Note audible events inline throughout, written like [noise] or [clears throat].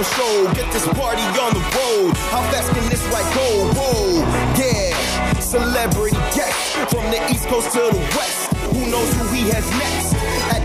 on show. Get this party on the road. How fast can this ride go? Whoa, yeah. Celebrity guest from the East Coast to the West. Who knows who he has next?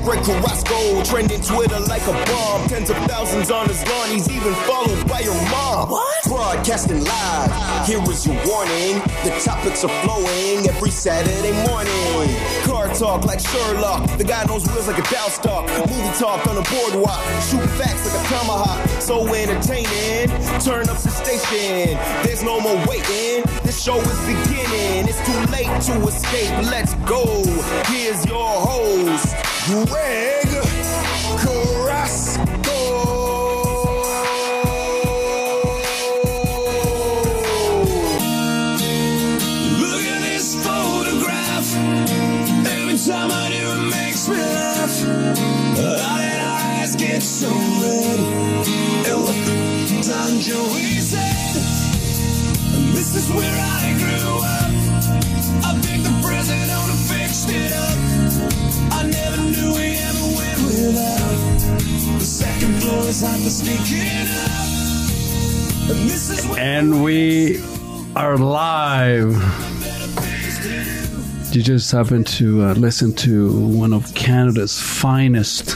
Greg Carrasco, trending Twitter like a bomb. Tens of thousands on his lawn. He's even followed by your mom. What? Broadcasting live. Here is your warning. The topics are flowing every Saturday morning. Car talk like Sherlock. The guy knows wheels like a Dow stock. Movie talk on the boardwalk. Shoot facts like a tomahawk. So entertaining. Turn up the station. There's no more waiting. This show is beginning. It's too late to escape. Let's go. Here's your host, Greg Carrasco. Look at this photograph. Every time I do, it makes me laugh. How did our eyes get so red? And what Don Joey said. This is where I grew up. I think the president and fixed it up. And we are live. You just happened to uh, listen to one of Canada's finest.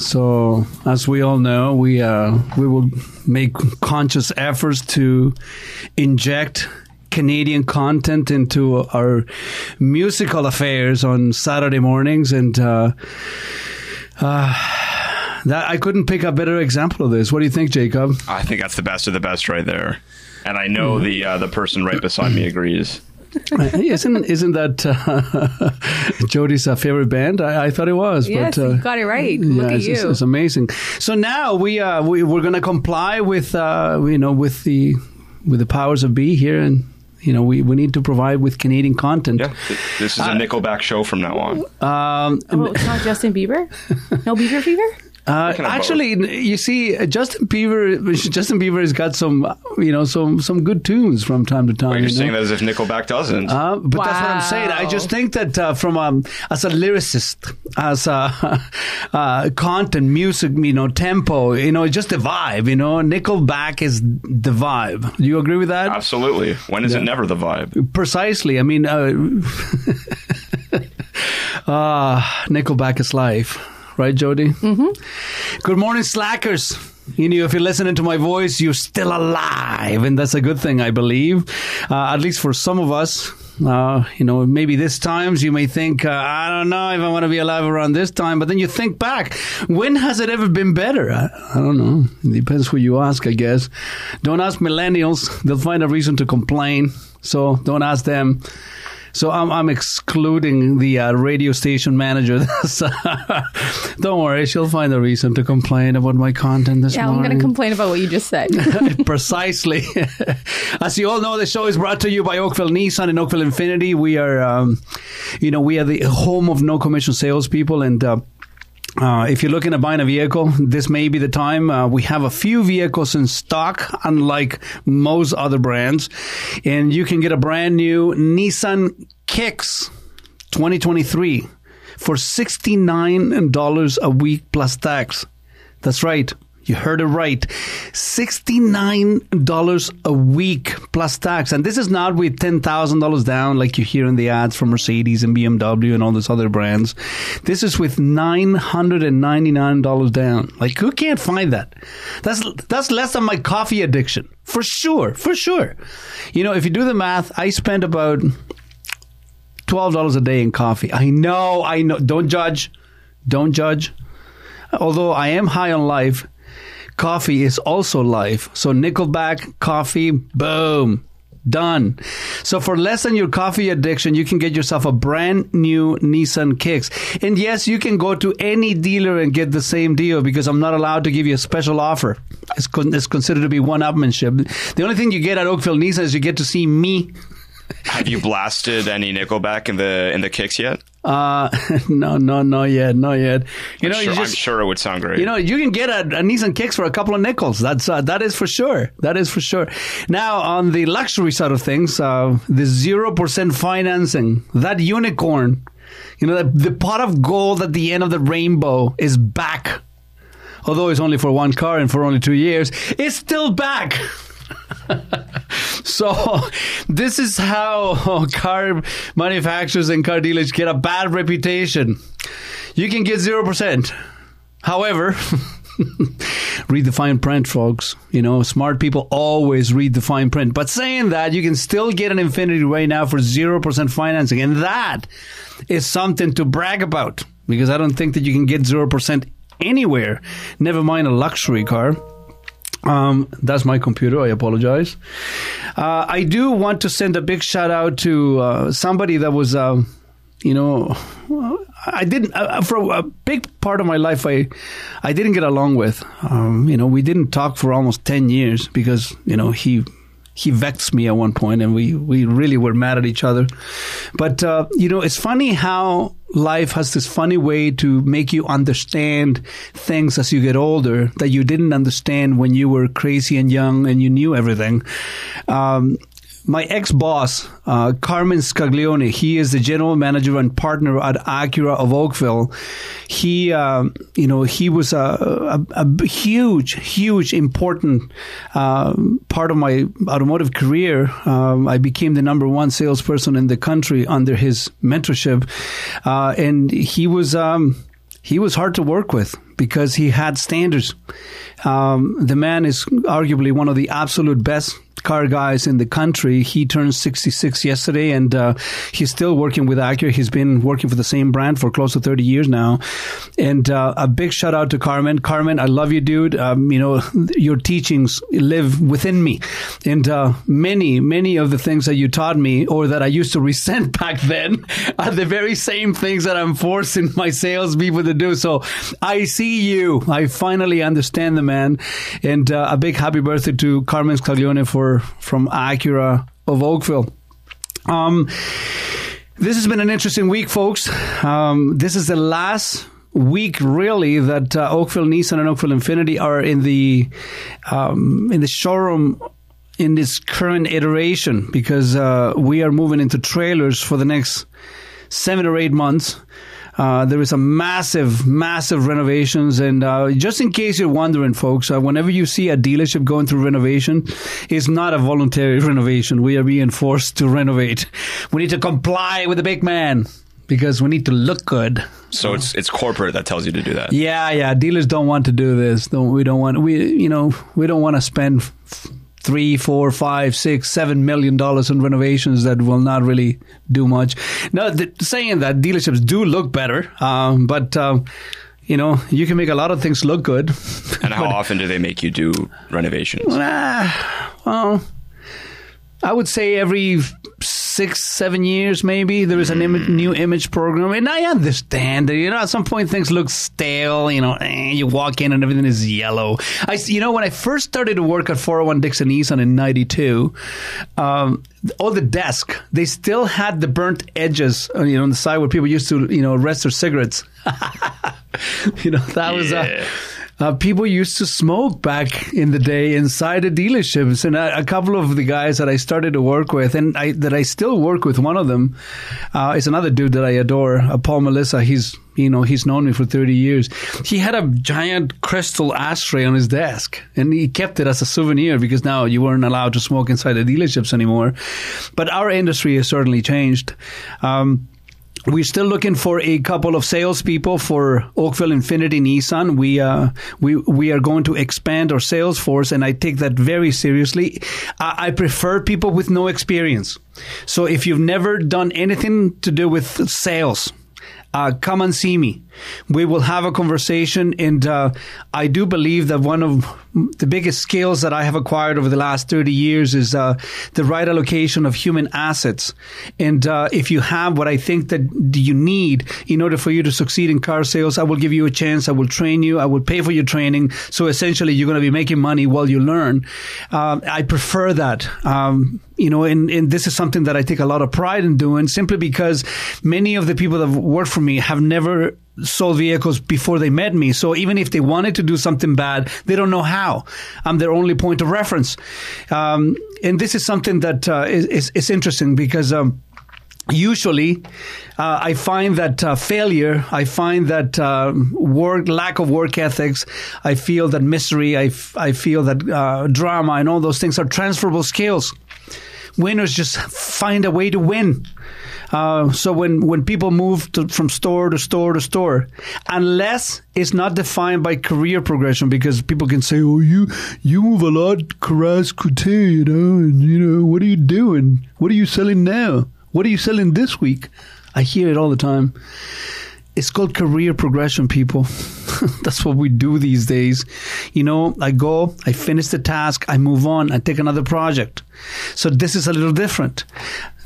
So, as we all know, we uh, we will make conscious efforts to inject Canadian content into our musical affairs on Saturday mornings, and uh, uh, that I couldn't pick a better example of this. What do you think, Jacob? I think that's the best of the best right there. And I know the uh, the person right beside me agrees. Isn't isn't that uh, [laughs] Jody's uh, favorite band? I, I thought it was. Yes, but, uh, you got it right. Look at it's, you. It's, it's amazing. So now we uh, we we're going to comply with uh, you know with the with the powers of be here, and you know we, we need to provide with Canadian content. Yeah, this is a Nickelback show from now on. Um, oh, it's not Justin Bieber? No Bieber fever? Uh, can have actually, you see, uh, Justin Bieber, [laughs] Justin Bieber has got some, uh, you know, some some good tunes from time to time. But you're you saying that as if Nickelback doesn't. Uh, but that's what I'm saying. I just think that uh, from um, as a lyricist, as a [laughs] uh, content, music, you know, tempo, you know, just the vibe. You know, Nickelback is the vibe. Do you agree with that? Absolutely. When is it never the vibe? Precisely. I mean, uh, [laughs] uh, Nickelback is life, right, Jody? Mm-hmm. Good morning, slackers. You know, if you're listening to my voice, you're still alive, and that's a good thing, I believe. Uh, at least for some of us. Uh, you know, maybe this times you may think, uh, I don't know if I want to be alive around this time, but then you think back, when has it ever been better? I, I don't know. It depends who you ask, I guess. Don't ask millennials; they'll find a reason to complain. So don't ask them. So I'm, I'm excluding the uh, radio station manager. [laughs] Don't worry, she'll find a reason to complain about my content this Yeah, I'm going to complain about what you just said. [laughs] Precisely. [laughs] As you all know, the show is brought to you by Oakville Nissan and Oakville Infiniti. We are, um, you know, we are the home of no commission salespeople, and uh, uh, if you're looking at buying a vehicle, this may be the time. Uh, we have a few vehicles in stock, unlike most other brands, and you can get a brand new Nissan Kicks 2023 for $69 a week plus tax. That's right. You heard it right. $69 a week plus tax. And this is not with $10,000 down like you hear in the ads from Mercedes and BMW and all those other brands. This is with $999 down. Like who can't find that? That's that's less than my coffee addiction. For sure. For sure. You know, if you do the math, I spend about $12 a day in coffee. I know, I know. Don't judge. Don't judge. Although I am high on life, coffee is also life. So Nickelback, coffee, boom, done. So for less than your coffee addiction, you can get yourself a brand new Nissan Kicks. And yes, you can go to any dealer and get the same deal because I'm not allowed to give you a special offer. It's, con- it's considered to be one-upmanship. The only thing you get at Oakville Nissan is you get to see me Have you blasted any Nickelback in the in the kicks yet? Uh, [laughs] no, no, not yet, not yet. You know, sure, you I'm sure it would sound great. you know, you can get a, a Nissan Kicks for a couple of nickels. That's uh, that is for sure. That is for sure. Now, on the luxury side of things, uh, the zero percent financing, that unicorn, you know, the, the pot of gold at the end of the rainbow is back. although it's only for one car and for only two years, it's still back. [laughs] [laughs] so this is how car manufacturers and car dealers get a bad reputation. You can get zero percent. However, [laughs] read the fine print, folks. You know, smart people always read the fine print. But saying that, you can still get an Infiniti right now for 0% financing. And that is something to brag about because I don't think that you can get 0% anywhere, never mind a luxury car. Um, that's my computer. I apologize. Uh, I do want to send a big shout out to uh, somebody that was, uh, you know, I didn't uh, for a big part of my life. I I didn't get along with. Um, you know, we didn't talk for almost ten years because you know he he vexed me at one point, and we we really were mad at each other. But uh, you know, it's funny how life has this funny way to make you understand things as you get older that you didn't understand when you were crazy and young and you knew everything. Um, my ex boss, uh, Carmen Scaglione, he is the general manager and partner at Acura of Oakville. He, uh, you know, he was a, a, a huge, huge, important uh, part of my automotive career. Um, I became the number one salesperson in the country under his mentorship, uh, and he was. Um, he was hard to work with because he had standards. Um, the man is arguably one of the absolute best car guys in the country. He turned 66 yesterday, and uh, he's still working with Acura. He's been working for the same brand for close to 30 years now. And uh, a big shout out to Carmen. Carmen, I love you, dude. Um, you know, your teachings live within me. And uh, many, many of the things that you taught me or that I used to resent [laughs] back then are the very same things that I'm forcing my salespeople to do. So I see you. I finally understand the man. And uh, a big happy birthday to Carmen Scaglione for from Acura of Oakville. Um, this has been an interesting week, folks. Um, this is the last week, really, that uh, Oakville Nissan and Oakville Infiniti are in the um, in the showroom in this current iteration because uh, we are moving into trailers for the next seven or eight months. Uh, there is a massive, massive renovations, and uh, just in case you're wondering, folks, uh, whenever you see a dealership going through renovation, it's not a voluntary [laughs] renovation. We are being forced to renovate. We need to comply with the big man because we need to look good. So it's it's corporate that tells you to do that. Yeah, yeah. Dealers don't want to do this. Don't, we don't want. We you know we don't want to spend. F- three, four, five, six, seven million dollars in renovations that will not really do much. Now, th- saying that dealerships do look better, um, but um, you know you can make a lot of things look good. And how [laughs] often do they make you do renovations? Ah, well, I would say every six, seven years, maybe there is a Im- new image program, and I understand that you know at some point things look stale. You know, eh, you walk in and everything is yellow. I, you know, when I first started to work at 401 Dixie Nissan in '92, um, all the desk they still had the burnt edges, uh, you know, on the side where people used to, you know, rest their cigarettes. [laughs] you know, that was a. Uh, people used to smoke back in the day inside the dealerships, and a, a couple of the guys that I started to work with, and I, that I still work with, one of them uh, is another dude that I adore, uh, Paul Melissa. He's you know he's known me for thirty years. He had a giant crystal ashtray on his desk, and he kept it as a souvenir because now you weren't allowed to smoke inside the dealerships anymore. But our industry has certainly changed. Um, we're still looking for a couple of salespeople for Oakville Infiniti Nissan. We uh, we we are going to expand our sales force, and I take that very seriously. I, I prefer people with no experience. So if you've never done anything to do with sales, uh, come and see me. We will have a conversation, and uh, I do believe that one of the biggest skills that I have acquired over the last 30 years is uh, the right allocation of human assets. And uh, if you have what I think that you need in order for you to succeed in car sales, I will give you a chance. I will train you. I will pay for your training. So essentially, you're going to be making money while you learn. Uh, I prefer that. Um, you know, and, and this is something that I take a lot of pride in doing simply because many of the people that work for me have never sold vehicles before they met me. So even if they wanted to do something bad, they don't know how. I'm their only point of reference. Um, and this is something that uh, is, is, interesting because, um, usually uh, I find that uh, failure, I find that uh, work, lack of work ethics, I feel that misery, I, f- I feel that uh, drama and all those things are transferable skills. Winners just find a way to win. Uh, so when, when people move to, from store to store to store, unless it's not defined by career progression, because people can say, "Oh, you you move a lot, Carrasco, you know, and you know what are you doing? What are you selling now? What are you selling this week?" I hear it all the time. It's called career progression, people. [laughs] That's what we do these days. You know, I go, I finish the task, I move on, I take another project. So this is a little different.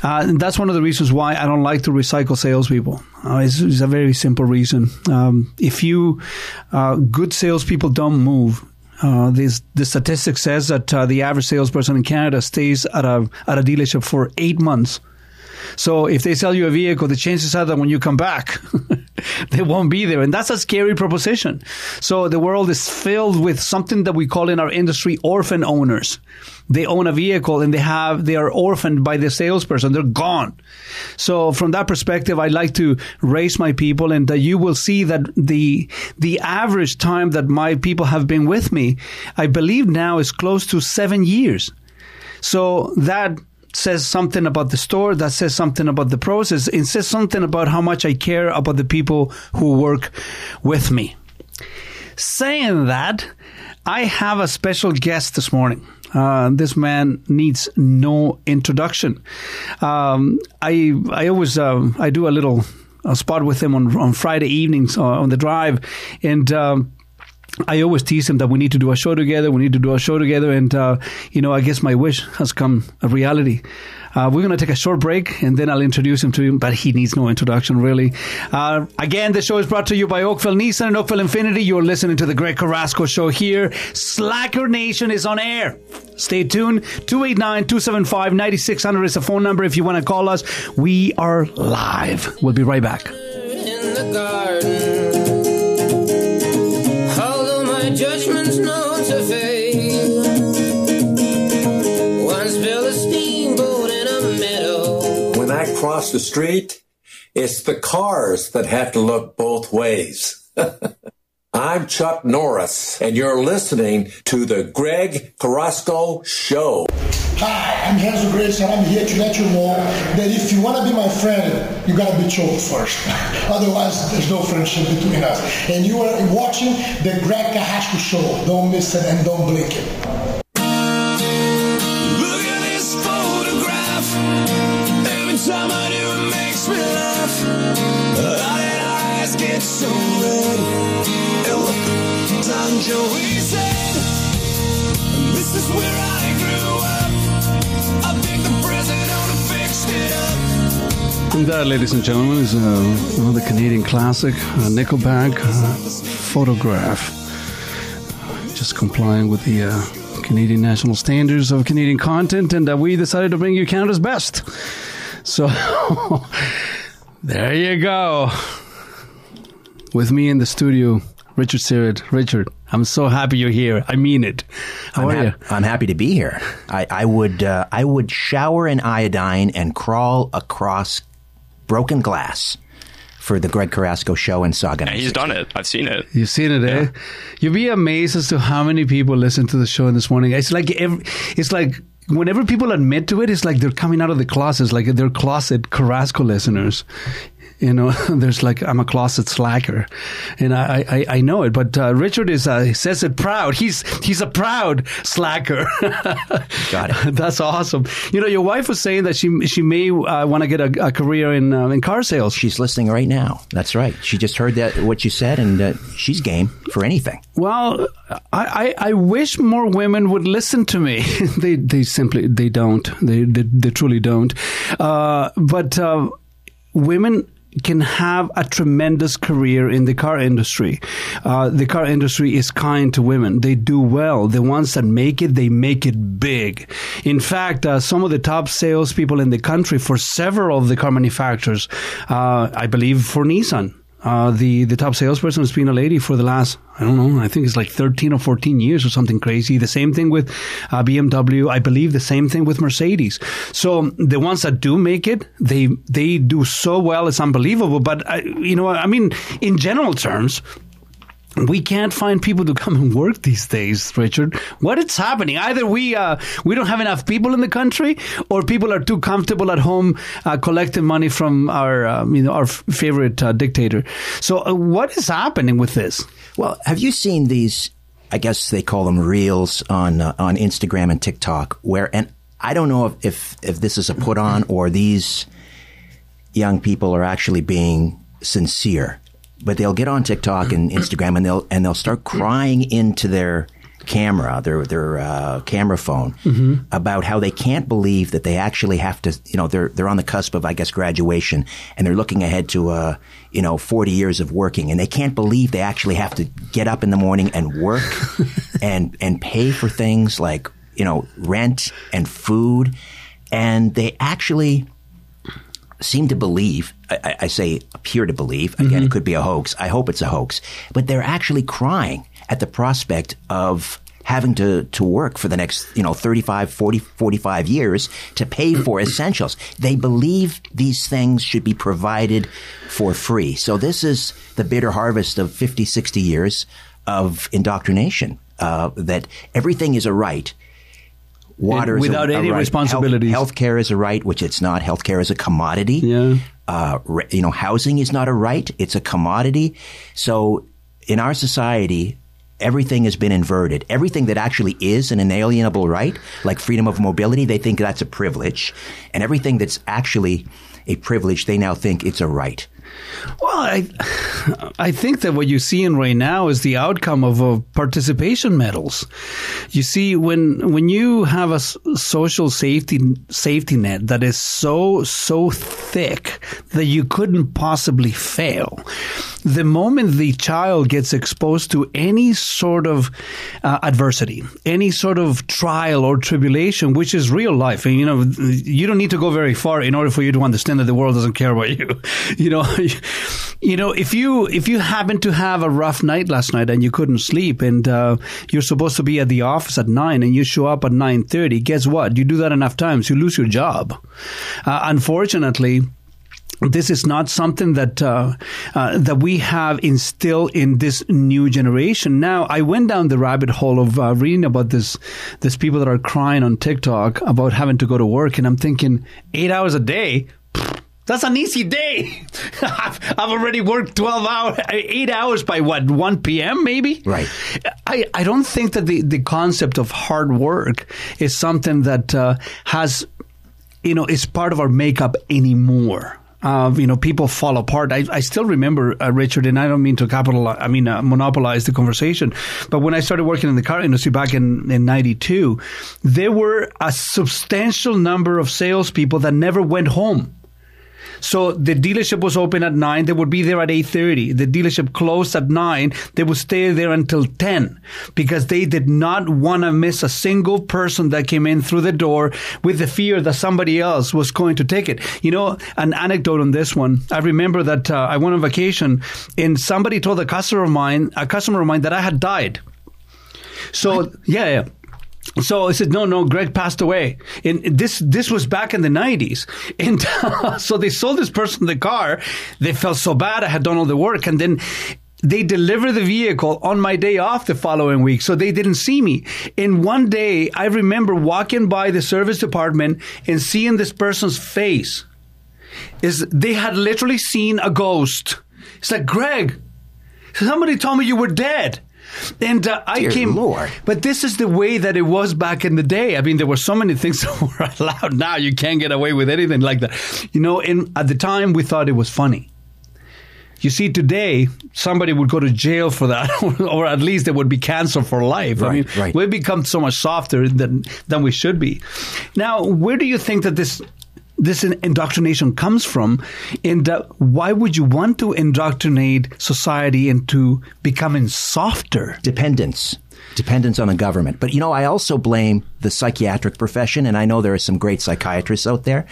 Uh, and that's one of the reasons why I don't like to recycle salespeople. Uh, it's, it's a very simple reason. Um, if you, uh, good salespeople don't move. Uh, this, the statistic says that uh, the average salesperson in Canada stays at a at a dealership for eight months. So if they sell you a vehicle, the chances are that when you come back, [laughs] they won't be there. And that's a scary proposition. So the world is filled with something that we call in our industry orphan owners. They own a vehicle and they have, they are orphaned by the salesperson. They're gone. So from that perspective, I like to raise my people and that you will see that the, the average time that my people have been with me, I believe now is close to seven years. So that says something about the store, that says something about the process, it says something about how much I care about the people who work with me. Saying that, I have a special guest this morning. Uh, this man needs no introduction. Um, I I always uh, I do a little spot with him on on Friday evenings uh, on the drive, and. Um, I always tease him that we need to do a show together. We need to do a show together, and uh, you know, I guess my wish has come a reality. Uh, we're going to take a short break, and then I'll introduce him to you, But he needs no introduction, really. Uh, again, the show is brought to you by Oakville Nissan and Oakville Infiniti. You're listening to the Greg Carrasco Show here. Slacker Nation is on air. Stay tuned. 289-275-9600 is the phone number if you want to call us. We are live. We'll be right back. in the garden. Although my judgment's When I cross the street, it's the cars that have to look both ways. [laughs] I'm Chuck Norris, and you're listening to the Greg Carrasco Show. Hi, I'm Renzo Gracie, and I'm here to let you know that if you want to be my friend, you gotta be choked first. [laughs] Otherwise, there's no friendship between us. And you are watching the Greg Carrasco Show. Don't miss it and don't blink it. Do, it makes me laugh. Our eyes get so red? And what Don Joey said, This is where I grew up. I think the president fixed it up. And that, ladies and gentlemen, is uh, another Canadian classic, uh, Nickelback uh, photograph. Just complying with the uh, Canadian national standards of Canadian content, and uh, we decided to bring you Canada's best. So, [laughs] there you go. With me in the studio, Richard Syrett. Richard, I'm so happy you're here. I mean it. How I'm, are you? I'm happy to be here. I, I would uh, I would shower in iodine and crawl across broken glass for the Greg Carrasco show in Sauga. Yeah, he's done it. I've seen it. You've seen it, eh? You'd be amazed as to how many people listen to the show this morning. It's like every, it's like whenever people admit to it, it's like they're coming out of the closets, like they're closet Carrasco listeners. You know, [laughs] there's like I'm a closet slacker, and I I, I know it. But uh, Richard is uh, he says it proud. He's he's a proud slacker. [laughs] Got it. That's awesome. You know, your wife was saying that she she may uh, want to get a, a career in uh, in car sales. She's listening right now. That's right. She just heard that what you said, and uh, she's game for anything. Well, I, I, I wish more women would listen to me. [laughs] they they simply they don't. They they, they truly don't. Uh, but uh, women can have a tremendous career in the car industry. Uh, the car industry is kind to women. They do well. The ones that make it, they make it big. In fact, uh, some of the top salespeople in the country for several of the car manufacturers, uh, I believe for Nissan, Uh, the the top salesperson has been a lady for the last I don't know I think it's like thirteen or fourteen years or something crazy. The same thing with uh, BMW. I believe the same thing with Mercedes. So the ones that do make it, they they do so well. It's unbelievable. But I, you know, I mean, in general terms, we can't find people to come and work these days, Richard. What is happening? Either we uh, we don't have enough people in the country, or people are too comfortable at home uh, collecting money from our um, you know our favorite uh, dictator. So, uh, what is happening with this? Well, have you seen these? I guess they call them reels on uh, on Instagram and TikTok. Where and I don't know if, if if this is a put on or these young people are actually being sincere. But they'll get on TikTok and Instagram and they'll and they'll start crying into their camera, their their uh, camera phone, about how they can't believe that they actually have to. You know, they're they're on the cusp of, I guess, graduation, and they're looking ahead to, uh, you know, forty years of working, and they can't believe they actually have to get up in the morning and work, [laughs] and and pay for things like you know rent and food, and they actually seem to believe, I, I- say appear to believe, again, it could be a hoax. I hope it's a hoax, but they're actually crying at the prospect of having to, to work for the next, you know, 35, 40, 45 years to pay for [clears throat] essentials. They believe these things should be provided for free. So this is the bitter harvest of 50, 60 years of indoctrination, uh, that everything is a right. Water is a- without a any right. responsibilities. Health, healthcare is a right, which it's not. Healthcare is a commodity. Yeah. Uh, re- you know, housing is not a right; it's a commodity. So, in our society, everything has been inverted. Everything that actually is an inalienable right, like freedom of mobility, they think that's a privilege, and everything that's actually a privilege, they now think it's a right. Well, I, I think that what you're seeing right now is the outcome of uh, participation medals. You see, when when you have a social safety safety net that is so so thick that you couldn't possibly fail, the moment the child gets exposed to any sort of uh, adversity, any sort of trial or tribulation, which is real life, and you know, you don't need to go very far in order for you to understand that the world doesn't care about you. [laughs] You know, you know, if you if you happen to have a rough night last night and you couldn't sleep, and uh, you're supposed to be at the office at nine, and you show up at nine thirty, guess what? You do that enough times, you lose your job. Uh, unfortunately this is not something that uh, uh, that we have instilled in this new generation. Now, I went down the rabbit hole of uh, reading about this this people that are crying on TikTok about having to go to work, and I'm thinking eight hours a day. pfft, That's an easy day. [laughs] I've, I've already worked 12 hours, eight hours by what, 1 p.m. maybe? Right. I, I don't think that the, the concept of hard work is something that uh, has, you know, is part of our makeup anymore. Uh, you know, people fall apart. I, I still remember uh, Richard, and I don't mean to capitalize, I mean uh, monopolize the conversation. But when I started working in the car industry back in in '92, there were a substantial number of salespeople that never went home. So the dealership was open at nine. They would be there at eight thirty. The dealership closed at nine. They would stay there until ten because they did not want to miss a single person that came in through the door with the fear that somebody else was going to take it. You know, an anecdote on this one. I remember that uh, I went on vacation and somebody told a customer of mine, a customer of mine, that I had died. So yeah, yeah. So I said, no, no, Greg passed away. And this, this was back in the nineties. [laughs] And [laughs] so they sold this person the car. They felt so bad. I had done all the work. And then they delivered the vehicle on my day off the following week. So they didn't see me. And one day I remember walking by the service department and seeing this person's face is they had literally seen a ghost. It's like, Greg, somebody told me you were dead. And uh, I Dear came, Lord. but this is the way that it was back in the day. I mean, there were so many things [laughs] that were allowed. Now you can't get away with anything like that. You know, and at the time we thought it was funny. You see, today somebody would go to jail for that, [laughs] or at least they would be canceled for life. I mean, right. we've become so much softer than than we should be. Now, where do you think that this this indoctrination comes from? And uh, why would you want to indoctrinate society into becoming softer? dependence dependence on the government but you know i also blame the psychiatric profession and i know there are some great psychiatrists out there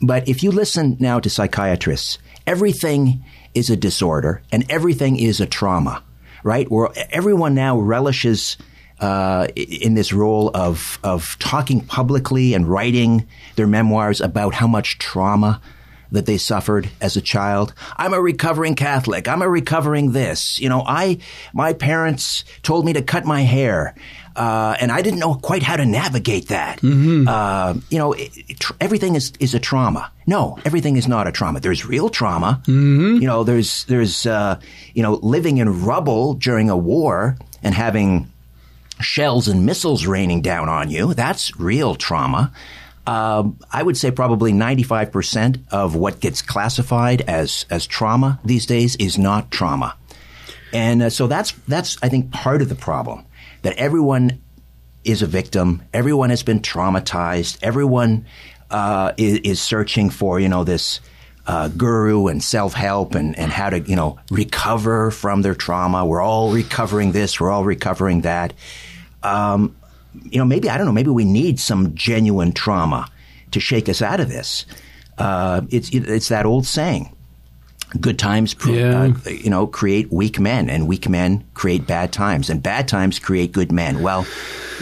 but if you listen now to psychiatrists everything is a disorder and everything is a trauma, right? Where everyone now relishes uh, in this role of of talking publicly and writing their memoirs about how much trauma that they suffered as a child. I'm a recovering Catholic. I'm a recovering this. You know, I my parents told me to cut my hair. Uh, and I didn't know quite how to navigate that. Uh, you know, it, it, tr- everything is, is a trauma. No, everything is not a trauma. There's real trauma. You know, there's there's uh, you know living in rubble during a war and having shells and missiles raining down on you. That's real trauma. Um, I would say probably 95% of what gets classified as, as trauma these days is not trauma. And uh, so that's, that's, I think, part of the problem that everyone is a victim. Everyone has been traumatized. Everyone uh, is, is searching for, you know, this uh, guru and self help and, and how to, you know, recover from their trauma. We're all recovering this. We're all recovering that. Um, you know, maybe, I don't know, maybe we need some genuine trauma to shake us out of this. Uh, it's, it's that old saying good times Yeah. uh, you know create weak men and weak men create bad times and bad times create good men well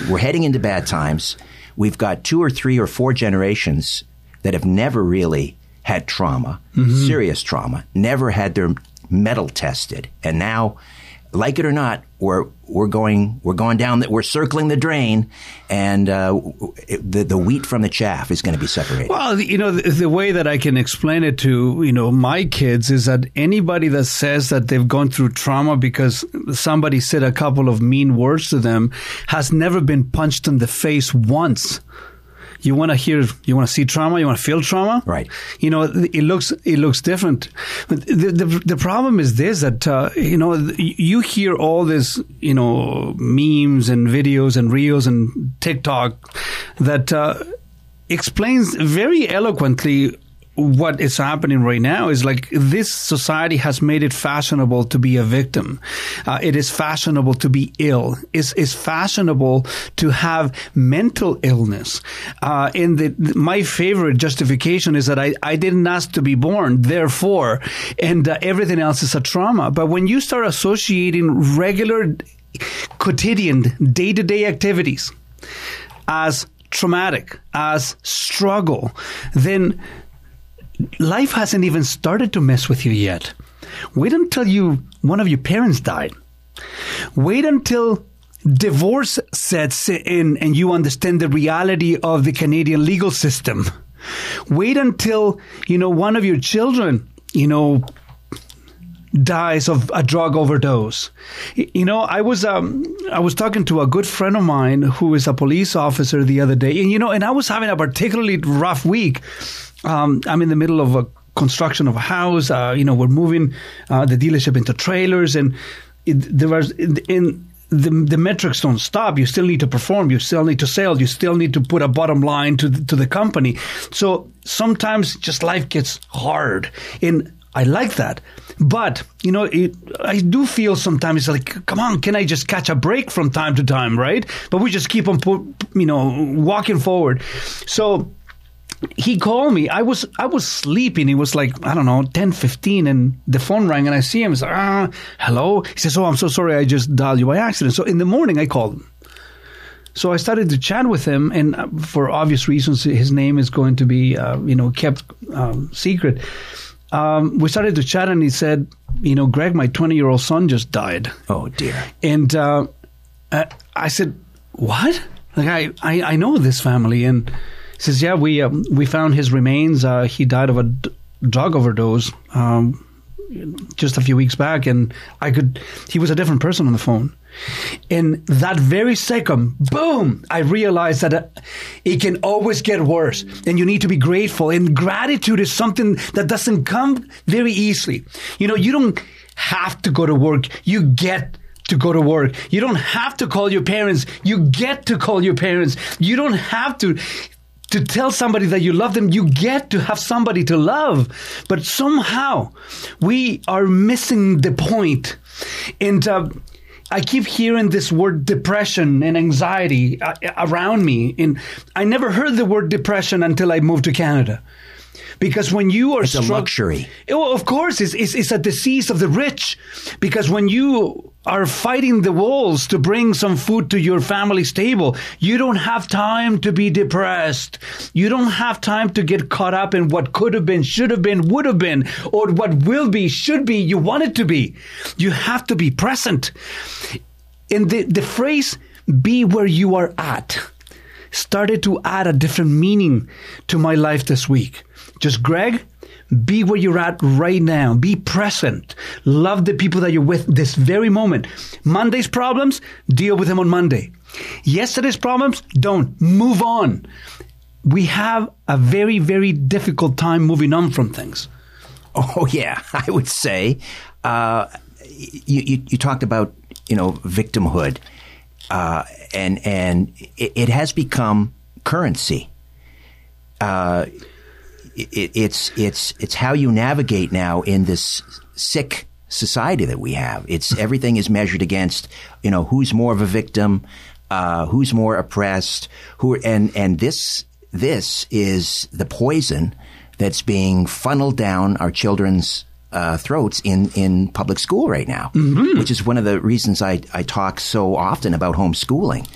we're heading into bad times we've got two or three or four generations that have never really had trauma serious trauma never had their metal tested. And now like it or not we're we're going we're going down that we're circling the drain and uh, it- the the wheat from the chaff is going to be separated. Well, you know, the, the way that I can explain it to, you know, my kids is that anybody that says that they've gone through trauma because somebody said a couple of mean words to them has never been punched in the face once. You want to hear, you want to see trauma, you want to feel trauma, Right. You know, it looks it looks different. But the the, the problem is this that uh, you know you hear all this you know memes and videos and reels and TikTok that uh, explains very eloquently what is happening right now is like this society has made it fashionable to be a victim. Uh, it is fashionable to be ill. It's, it's fashionable to have mental illness. Uh, and the, my favorite justification is that I, I didn't ask to be born, therefore, and uh, everything else is a trauma. But when you start associating regular, quotidian, day to day activities as traumatic, as struggle, then life hasn't even started to mess with you yet. Wait until you one of your parents died. Wait until divorce sets in and you understand the reality of the Canadian legal system. Wait until, you know, one of your children, you know, dies of a drug overdose. You know, I was um, I was talking to a good friend of mine who is a police officer the other day, and you know, and I was having a particularly rough week. Um, I'm in the middle of a construction of a house. Uh, you know, we're moving uh, the dealership into trailers, and it, there was in. the, the metrics don't stop. You still need to perform. You still need to sell. You still need to put a bottom line to the, to the company. So sometimes just life gets hard, and I like that. But you know, it, I do feel sometimes it's like, come on, can I just catch a break from time to time, right? But we just keep on, you know, walking forward. So he called me. I was I was sleeping. It was like I don't know, 10, 15, and the phone rang, and I see him. He's like, ah, hello. He says, oh, I'm so sorry. I just dialed you by accident. So in the morning, I called him. So I started to chat with him, and uh, for obvious reasons, his name is going to be, uh, you know, kept um, secret. Um, we started to chat, and he said, you know, Greg, my 20 year old son just died. oh dear And uh, uh, I said, "What? Like I, I, I know this family." And he says, "Yeah, we um, we found his remains. Uh, he died of a d- drug overdose um, just a few weeks back, and I could. He was a different person on the phone." In that very second, boom! I realized that uh, it can always get worse, and you need to be grateful. And gratitude is something that doesn't come very easily. You know, you don't have to go to work; you get to go to work. You don't have to call your parents. You get to call your parents. You don't have to to tell somebody that you love them. You get to have somebody to love. But somehow we are missing the point. And uh, I keep hearing this word depression and anxiety uh, around me. And I never heard the word depression until I moved to Canada. Because when you are It's a struck- luxury. Oh, of course, it's, it's, it's a disease of the rich. Because when you are fighting the walls to bring some food to your family's table, you don't have time to be depressed. You don't have time to get caught up in what could have been, should have been, would have been, or what will be, should be, you want it to be. You have to be present. And the, the phrase, be where you are at, started to add a different meaning to my life this week. Just Greg, be where you're at right now. Be present. Love the people that you're with this very moment. Monday's problems, deal with them on Monday. Yesterday's problems, don't. Move on. We have a very, very difficult time moving on from things. [laughs] Oh yeah, I would say. Uh, you, you you talked about you know victimhood, uh, and and it, it has become currency. Uh, it, it's it's it's how you navigate now in this sick society that we have. It's [laughs] everything is measured against you know who's more of a victim, uh, who's more oppressed, who and and this this is the poison that's being funneled down our children's uh, throats in, in public school right now, which is one of the reasons I, I talk so often about homeschooling.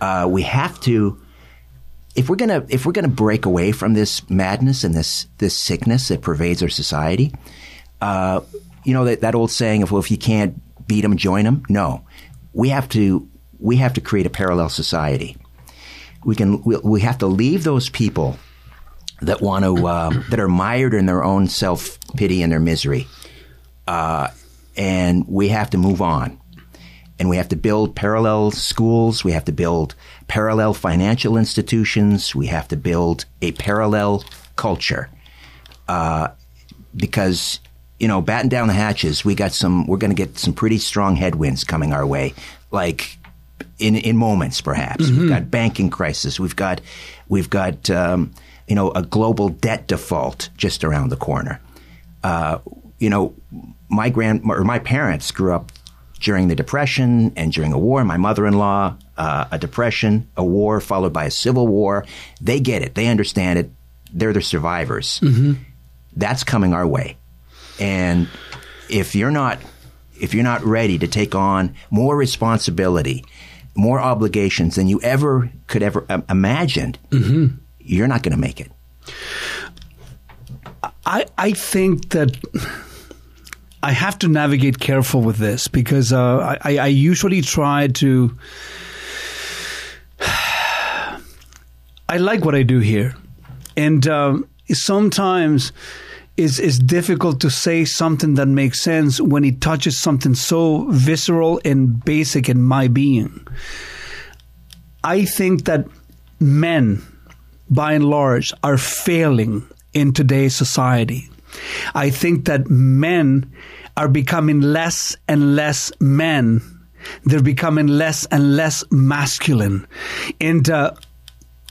Uh, we have to, if we're gonna if we're gonna break away from this madness and this this sickness that pervades our society, uh, you know that, that old saying of well, if you can't beat them, join them. No, we have to we have to create a parallel society. We can we, we have to leave those people that want to uh, that are mired in their own self pity and their misery, uh, and we have to move on. And we have to build parallel schools. We have to build parallel financial institutions. We have to build a parallel culture. Uh, because you know, batten down the hatches. We got some. We're going to get some pretty strong headwinds coming our way. Like in in moments, perhaps we've got banking crisis. We've got we've got um, you know a global debt default just around the corner. Uh, you know, my grand or my parents grew up during the depression and during a war. My mother-in-law, uh, a depression, a war followed by a civil war. They get it. They understand it. They're the survivors. That's coming our way, and if you're not if you're not ready to take on more responsibility, more obligations than you ever could ever um, imagined, you're not going to make it. I, I think that I have to navigate careful with this because uh, I, I usually try to. I like what I do here, and um, sometimes it's, it's difficult to say something that makes sense when it touches something so visceral and basic in my being. I think that men, by and large, are failing in today's society. I think that men are becoming less and less men. They're becoming less and less masculine. And uh,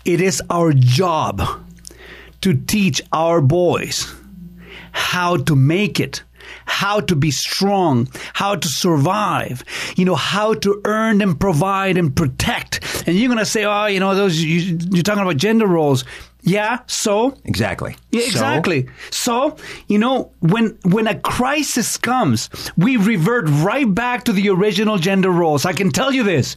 it is our job to teach our boys how to make it, how to be strong, how to survive, you know, how to earn and provide and protect. And you're going to say, oh, you know, those you, you're talking about gender roles. Yeah, so Exactly. yeah, So- exactly. So, you know, when when a crisis comes, we revert right back to the original gender roles. I can tell you this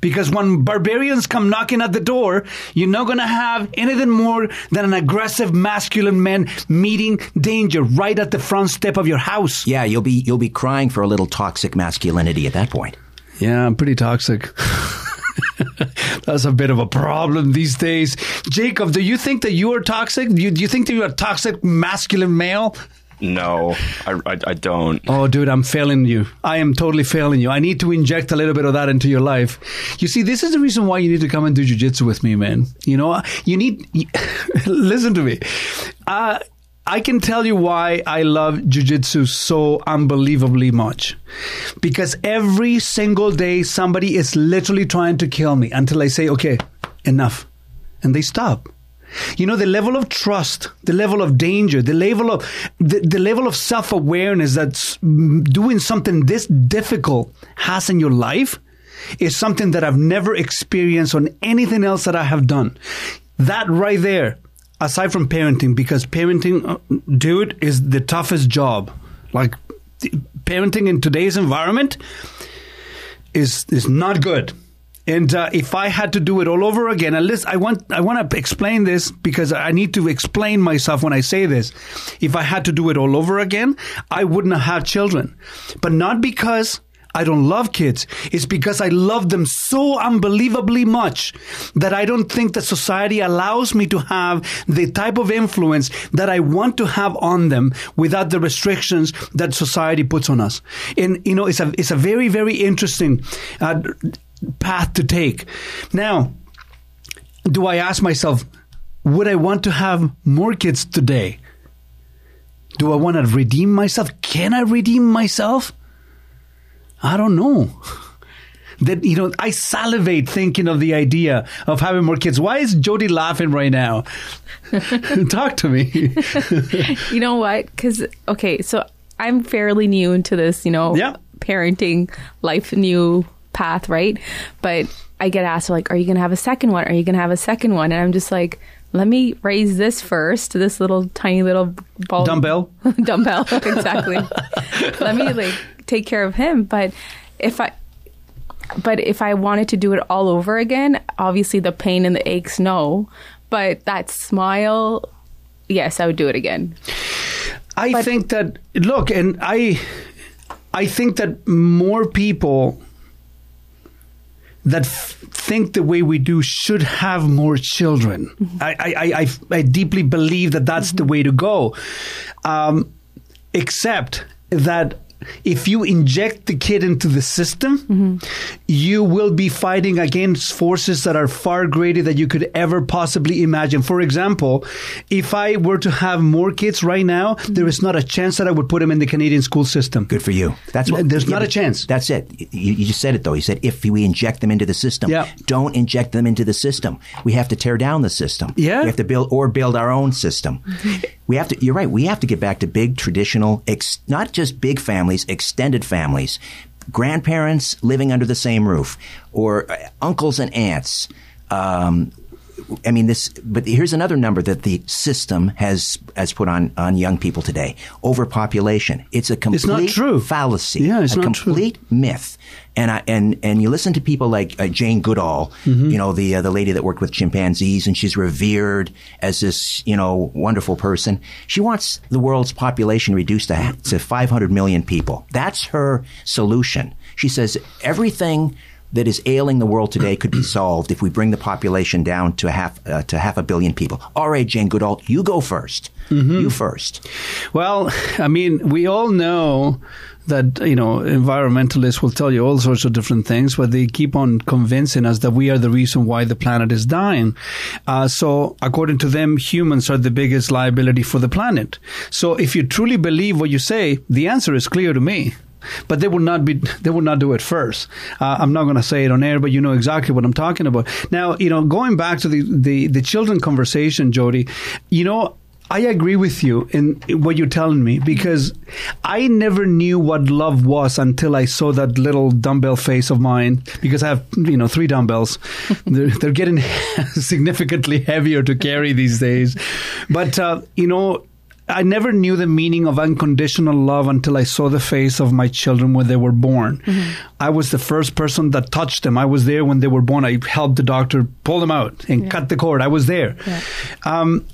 because when barbarians come knocking at the door, you're not going to have anything more than an aggressive masculine man meeting danger right at the front step of your house. yeah, you'll be you'll be crying for a little toxic masculinity at that point. Yeah, I'm pretty toxic. [laughs] [laughs] That's a bit of a problem these days. Jacob, do you think that you are toxic? Do you, do you think that you're a toxic masculine male? No, I, I, I don't. Oh, dude, I'm failing you. I am totally failing you. I need to inject a little bit of that into your life. You see, this is the reason why you need to come and do jujitsu with me, man. You know, you need. [laughs] listen to me. Uh, I can tell you why I love jujitsu so unbelievably much. Because every single day, somebody is literally trying to kill me until I say, okay, enough. And they stop. You know the level of trust, the level of danger, the level of the, the level of self awareness that doing something this difficult has in your life is something that I've never experienced on anything else that I have done. That right there aside from parenting, because parenting, uh, dude, is the toughest job. Like parenting in today's environment is is not good. And uh, if I had to do it all over again, listen, I want I want to explain this because I need to explain myself when I say this. If I had to do it all over again, I wouldn't have children, but not because I don't love kids. It's because I love them so unbelievably much that I don't think that society allows me to have the type of influence that I want to have on them without the restrictions that society puts on us. And you know, it's a it's a very very interesting uh, path to take. Now, do I ask myself, would I want to have more kids today? Do I want to redeem myself? Can I redeem myself? I don't know. That you know, I salivate thinking of the idea of having more kids. Why is Jody laughing right now? [laughs] Talk to me. [laughs] you know what? Because okay, so I'm fairly new into this, you know, Yeah. parenting life new path, right? But I get asked like, "Are you going to have a second one? Are you going to have a second one?" And I'm just like, "Let me raise this first. This little tiny little ball Dumbbell. [laughs] dumbbell, exactly. [laughs] Let me like take care of him." But if I but if I wanted to do it all over again, obviously the pain and the aches, no. But that smile, yes, I would do it again. I think that look, and I, I think that more people that f- think the way we do should have more children. I, I, I, I, I deeply believe that that's the way to go. Um, except that if you inject the kid into the system, you will be fighting against forces that are far greater than you could ever possibly imagine. For example, if I were to have more kids right now, there is not a chance that I would put them in the Canadian school system. Good for you. That's what. There's yeah, not a chance. That's it. You, you just said it though. You said if we inject them into the system, Yeah. don't inject them into the system. We have to tear down the system. Yeah. we have to build or build our own system. We have to. You're right. We have to get back to big traditional, ex, not just big families, extended families, grandparents living under the same roof, or uh, uncles and aunts. Um, I mean, this. But here's another number that the system has has put on on young people today: overpopulation. It's a complete it's not true. fallacy. Yeah, it's a not true. complete myth. And I, and and you listen to people like uh, Jane Goodall, Mm-hmm. you know the uh, the lady that worked with chimpanzees, and she's revered as this you know wonderful person. She wants the world's population reduced to to 500 million people. That's her solution. She says everything that is ailing the world today could be [clears throat] solved if we bring the population down to half uh, to half a billion people. All right, Jane Goodall, you go 1st Mm-hmm. You first. Well, I mean, we all know that you know environmentalists will tell you all sorts of different things, but they keep on convincing us that we are the reason why the planet is dying. Uh, so, according to them, humans are the biggest liability for the planet. So, if you truly believe what you say, the answer is clear to me. But they will not be. They will not do it first. Uh, I'm not going to say it on air, but you know exactly what I'm talking about. Now, you know, going back to the the, the children conversation, Jody. You know, I agree with you in what you're telling me because I never knew what love was until I saw that little dumbbell face of mine because I have, you know, three dumbbells. [laughs] they're, they're getting [laughs] significantly heavier to carry these days. But, uh, you know, I never knew the meaning of unconditional love until I saw the face of my children when they were born. I was the first person that touched them. I was there when they were born. I helped the doctor pull them out and cut the cord. I was there. Um,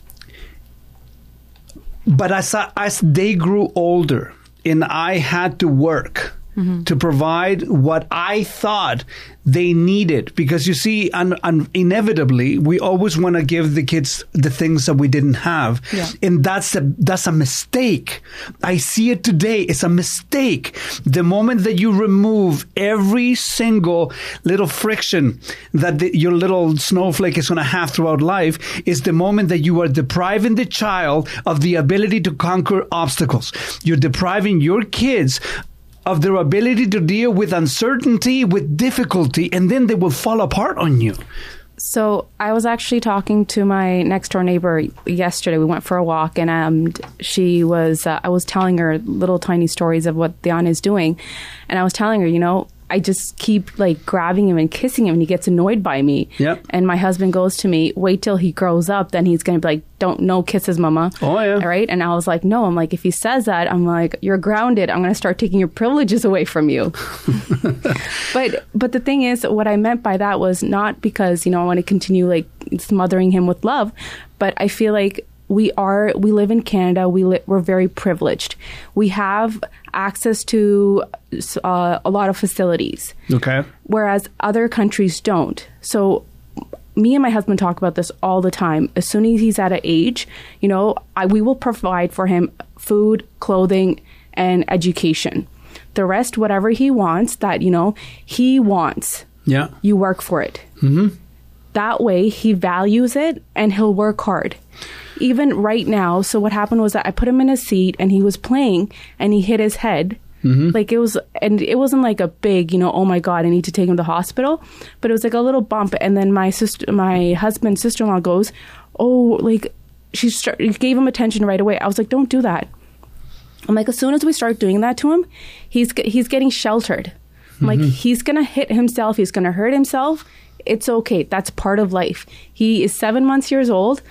but as I, as they grew older and I had to work Mm-hmm. to provide what I thought they needed, because you see, un, un, inevitably we always want to give the kids the things that we didn't have, Yeah. and that's a that's a mistake. I see it today. It's a mistake. The moment that you remove every single little friction that the, your little snowflake is going to have throughout life is the moment that you are depriving the child of the ability to conquer obstacles. You're depriving your kids of their ability to deal with uncertainty, with difficulty, and then they will fall apart on you. So I was actually talking to my next door neighbor yesterday. We went for a walk, and um, she was. Uh, I was telling her little tiny stories of what Diana is doing, and I was telling her, you know, I just keep like grabbing him and kissing him, and he gets annoyed by me. Yep. And my husband goes to me, "Wait till he grows up, then he's gonna be like, don't no kisses, mama." Oh, yeah. All right. And I was like, "No." I'm like, if he says that, I'm like, "You're grounded. I'm gonna start taking your privileges away from you." [laughs] but but the thing is, what I meant by that was not because you know I want to continue like smothering him with love, but I feel like we are we live in Canada. We li- we're very privileged. We have access to uh, a lot of facilities, Okay. whereas other countries don't. So. Me and my husband talk about this all the time. As soon as he's at an age, you know, I, we will provide for him food, clothing, and education. The rest, whatever he wants, that you know he wants, Yeah. you work for it. Mm-hmm. That way, he values it and he'll work hard. Even right now, so what happened was that I put him in a seat and he was playing and he hit his head. Mm-hmm. Like it was, and it wasn't like a big, you know, oh my god, I need to take him to the hospital, but it was like a little bump. And then my sister, my husband's sister in law goes, oh, like she start, gave him attention right away. I was like, don't do that. I'm like, as soon as we start doing that to him, he's he's getting sheltered. I'm like, mm-hmm. he's gonna hit himself. He's gonna hurt himself. It's okay. That's part of life. He is seven months years old.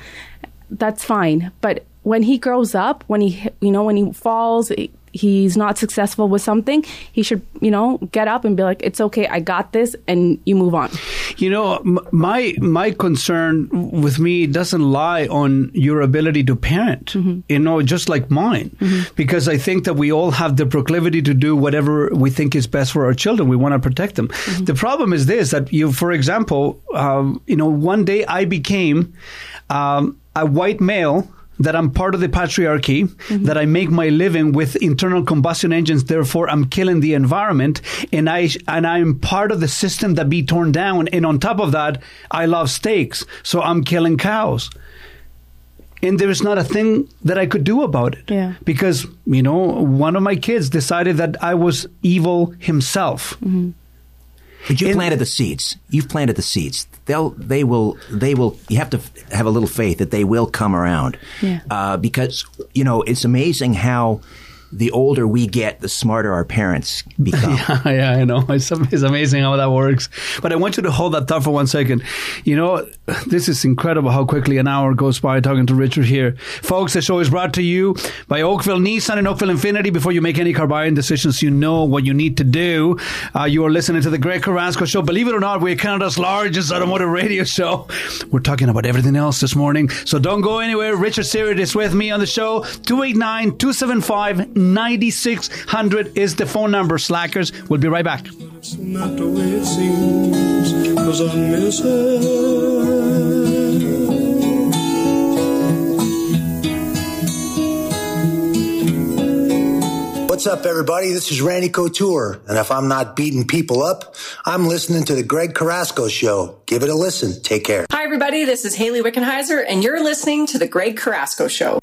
That's fine. But when he grows up, when he you know when he falls, he's not successful with something. He should you know get up and be like, it's okay. I got this, and you move on. You know, my my concern with me doesn't lie on your ability to parent. You know, just like mine, because I think that we all have the proclivity to do whatever we think is best for our children. We want to protect them. The problem is this: that you, for example, um, you know, one day I became um, a white male. That I'm part of the patriarchy, mm-hmm. that I make my living with internal combustion engines, therefore I'm killing the environment, and I and I'm part of the system that be torn down. And on top of that, I love steaks, so I'm killing cows. And there is not a thing that I could do about it. Yeah. Because, you know, one of my kids decided that I was evil himself. Mm-hmm. But you planted the seeds. You've planted the seeds. They'll, they will, they will. You have to f- have a little faith that they will come around. Yeah. Uh, because you know it's amazing how the older we get, the smarter our parents [laughs] become. yeah, yeah, I know. It's, it's amazing how that works. But I want you to hold that thought for one second. You know, this is incredible how quickly an hour goes by talking to Richard here. Folks, the show is brought to you by Oakville Nissan and Oakville Infiniti. Before you make any car buying decisions, you know what you need to do. Uh, you are listening to the Greg Carrasco Show. Believe it or not, we're Canada's largest automotive radio show. We're talking about everything else this morning. So don't go anywhere. Richard Syrett is with me on the show. 289 275 9600 is the phone number. Slackers. We'll be right back. It's not the way it seems, 'cause I miss her. What's up, everybody? This is Randy Couture. And if I'm not beating people up, I'm listening to the Greg Carrasco Show. Give it a listen. Take care. Hi, everybody. This is Hayley Wickenheiser, and you're listening to The Greg Carrasco Show.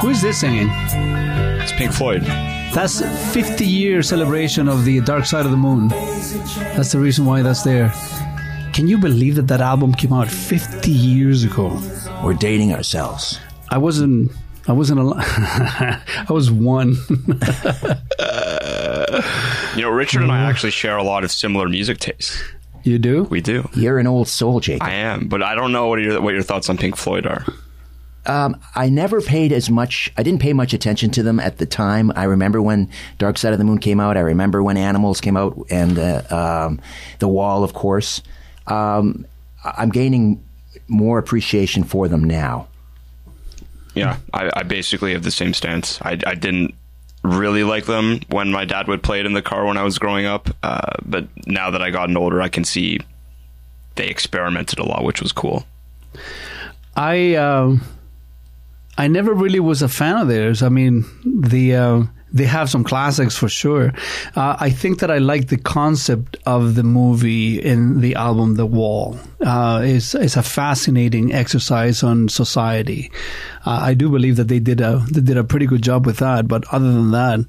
Who is this singing? It's Pink Floyd. That's 50 year celebration of the Dark Side of the Moon. That's the reason why that's there. Can you believe that that album came out 50 years ago? We're dating ourselves. I wasn't. I wasn't alive. [laughs] I was one. You know, Richard and I [laughs] actually share a lot of similar music tastes. You do? We do. You're an old soul, Jake. I am, but I don't know what your what your thoughts on Pink Floyd are. Um, I never paid as much. I didn't pay much attention to them at the time. I remember when Dark Side of the Moon came out. I remember when Animals came out, and uh, um, The Wall, of course. Um, I'm gaining more appreciation for them now. Yeah, I, I basically have the same stance. I, I didn't really like them when my dad would play it in the car when I was growing up, uh, but now that I gotten older, I can see they experimented a lot, which was cool. I uh, I never really was a fan of theirs. I mean, the uh, they have some classics for sure. Uh, I think that I like the concept of the movie in the album The Wall. Uh, it's, it's a fascinating exercise on society. Uh, I do believe that they did a they did a pretty good job with that. But other than that,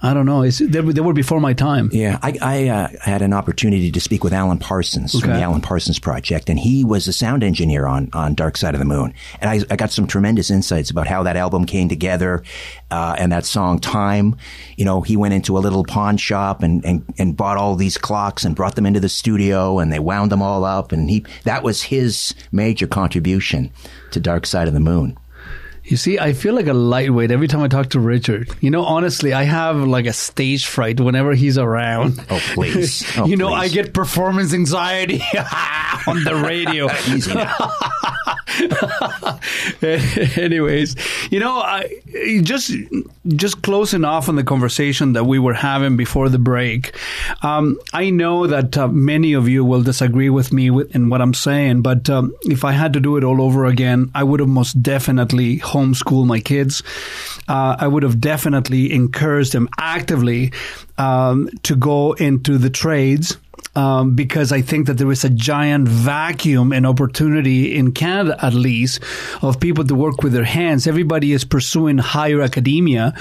I don't know. It's, they, were- they were before my time. Yeah, I, I uh, had an opportunity to speak with Alan Parsons from the Alan Parsons Project, and he was a sound engineer on, on Dark Side of the Moon. And I, I got some tremendous insights about how that album came together uh, and that song Time. You know, he went into a little pawn shop and, and, and bought all these clocks and brought them into the studio, and they wound them all up, and he that was his major contribution to Dark Side of the Moon. You see, I feel like a lightweight every time I talk to Richard. You know, honestly, I have like a stage fright whenever he's around. Oh, please. [laughs] Oh, you know, I get performance anxiety [laughs] on the radio. [laughs] Easy. Anyways, you know, I just just closing off on the conversation that we were having before the break. Um, I know that uh, many of you will disagree with me with, in what I'm saying, but um, if I had to do it all over again, I would have most definitely homeschooled my kids. Uh, I would have definitely encouraged them actively um, to go into the trades um, because I think that there is a giant vacuum and opportunity in Canada, at least, of people to work with their hands. Everybody is pursuing higher academia,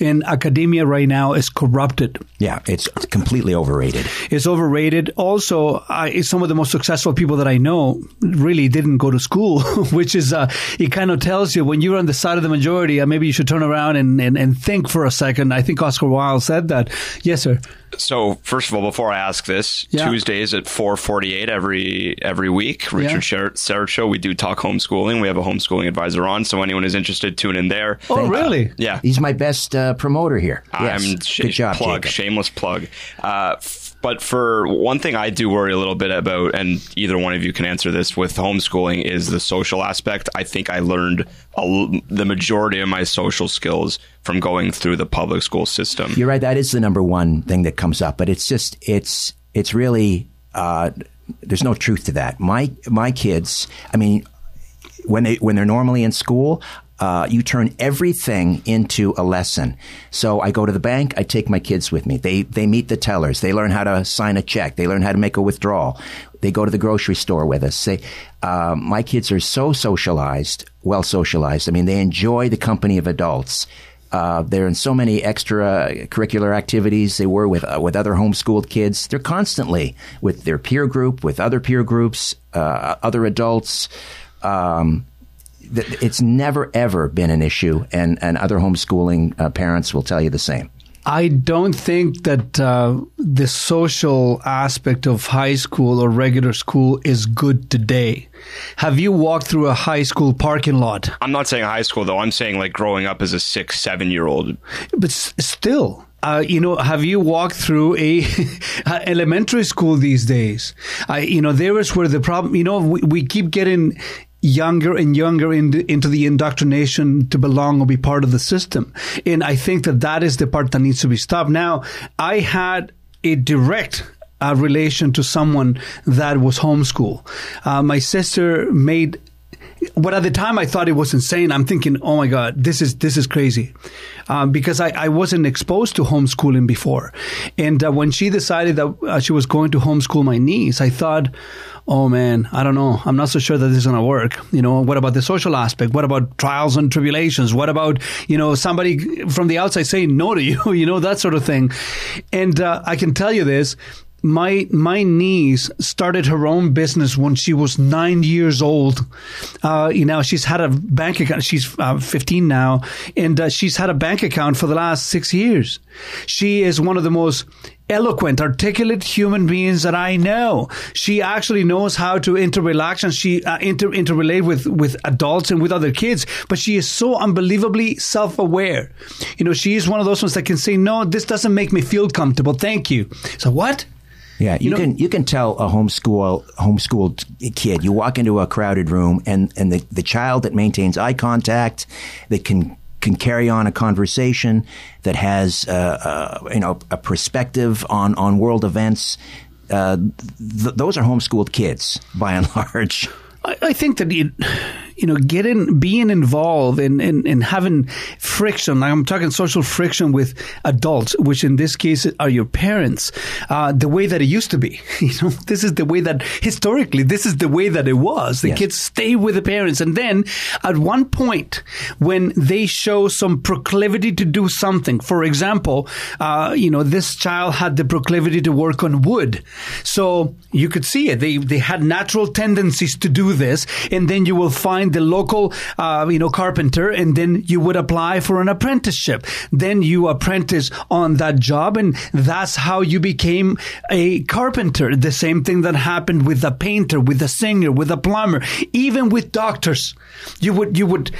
and academia right now is corrupted. Yeah, it's completely overrated. It's overrated. Also, I, some of the most successful people that I know really didn't go to school, [laughs] which is, uh, it kind of tells you when you're on the side of the majority, uh, maybe you should turn around and, and, and think for a second. I think Oscar Wilde said that. Yes, sir. So first of all, before I ask this, Yeah. Tuesdays at four forty eight every every week, Yeah. Richard Sher- Syrett show. We do talk homeschooling. We have a homeschooling advisor on, so anyone is interested, tune in there. Oh, really? Yeah, He's my best uh, promoter here. Yes. I'm sh- Good job, plug, Jacob. shameless plug. Uh, f- but for one thing, I do worry a little bit about, and either one of you can answer this with homeschooling is the social aspect. I think I learned a the majority of my social skills from going through the public school system. You're right. That is the number one thing that comes up, but it's just it's it's really uh, there's no truth to that. My my kids, I mean, when they when they're normally in school. Uh, you turn everything into a lesson. So I go to the bank. I take my kids with me. They they meet the tellers. They learn how to sign a check. They learn how to make a withdrawal. They go to the grocery store with us. They, uh, my kids are so socialized, well socialized. I mean, they enjoy the company of adults. Uh, they're in so many extracurricular activities. They were with uh, with other homeschooled kids. They're constantly with their peer group, with other peer groups, uh, other adults. Um, it's never ever been an issue, and and other homeschooling uh, parents will tell you the same. I don't think that uh, the social aspect of high school or regular school is good today. Have you walked through a high school parking lot? I'm not saying high school though. I'm saying like growing up as a six, seven year old. But s- still, uh, you know, have you walked through a [laughs] elementary school these days? Uh, you know, there is where the problem. You know, we, we keep getting younger and younger in the, into the indoctrination to belong or be part of the system, and I think that that is the part that needs to be stopped. Now, I had a direct uh, relation to someone that was homeschool. Uh, my sister made but at the time I thought it was insane. I'm thinking, oh my god, this is this is crazy, um, because I, I wasn't exposed to homeschooling before, and uh, when she decided that uh, she was going to homeschool my niece, I thought, oh man, I don't know, I'm not so sure that this is to work. You know, what about the social aspect? What about trials and tribulations? What about you know somebody from the outside saying no to you? [laughs] You know that sort of thing, and uh, I can tell you this my my niece started her own business when she was nine years old. Uh, you know, she's had a bank account. She's uh, 15 now, and uh, she's had a bank account for the last six years. She is one of the most eloquent, articulate human beings that I know. She actually knows how to interrelate and she uh, inter interrelate with with adults and with other kids. But she is so unbelievably self aware. You know, she is one of those ones that can say, "No, this doesn't make me feel comfortable. Thank you." So what? Yeah, you, know- can you can tell a homeschool homeschooled kid. You walk into a crowded room, and and the, the child that maintains eye contact, that can can carry on a conversation, that has uh, uh, you know a perspective on on world events. Uh, th- those are homeschooled kids by and [laughs] large. I, I think that it, you know, getting, being involved in, in, in having friction, like I'm talking social friction with adults, which in this case are your parents, uh, the way that it used to be. [laughs] You know, this is the way that historically, this is the way that it was. The Yes. kids stay with the parents. And then at one point, when they show some proclivity to do something, for example, uh, you know, this child had the proclivity to work on wood. So you could see it. They, they had natural tendencies to do this. And then you will find the local, uh, you know, carpenter and then you would apply for an apprenticeship. Then you apprentice on that job and that's how you became a carpenter. The same thing that happened with a painter, with a singer, with a plumber, even with doctors. You would, you would,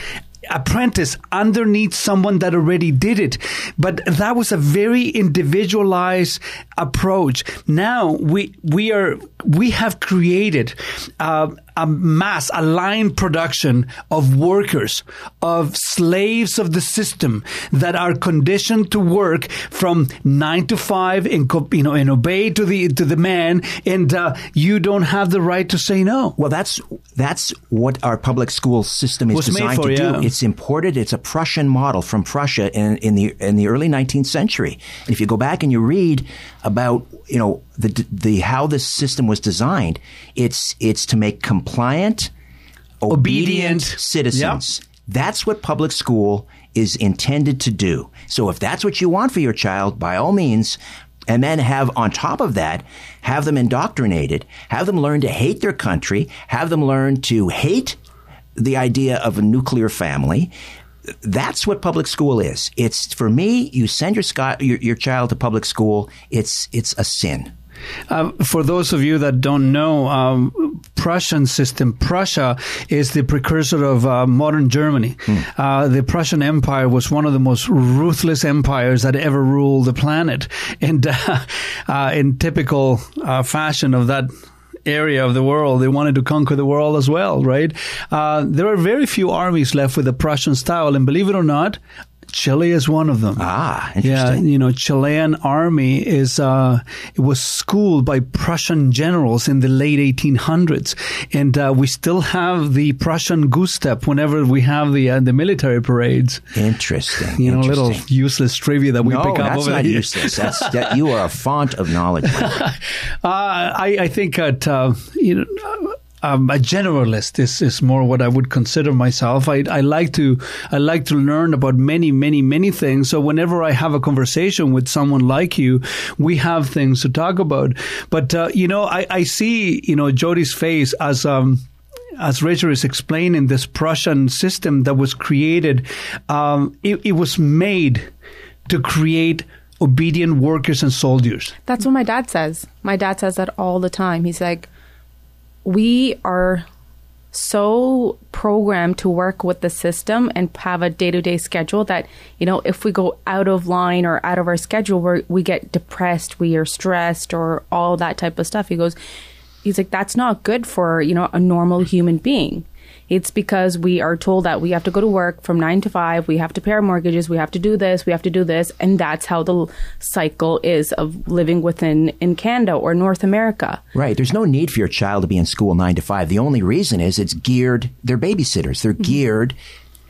apprentice underneath someone that already did it. But that was a very individualized approach. Now we we are we have created uh, a mass, a line production of workers, of slaves of the system that are conditioned to work from nine to five and you know and obey to the to the man, and uh, you don't have the right to say no. Well, that's that's what our public school system is Was designed for, to yeah. do. It's imported. It's a Prussian model from Prussia in, in the in the early 19th century. And if you go back and you read about you know the the how this system was designed, it's it's to make compliant, obedient, Obedient. citizens. That's what public school is intended to do. So if that's what you want for your child, by all means, and then have on top of that, have them indoctrinated, have them learn to hate their country, have them learn to hate the idea of a nuclear family. That's what public school is. It's for me. You send your, sco- your your child to public school. It's it's a sin. Uh, for those of you that don't know, um, Prussian system, Prussia is the precursor of uh, modern Germany. Uh, the Prussian Empire was one of the most ruthless empires that ever ruled the planet. And [laughs] uh, uh, in typical uh, fashion of that area of the world, they wanted to conquer the world as well, right? Uh, there are very few armies left with the Prussian style, and believe it or not, Chile is one of them. Ah, Yeah, you know, Chilean army is uh, it was schooled by Prussian generals in the late 1800s, and uh, we still have the Prussian goose step whenever we have the uh, the military parades. Interesting. You know, little useless trivia that we no, pick up that's over not useless. That's that, you are a font of knowledge. [laughs] Uh, I, I think that uh, you know. Um, a generalist is, is more what I would consider myself. I, I like to I like to learn about many many many things. So whenever I have a conversation with someone like you, we have things to talk about. But uh, you know, I, I see you know Jody's face as um as Richard is explaining this Prussian system that was created. Um, it, it was made to create obedient workers and soldiers. That's what my dad says. My dad says that all the time. He's like, we are so programmed to work with the system and have a day-to-day schedule that you know if we go out of line or out of our schedule we we get depressed we are stressed or all that type of stuff. He goes he's like that's not good for you know a normal human being it's because we are told that we have to go to work from nine to five, we have to pay our mortgages, we have to do this, we have to do this, and that's how the cycle is of living within in Canada or North America. Right. There's no need for your child to be in school nine to five. The only reason is it's geared. They're babysitters. They're geared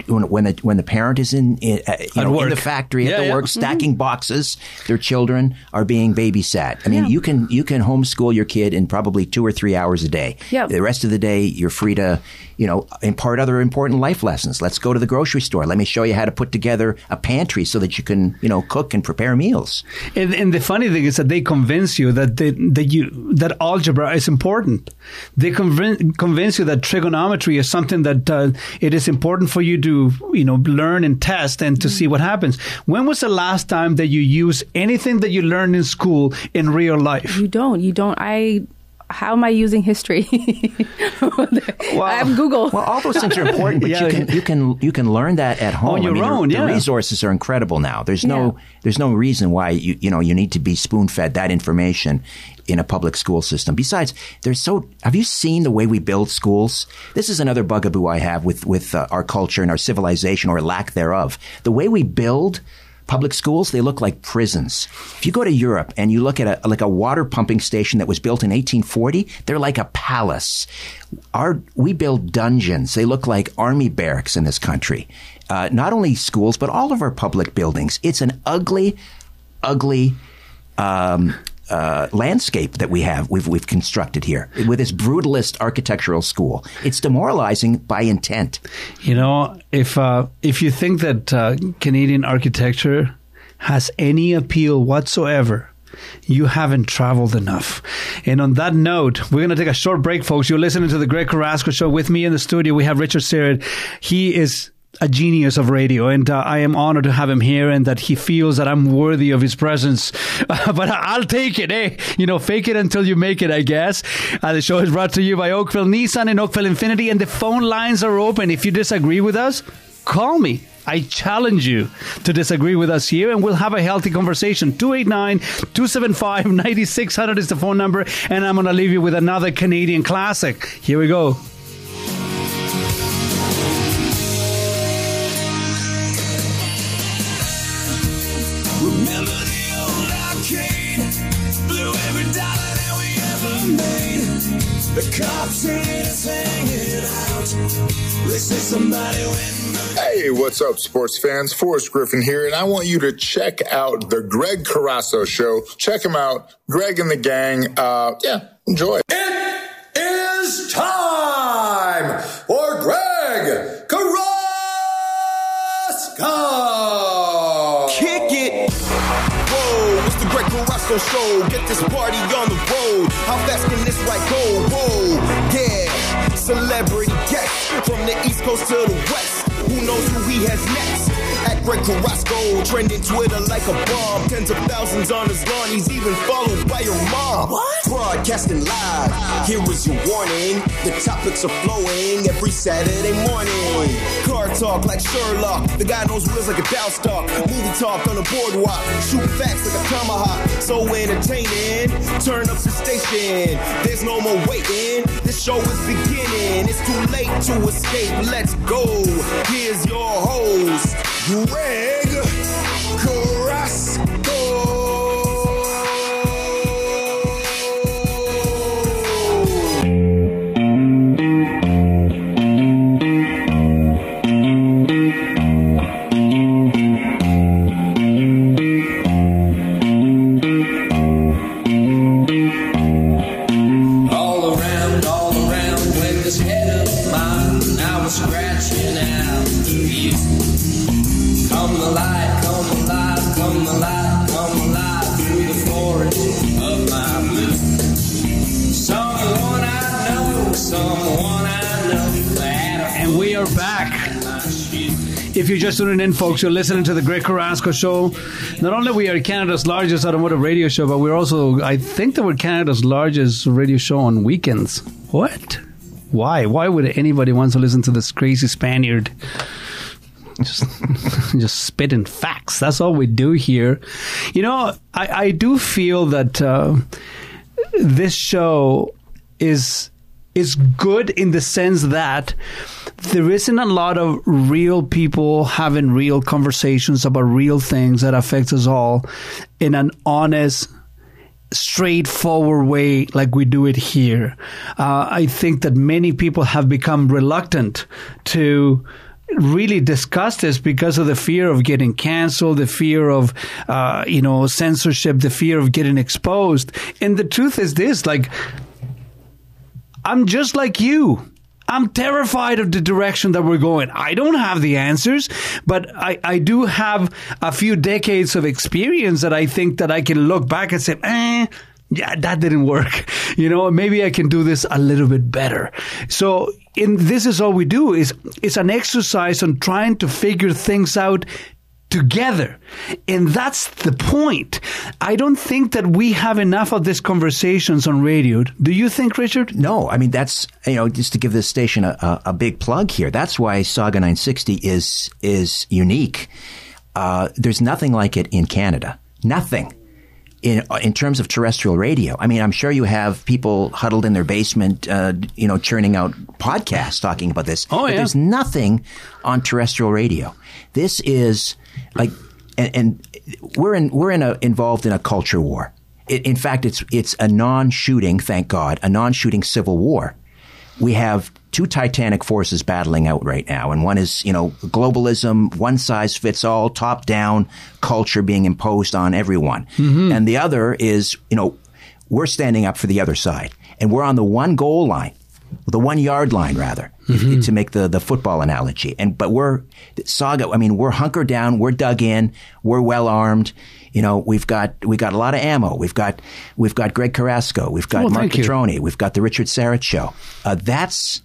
when when the when the parent is in, in uh, you know in the factory Yeah, at the yeah. work stacking boxes. Their children are being babysat. I mean, you can you can homeschool your kid in probably two or three hours a day. Yep. The rest of the day, you're free to you know impart other important life lessons. Let's go to the grocery store. Let me show you how to put together a pantry so that you can you know cook and prepare meals. And, and the funny thing is that they convince you that they, that you that algebra is important. They convin- convince you that trigonometry is something that uh, it is important for you to you know learn and test and to see what happens. When was the last time that you used anything that you learned in school in real life? You don't. You don't. I. How am I using history? [laughs] well, I have Google. Well, all those things are important, but [laughs] Yeah. you can you can you can learn that at home On your I mean, the- own, The, yeah. resources are incredible now. There's no Yeah. there's no reason why you you know you need to be spoon fed that information in a public school system. Besides, there's so have you seen the way we build schools? This is another bugaboo I have with with uh, our culture and our civilization or lack thereof. The way we build public schools, they look like prisons. If you go to Europe and you look at a, like a water pumping station that was built in 1840, they're like a palace. Our, we build dungeons. They look like army barracks in this country. Uh, not only schools, but all of our public buildings. It's an ugly, ugly, um, uh, landscape that we have we've we've constructed here with this brutalist architectural school. It's demoralizing by intent. You know, if uh, if you think that uh, Canadian architecture has any appeal whatsoever, you haven't traveled enough. And on that note, we're going to take a short break, folks. You're listening to the Greg Carrasco Show. With me in the studio, we have Richard Syrett. He is a genius of radio, and uh, I am honored to have him here, and that he feels that I'm worthy of his presence. [laughs] but I'll take it, eh? You know, fake it until you make it, I guess. Uh, the show is brought to you by Oakville Nissan and Oakville Infiniti, and the phone lines are open. If you disagree with us, call me. I challenge you to disagree with us here and we'll have a healthy conversation. 289 275 9600 is the phone number. And I'm going to leave you with another Canadian classic. Here we go. The cops ain't us hanging out. They say somebody went Hey, what's up, sports fans? Forrest Griffin here, and I want you to check out the Greg Carrasco Show. Check him out, Greg and the gang. Uh, yeah, enjoy. It is time for Greg Carrasco. Kick it. Whoa, it's the Greg Carrasco show. Get this party on the road. Celebrity guest from the East Coast to the West. Who knows who he has next? Greg Carrasco, trending Twitter like a bomb. Tens of thousands on his lawn. He's even followed by your mom. What? Broadcasting live. Here is your warning. The topics are flowing every Saturday morning. Car talk like Sherlock. The guy knows wheels like a Dow stock. Movie talk on the boardwalk. Shoot facts like a tomahawk. So entertaining. Turn up the station. There's no more waiting. This show is beginning. It's too late to escape. Let's go. Here's your host, Greg Carrasco. You're just tuning in, folks, you're listening to the Greg Carrasco Show. Not only we are Canada's largest automotive radio show, but we're also, I think that we're Canada's largest radio show on weekends. What? Why? Why would anybody want to listen to this crazy Spaniard? Just, [laughs] just spitting facts. That's all we do here. You know, I, I do feel that uh, this show is is good in the sense that there isn't a lot of real people having real conversations about real things that affect us all in an honest straightforward way like we do it here. Uh, I think that many people have become reluctant to really discuss this because of the fear of getting canceled, the fear of, uh, you know, censorship, the fear of getting exposed. And the truth is this, like, I'm just like you. I'm terrified of the direction that we're going. I don't have the answers, but I, I do have a few decades of experience that I think that I can look back and say, eh, yeah, that didn't work. [laughs] You know, maybe I can do this a little bit better. So, in this is all we do is it's an exercise on trying to figure things out together. And that's the point. I don't think that we have enough of these conversations on radio. Do you think, Richard? No, I mean that's you know just to give this station a, a, a big plug here. That's why Sauga 960 is is unique. Uh, there's nothing like it in Canada. Nothing. In, in terms of terrestrial radio, I mean, I'm sure you have people huddled in their basement, uh, you know, churning out podcasts talking about this. Oh, but yeah. there's nothing on terrestrial radio. This is like and, and we're in we're in a involved in a culture war. It, in fact, it's it's a non-shooting, thank God, a non-shooting civil war. We have two titanic forces battling out right now, and one is you know globalism, one size fits all, top down culture being imposed on everyone, and the other is you know we're standing up for the other side, and we're on the one goal line, the one yard line rather, if- to make the the football analogy. And but we're Sauga. I mean, we're hunkered down, we're dug in, we're well armed. You know, we've got we got a lot of ammo. We've got we've got Greg Carrasco. We've got Well, Mark. Petroni. We've got the Richard Syrett show. Uh, that's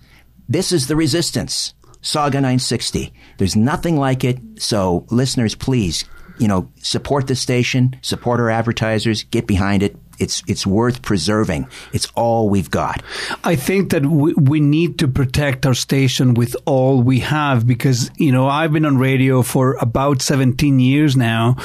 this is the resistance. Sauga 960. There's nothing like it. So listeners, please, you know, support the station, support our advertisers, get behind it. It's it's worth preserving. It's all we've got. I think that we, we need to protect our station with all we have because, you know, I've been on radio for about 17 years now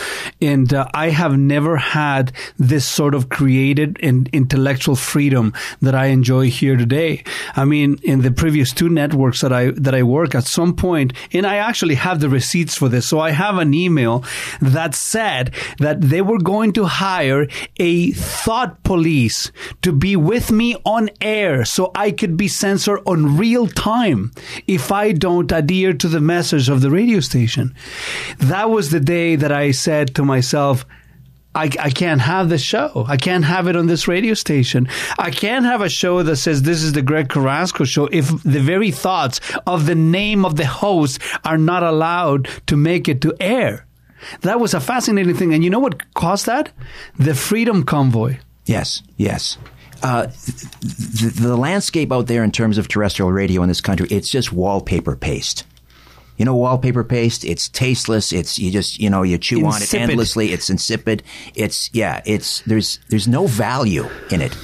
and uh, I have never had this sort of created and intellectual freedom that I enjoy here today. I mean, in the previous two networks that I, that I work at some point, and I actually have the receipts for this. So I have an email that said that they were going to hire a thought police to be with me on air so I could be censored on real time if I don't adhere to the message of the radio station. That was the day that I said to myself, I, I can't have this show. I can't have it on this radio station. I can't have a show that says this is the Greg Carrasco show if the very thoughts of the name of the host are not allowed to make it to air. That was a fascinating thing. And you know what caused that? The Freedom Convoy. Yes, yes. Uh, the, the landscape out there in terms of terrestrial radio in this country, it's just wallpaper paste. You know, wallpaper paste. It's tasteless. It's you just you know you chew on it Insipid. endlessly. It's insipid. It's yeah. It's there's there's no value in it.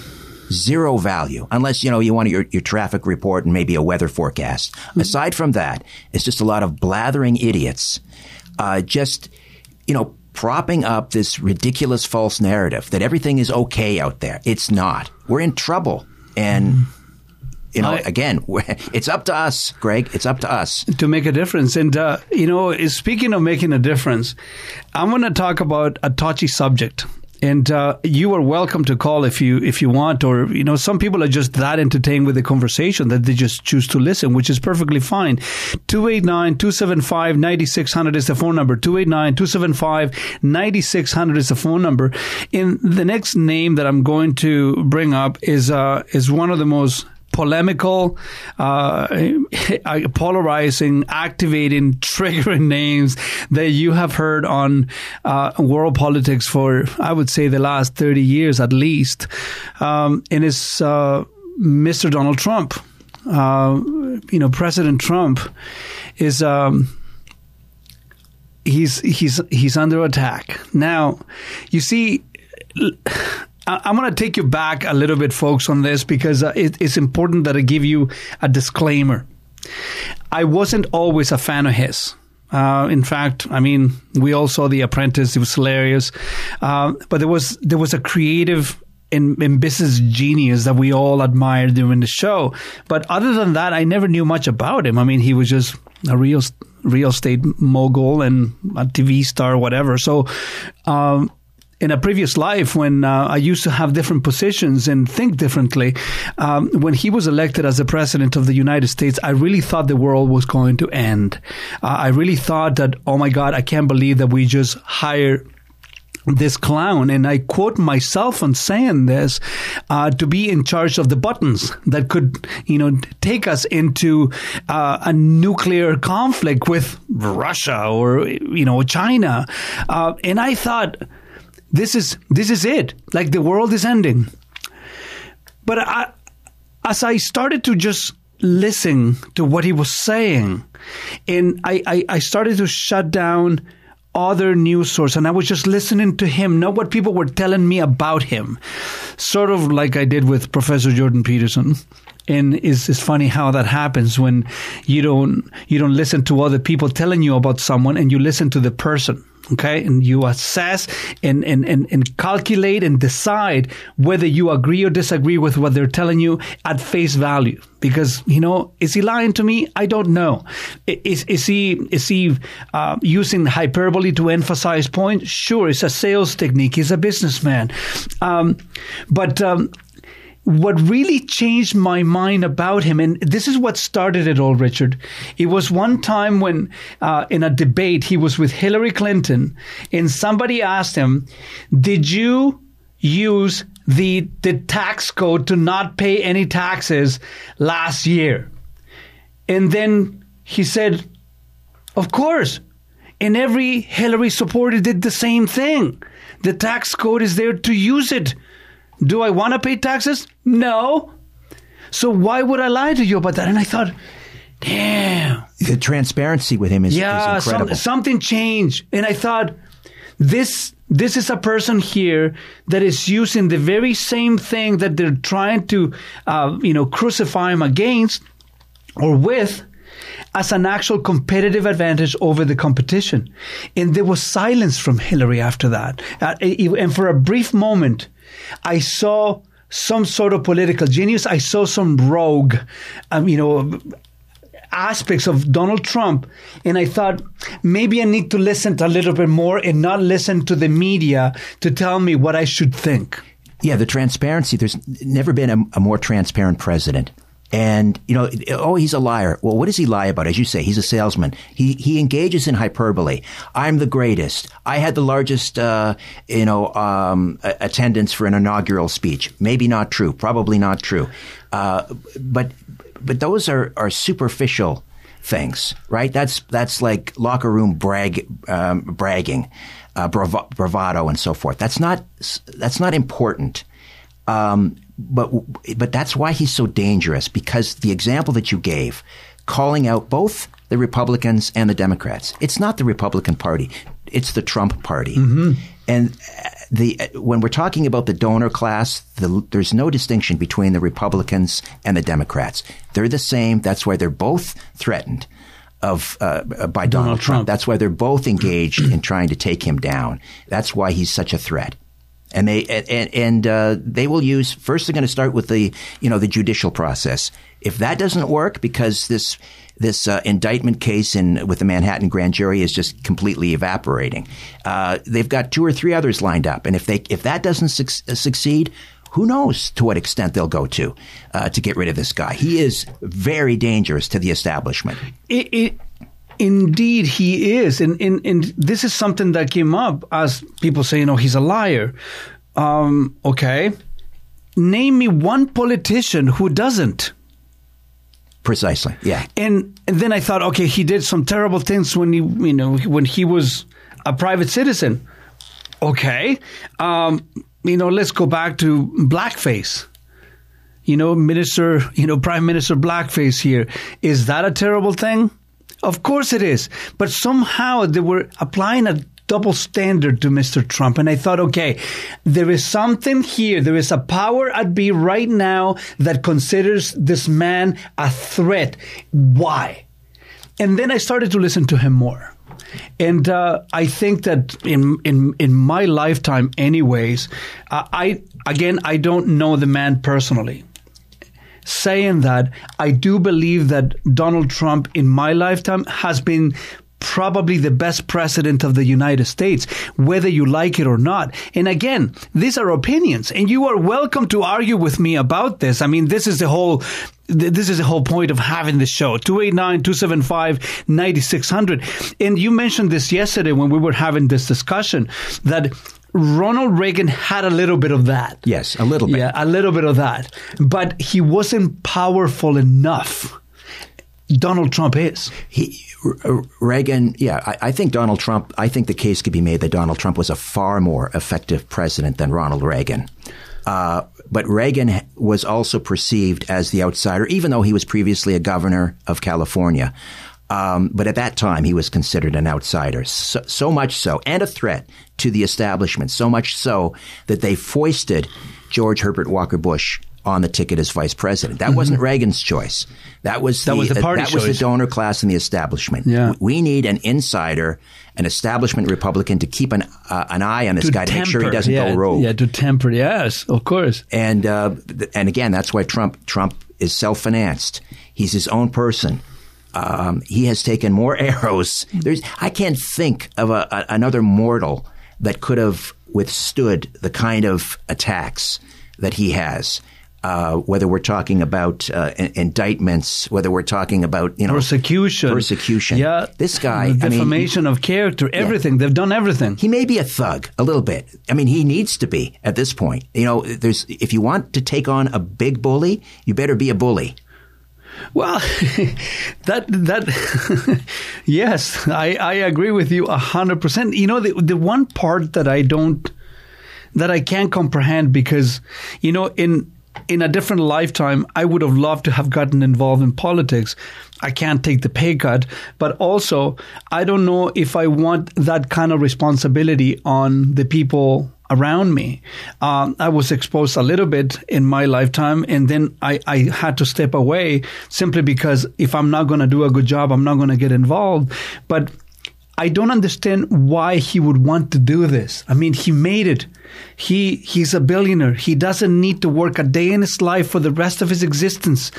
Zero value unless you know you want your your traffic report and maybe a weather forecast. Aside from that, it's just a lot of blathering idiots. Uh, just you know propping up this ridiculous false narrative that everything is okay out there. It's not. We're in trouble and. You know, I- again, [laughs] it's up to us, Greg. It's up to us. to make a difference. And uh, you know, speaking of making a difference, I'm going to talk about a touchy subject. And uh, you are welcome to call if you if you want, or you know, some people are just that entertained with the conversation that they just choose to listen, which is perfectly fine. 289-275-9600 is the phone number. 289-275-9600 is the phone number. And the next name that I'm going to bring up is uh, is one of the most polemical, [laughs] uh, polarizing, activating, [laughs] triggering names that you have heard on uh, world politics for, I would say, the last 30 years at least. Um, and it's uh, Mr. Donald Trump. Uh, you know, President Trump is. Um, he's he's he's under attack now. You see, I'm going to take you back a little bit, folks, on this because uh, it's important that I give you a disclaimer. I wasn't always a fan of his. Uh, in fact, I mean, we all saw The Apprentice; it was hilarious. Uh, but there was there was a creative and, and business genius that we all admired during the show. But other than that, I never knew much about him. I mean, he was just a real real estate mogul and a TV star, whatever. So. Um, in a previous life when uh, I used to have different positions and think differently, um, when he was elected as the president of the United States, I really thought the world was going to end. Uh, I really thought that, oh my God, I can't believe that we just hired this clown, and I quote myself on saying this, uh, to be in charge of the buttons that could, you know, take us into uh, a nuclear conflict with Russia or, you know, China. Uh, and I thought, this is this is it. Like the world is ending. But I, as I started to just listen to what he was saying, and I, I, I started to shut down other news sources, and I was just listening to him, not what people were telling me about him. Sort of like I did with Professor Jordan Peterson. And it's, it's funny how that happens when you don't you don't listen to other people telling you about someone and you listen to the person Okay, and you assess and, and, and, and calculate and decide whether you agree or disagree with what they're telling you at face value. Because you know, is he lying to me? I don't know. Is is he is he uh, using hyperbole to emphasize points? Sure, it's a sales technique. He's a businessman, um, but. Um, what really changed my mind about him, and this is what started it all, Richard. It was one time when, uh, in a debate, he was with Hillary Clinton, and somebody asked him, "Did you use the the tax code to not pay any taxes last year?" And then he said, "Of course." And every Hillary supporter did the same thing. The tax code is there to use it. Do I want to pay taxes? No. So why would I lie to you about that? And I thought, damn. The transparency with him is, yeah, is incredible. some, something changed. And I thought, this this is a person here that is using the very same thing that they're trying to, uh, you know, crucify him against or with as an actual competitive advantage over the competition. And there was silence from Hillary after that. Uh, and for a brief moment, I saw some sort of political genius. I saw some rogue, um, you know, aspects of Donald Trump. And I thought maybe I need to listen to a little bit more and not listen to the media to tell me what I should think. Yeah, the transparency. There's never been a, a more transparent president. And you know, oh, he's a liar. Well, what does he lie about? As you say, he's a salesman. He he engages in hyperbole. I'm the greatest. I had the largest, uh, you know, um, attendance for an inaugural speech. Maybe not true. Probably not true. Uh, but but those are are superficial things, right? That's that's like locker room brag um, bragging, uh, bravo- bravado, and so forth. That's not that's not important. Um, but but that's why he's so dangerous because the example that you gave, calling out both the Republicans and the Democrats, it's not the Republican Party, it's the Trump Party, mm-hmm. and uh, the uh, when we're talking about the donor class, the, there's no distinction between the Republicans and the Democrats. They're the same. That's why they're both threatened of uh, by Donald, Trump. Trump. That's why they're both engaged in trying to take him down. That's why he's such a threat. And they and, and uh, they will use first. They're going to start with the you know the judicial process. If that doesn't work, because this this uh, indictment case in with the Manhattan grand jury is just completely evaporating, uh, they've got two or three others lined up. And if they if that doesn't suc- succeed, who knows to what extent they'll go to uh, to get rid of this guy? He is very dangerous to the establishment. It, it, indeed, he is, and, and and this is something that came up as people say, you know, he's a liar. Um, okay, name me one politician who doesn't. Precisely. Yeah. And, and then I thought, okay, he did some terrible things when he, you know, when he was a private citizen. Okay, um, you know, let's go back to blackface. You know, minister, you know, prime minister blackface here. Is that a terrible thing? Of course it is. But somehow they were applying a double standard to Mr. Trump. And I thought, okay, there is something here. There is a power at B right now that considers this man a threat. Why? And then I started to listen to him more. And uh, I think that in in in my lifetime, anyways, uh, I again I don't know the man personally. Saying that, I do believe that Donald Trump in my lifetime has been probably the best president of the United States, whether you like it or not. And again, these are opinions, and you are welcome to argue with me about this. I mean, this is the whole, this is the whole point of having this show. 289-275-9600. And you mentioned this yesterday when we were having this discussion that Ronald Reagan had a little bit of that. Yes, a little bit. Yeah, a little bit of that. But he wasn't powerful enough. Donald Trump is. He Reagan, yeah, I, I think Donald Trump. I think the case could be made that Donald Trump was a far more effective president than Ronald Reagan. Uh, but Reagan was also perceived as the outsider, even though he was previously a governor of California. Um, but at that time, he was considered an outsider, so, so much so, and a threat to the establishment. So much so that they foisted George Herbert Walker Bush on the ticket as vice president. That wasn't Reagan's choice. That was Mm-hmm. That was the party that was the donor class and the establishment. Yeah. We need an insider, an establishment Republican to keep an uh, an eye on this To guy to make sure he temper, doesn't yeah, go rogue. Yeah, to temper. Yes, of course. And uh, and again, that's why Trump Trump is self financed. He's his own person. Um, he has taken more [laughs] arrows. There's I can't think of a, a, another mortal that could have withstood the kind of attacks that he has. Uh, whether we're talking about uh, indictments, whether we're talking about you know Persecution. persecution. Yeah. this guy, The I mean, defamation of character, everything. They've done everything. he may be a thug a little bit. I mean, he needs to be at this point. You know, there's if you want to take on a big bully, you better be a bully. Well, [laughs] that that [laughs] yes, I, I agree with you hundred percent. You know, the the one part that I don't that I can't comprehend because you know in in a different lifetime I would have loved to have gotten involved in politics. I can't take the pay cut, but also I don't know if I want that kind of responsibility on the people around me. Um, I was exposed a little bit in my lifetime, and then I, I had to step away simply because if I'm not going to do a good job, I'm not going to get involved. But I don't understand why he would want to do this. I mean, he made it. He he's a billionaire. He doesn't need to work a day in his life for the rest of his existence.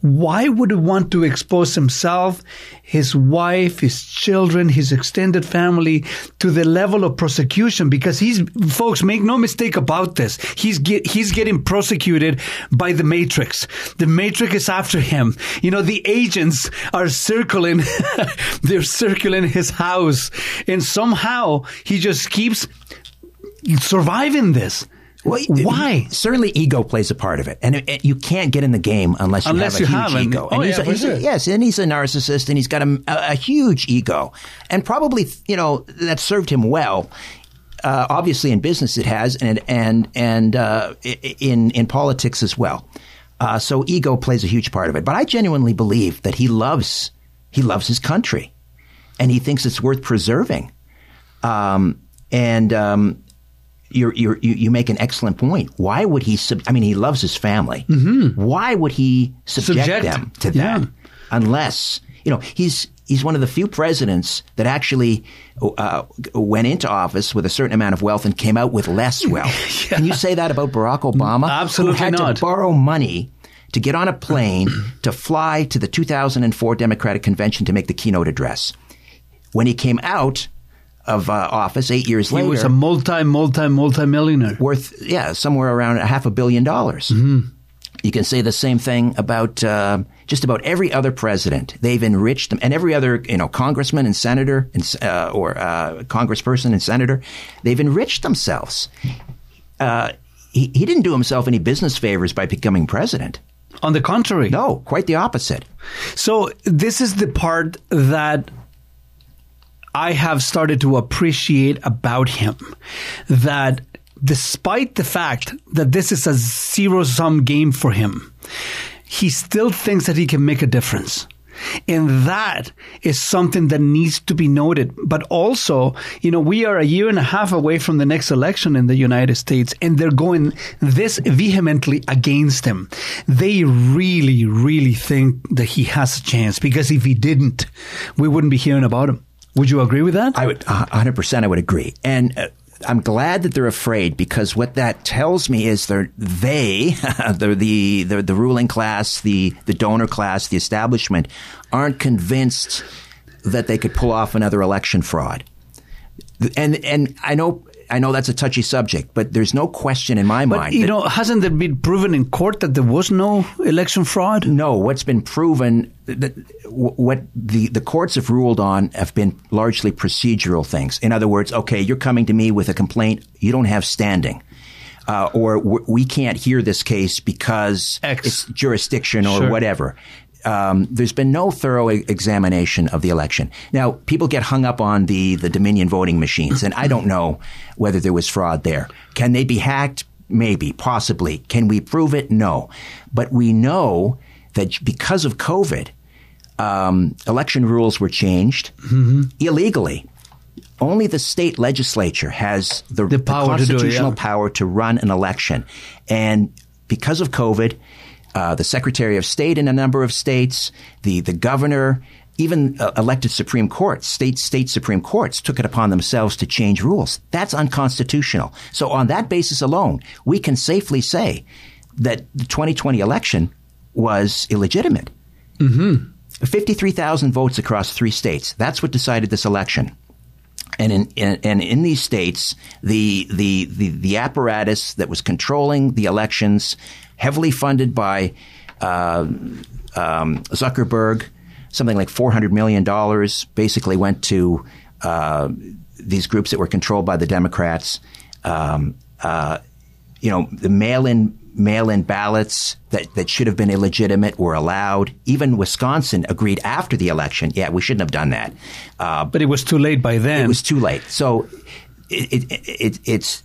Why would he want to expose himself, his wife, his children, his extended family to the level of prosecution? Because he's folks make no mistake about this. He's get, he's getting prosecuted by the Matrix. The Matrix is after him. You know, the agents are circling. [laughs] they're circling his house, and somehow he just keeps surviving this. Why? Certainly, ego plays a part of it, and it, it- you can't get in the game unless you Unless have a you huge have an- ego. oh, he's yeah, a, he's a- sure. yes, and he's a narcissist, and he's got a, a, a huge ego, and probably you know that served him well. Uh, obviously, in business, it has, and and and uh, in in politics as well. Uh, so, ego plays a huge part of it. But I genuinely believe that he loves he loves his country, and he thinks it's worth preserving. Um, and um, you're, you're, you you make an excellent point. Why would he? Sub- I mean, he loves his family. Why would he subject, Subject. them to that? Yeah. Unless you know he's he's one of the few presidents that actually uh, went into office with a certain amount of wealth and came out with less [laughs] wealth. Can you say that about Barack Obama? Absolutely who had not. to borrow money. To get on a plane [clears throat] to fly to the 2004 Democratic Convention to make the keynote address. When he came out of uh, office eight years He later, was a multi, multi, multi millionaire. worth yeah somewhere around a half a billion dollars. Mm-hmm. You can say the same thing about uh, just about every other president. They've enriched them, and every other you know congressman and senator and uh, or uh, congressperson and senator. They've enriched themselves. Uh, he, he didn't do himself any business favors by becoming president. On the contrary. No, quite the opposite. So this is the part that I have started to appreciate about him. That despite the fact that this is a zero sum game for him, he still thinks that he can make a difference. And that is something that needs to be noted. But also, you know, we are a year and a half away from the next election in the United States, and they're going this vehemently against him. They really, really think that he has a chance because if he didn't, we wouldn't be hearing about him. Would you agree with that? I would, 100% I would agree. And uh, I'm glad that they're afraid because what that tells me is they're, they, [laughs] the, the, the, the ruling class, the, the donor class, the establishment aren't convinced that they could pull off another election fraud. And, and I know, I know that's a touchy subject, but there's no question in my But mind. you know, hasn't it been proven in court that there was no election fraud? No, what's been proven that what the, the courts have ruled on have been largely procedural things. In other words, okay, you're coming to me with a complaint, you don't have standing. Uh, or we can't hear this case because X. it's jurisdiction or Sure. whatever. Um, there's been no thorough examination of the election. Now, people get hung up on the, the Dominion voting machines, and I don't know whether there was fraud there. Can they be hacked? Maybe, possibly. Can we prove it? No. But we know that because of COVID, um, election rules were changed illegally. Only the state legislature has the, The power to do it, constitutional yeah. power to run an election. And because of COVID, uh, the Secretary of State in a number of states, the the governor, even uh, elected Supreme Courts, state state Supreme Courts, took it upon themselves to change rules. That's unconstitutional. So on that basis alone, we can safely say that the 2020 election was illegitimate. Mm-hmm. 53,000 votes across three states. That's what decided this election. And in, in, and in these states, the, the, the, the apparatus that was controlling the elections, heavily funded by uh, um, Zuckerberg, something like $400 million, basically went to uh, these groups that were controlled by the Democrats. Um, uh, you know, the mail-in mail-in ballots that, that should have been illegitimate were allowed. Even Wisconsin agreed after the election. Yeah, we shouldn't have done that. Uh, but it was too late by then. It was too late. So it, it, it it's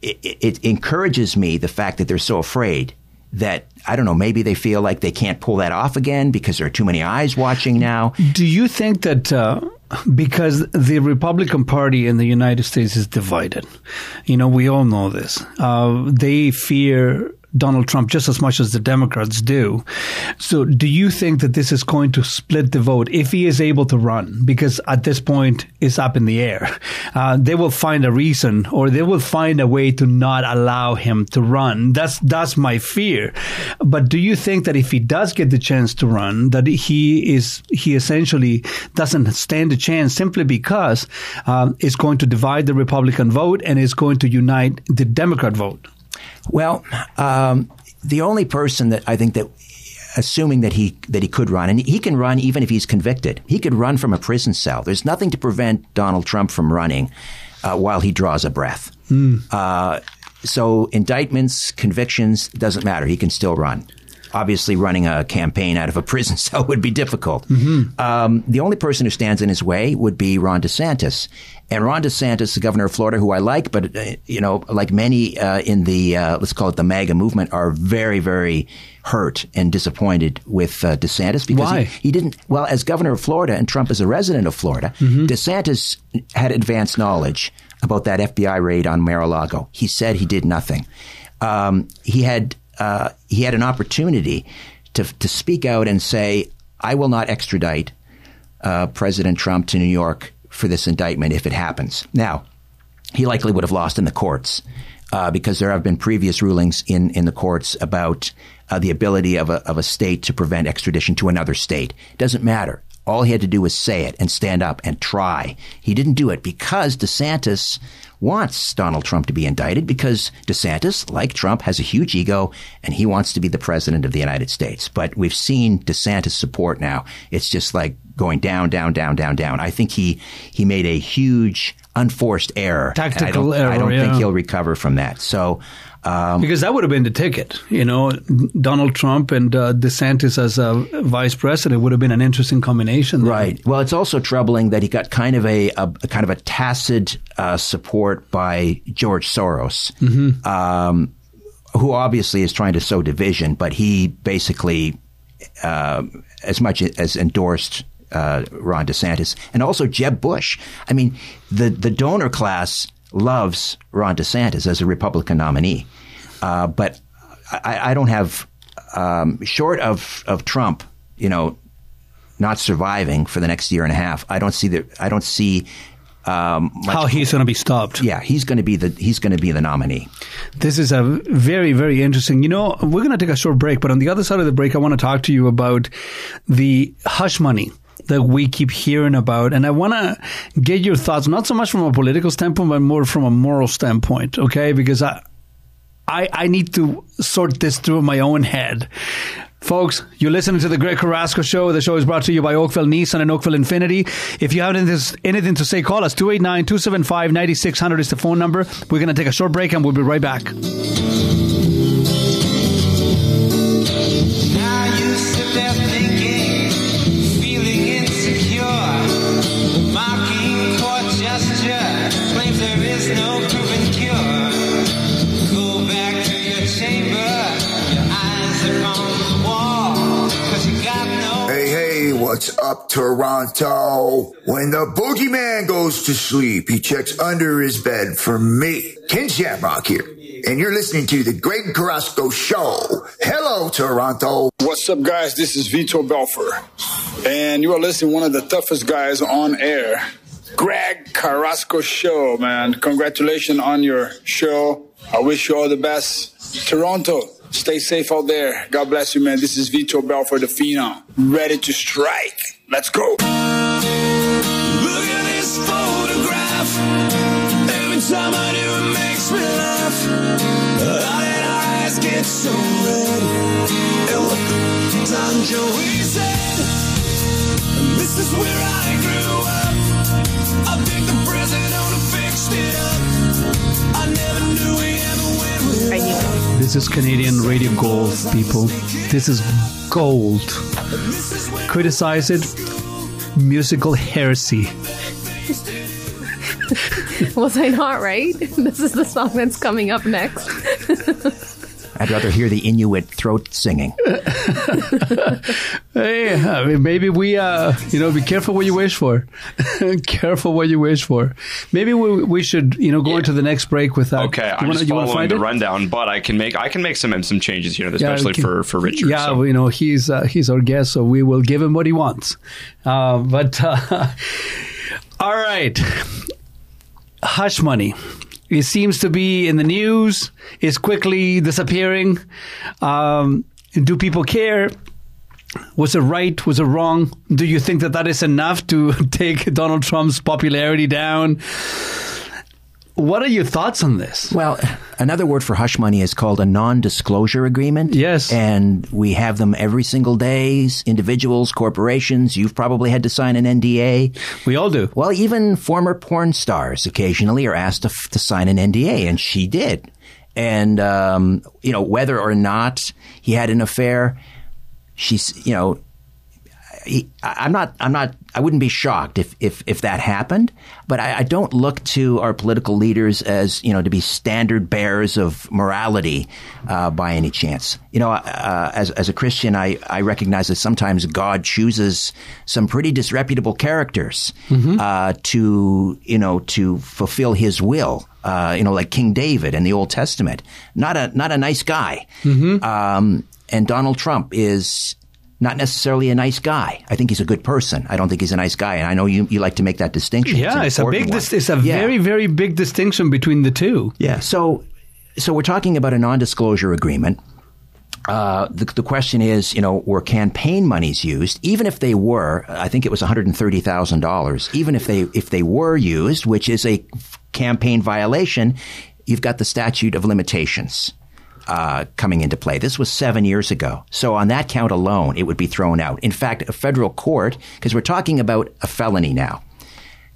it, it encourages me the fact that they're so afraid that I don't know, maybe they feel like they can't pull that off again because there are too many eyes watching now. Do you think that uh, because the Republican Party in the United States is divided, you know, we all know this, uh, they fear Donald Trump just as much as the Democrats do. So, do you think that this is going to split the vote if he is able to run? Because at this point, it's up in the air. Uh, they will find a reason, or they will find a way to not allow him to run. That's that's my fear. But do you think that if he does get the chance to run, that he is he essentially doesn't stand a chance simply because um, it's going to divide the Republican vote and is going to unite the Democrat vote? Well, um, the only person that I think that assuming that he that he could run, and he can run even if he's convicted. He could run from a prison cell. There's nothing to prevent Donald Trump from running uh, while he draws a breath. Mm. Uh, so indictments, convictions doesn't matter. He can still run. Obviously, running a campaign out of a prison [laughs] cell would be difficult. Mm-hmm. Um, the only person who stands in his way would be Ron DeSantis. And Ron DeSantis, the governor of Florida, who I like, but uh, you know, like many uh, in the uh, let's call it the MAGA movement, are very, very hurt and disappointed with uh, DeSantis because Why? He, he didn't. Well, as governor of Florida and Trump is a resident of Florida, Mhm. DeSantis had advanced knowledge about that FBI raid on Mar-a-Lago. He said he did nothing. Um, he had uh, he had an opportunity to to speak out and say, "I will not extradite uh, President Trump to New York for this indictment if it happens." Now, he likely would have lost in the courts uh, because there have been previous rulings in, in the courts about uh, the ability of a, of a state to prevent extradition to another state. Doesn't matter. All he had to do was say it and stand up and try. He didn't do it because DeSantis wants Donald Trump to be indicted because DeSantis, like Trump, has a huge ego and he wants to be the president of the United States. But we've seen DeSantis support now. It's just like going down, down, down, down, down. I think he he made a huge unforced error. and I Tactical don't, I don't think he'll recover from that. So. Um, because that would have been the ticket, you know, Donald Trump and uh, DeSantis as a vice president would have been an interesting combination. there. Right. Well, it's also troubling that he got kind of a, a, a kind of a tacit uh, support by George Soros, Mhm. um, who obviously is trying to sow division, but he basically, uh, as much as endorsed uh, Ron DeSantis and also Jeb Bush. I mean, the the donor class loves Ron DeSantis as a Republican nominee, uh, but I, I don't have um, short of of Trump, you know, not surviving for the next year and a half. I don't see the I don't see um, How he's going to be stopped. Yeah, he's going to be the he's going to be the nominee. This is a very, very interesting. You know, we're going to take a short break, but on the other side of the break, I want to talk to you about the hush money that we keep hearing about. And I want to get your thoughts, not so much from a political standpoint, but more from a moral standpoint, okay? Because I, I, I need to sort this through my own head. Folks, you're listening to the Greg Carrasco Show. The show is brought to you by Oakville Nissan and Oakville Infiniti. If you have anything, to say, call us. 289 275 9600 is the phone number. We're going to take a short break and we'll be right back. Up, Toronto? When the boogeyman goes to sleep, he checks under his bed for me. Ken Shamrock here. and you're listening to the Greg Carrasco Show. Hello, Toronto. What's up, guys? This is Vitor Belfort, and you are listening to one of the toughest guys on air, Greg Carrasco Show. Man, congratulations on your show. I wish you all the best. Toronto, stay safe out there. God bless you, man. This is Vitor Belfort, the Phenom, ready to strike. Let's go. Look at this photograph. Every time I do, it makes me laugh. Eyes get so red. And what Joey said. This is where I grew This is Canadian Radio Gold, people. This is gold. Criticize it. Musical heresy. [laughs] Was I not right? [laughs] This is the song that's coming up next. [laughs] I'd rather hear the Inuit throat singing. [laughs] Hey, I mean, maybe we, uh, you know, be careful what you wish for. [laughs] careful what you wish for. Maybe we, we should, you know, go into the next break with that. Okay, You I'm wanna- just you following find the it? rundown, but I can make I can make some some changes here, especially okay. for for Richard. Yeah, so. well, you know, he's uh, he's our guest, so we will give him what he wants. Uh, but uh, [laughs] all right, hush money. It seems to be in the news. It's quickly disappearing. Um, do people care? Was it right? Was it wrong? Do you think that that is enough to [laughs] take Donald Trump's popularity down? What are your thoughts on this? Well, another word for hush money is called a non-disclosure agreement. Yes. And we have them every single day. Individuals, corporations. You've probably had to sign an NDA. We all do. Well, even former porn stars occasionally are asked to, to sign an NDA, and she did. And, um, you know, whether or not he had an affair, she's, you know, he, I- I'm not. I'm not. I wouldn't be shocked if if if that happened. But I, I don't look to our political leaders as you know to be standard bearers of morality uh, by any chance. You know, uh, as as a Christian, I I recognize that sometimes God chooses some pretty disreputable characters uh, to you know to fulfill His will. Uh, you know, like King David in the Old Testament. Not a not a nice guy. Um, and Donald Trump is not necessarily a nice guy. I think he's a good person. I don't think he's a nice guy, and I know you, you like to make that distinction. Yeah, an it's a big. Dis- it's a Yeah. very, very big distinction between the two. Yeah. So, so we're talking about a non-disclosure agreement. Uh, the, the question is, you know, were campaign monies used? Even if they were, I think it was one hundred and thirty thousand dollars. Even if they if they were used, which is a campaign violation, you've got the statute of limitations uh, coming into play. This was seven years ago. So on that count alone, it would be thrown out. In fact, a federal court, because we're talking about a felony now.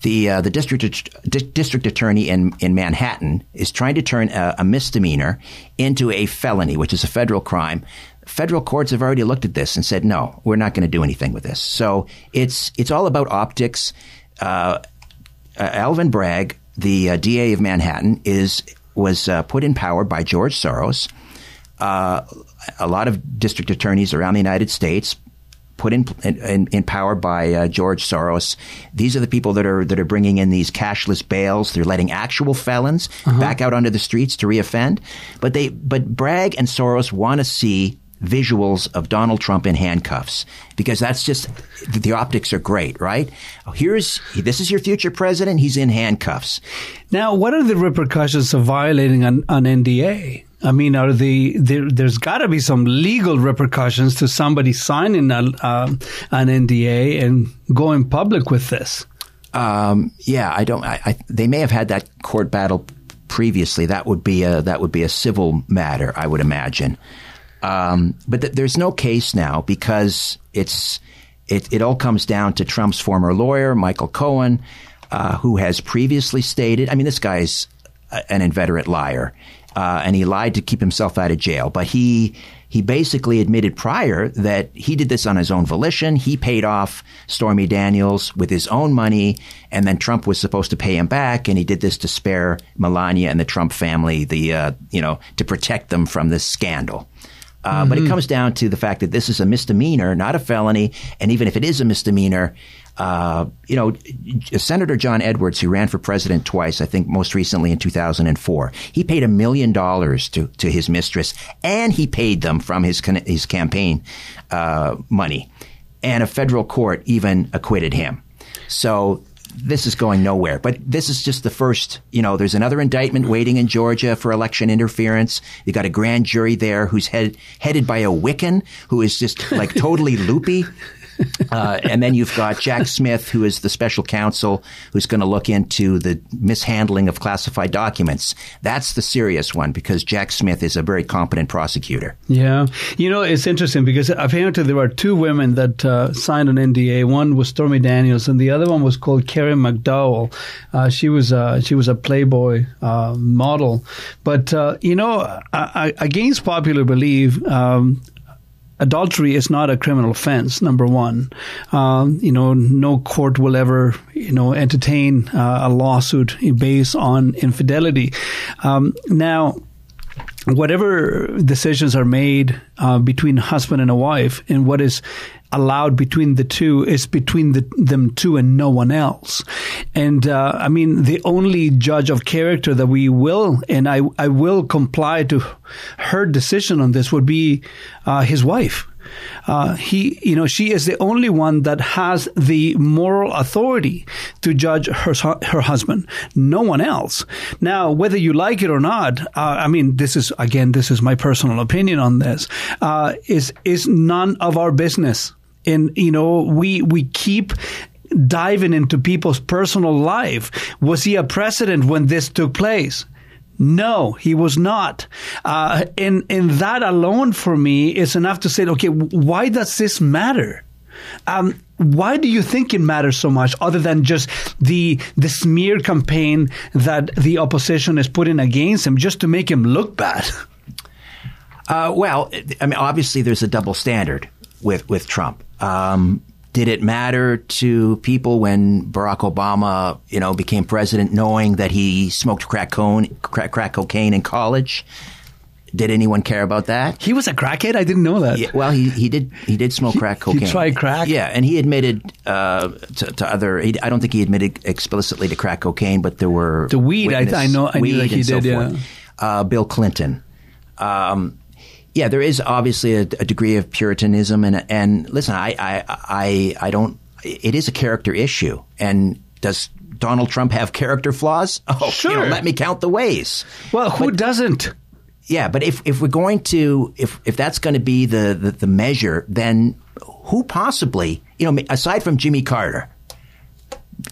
The uh, the district di- district attorney in in Manhattan is trying to turn a, a misdemeanor into a felony, which is a federal crime. Federal courts have already looked at this and said, no, we're not going to do anything with this. So it's it's all about optics. Uh, uh, Alvin Bragg, the uh, DA of Manhattan, is was uh, put in power by George Soros. Uh, a lot of district attorneys around the United States put in in, in power by uh, George Soros. These are the people that are that are bringing in these cashless bails. They're letting actual felons back out onto the streets to reoffend. But they but Bragg and Soros want to see visuals of Donald Trump in handcuffs because that's just the optics are great, right? Here's this is your future president. He's in handcuffs. Now, what are the repercussions of violating an, an NDA? I mean, are the there, there's got to be some legal repercussions to somebody signing a, um, an NDA and going public with this. Um, yeah, I don't. I, I, they may have had that court battle previously. That would be a that would be a civil matter, I would imagine. Um, but th- there's no case now because it's it, it all comes down to Trump's former lawyer, Michael Cohen, uh, who has previously stated. I mean, this guy's an inveterate liar, uh, and he lied to keep himself out of jail. But he he basically admitted prior that he did this on his own volition. He paid off Stormy Daniels with his own money, and then Trump was supposed to pay him back, and he did this to spare Melania and the Trump family, the uh, you know, to protect them from this scandal. Uh, But it comes down to the fact that this is a misdemeanor, not a felony. And even if it is a misdemeanor, Uh, you know, Senator John Edwards, who ran for president twice, I think most recently in 2004, he paid a million dollars to to his mistress, and he paid them from his his campaign uh, money, and a federal court even acquitted him. So this is going nowhere. But this is just the first. You know, there's another indictment waiting in Georgia for election interference. You got a grand jury there who's head, headed by a Wiccan who is just like totally loopy. [laughs] Uh, and then you've got Jack Smith, who is the special counsel, who's going to look into the mishandling of classified documents. That's the serious one because Jack Smith is a very competent prosecutor. Yeah, you know it's interesting because apparently there were two women that uh, signed an NDA. One was Stormy Daniels, and the other one was called Karen McDougal. Uh, she was uh, she was a Playboy uh, model, but uh, you know, against popular belief. Um, adultery is not a criminal offense. Number one, um, you know, no court will ever, you know, entertain uh, a lawsuit based on infidelity. Um, now, whatever decisions are made uh, between husband and a wife, and what is allowed between the two is between the, them two and no one else. And uh, I mean, the only judge of character that we will, and I, I will comply to her decision on this would be uh, his wife. Uh, he, you know, she is the only one that has the moral authority to judge her her husband. No one else. Now, whether you like it or not, uh, I mean, this is again, this is my personal opinion on this. Uh, is is none of our business. And you know, we we keep diving into people's personal life. Was he a president when this took place? No, he was not. Uh, and, and that alone for me is enough to say, okay, why does this matter? Um, why do you think it matters so much other than just the the smear campaign that the opposition is putting against him just to make him look bad? Uh, well, I mean, obviously there's a double standard with with Trump. Um, did it matter to people when Barack Obama, you know, became president, knowing that he smoked crack, cone, crack, crack cocaine in college? Did anyone care about that? He was a crackhead. I didn't know that. Yeah, well, he, he did he did smoke crack cocaine. He tried crack. Yeah, and he admitted uh, to, to, other. He, I don't think he admitted explicitly to crack cocaine, but there were the weed. I, I, know. I weed knew that he so did. Yeah. Uh, Bill Clinton. Um, yeah, there is obviously a, a, degree of puritanism, and and listen, I, I I I don't. It is a character issue, and does Donald Trump have character flaws? [laughs] Oh, sure. You know, let me count the ways. Well, who but, doesn't? Yeah, but if if we're going to if if that's going to be the, the the measure, then who possibly you know aside from Jimmy Carter,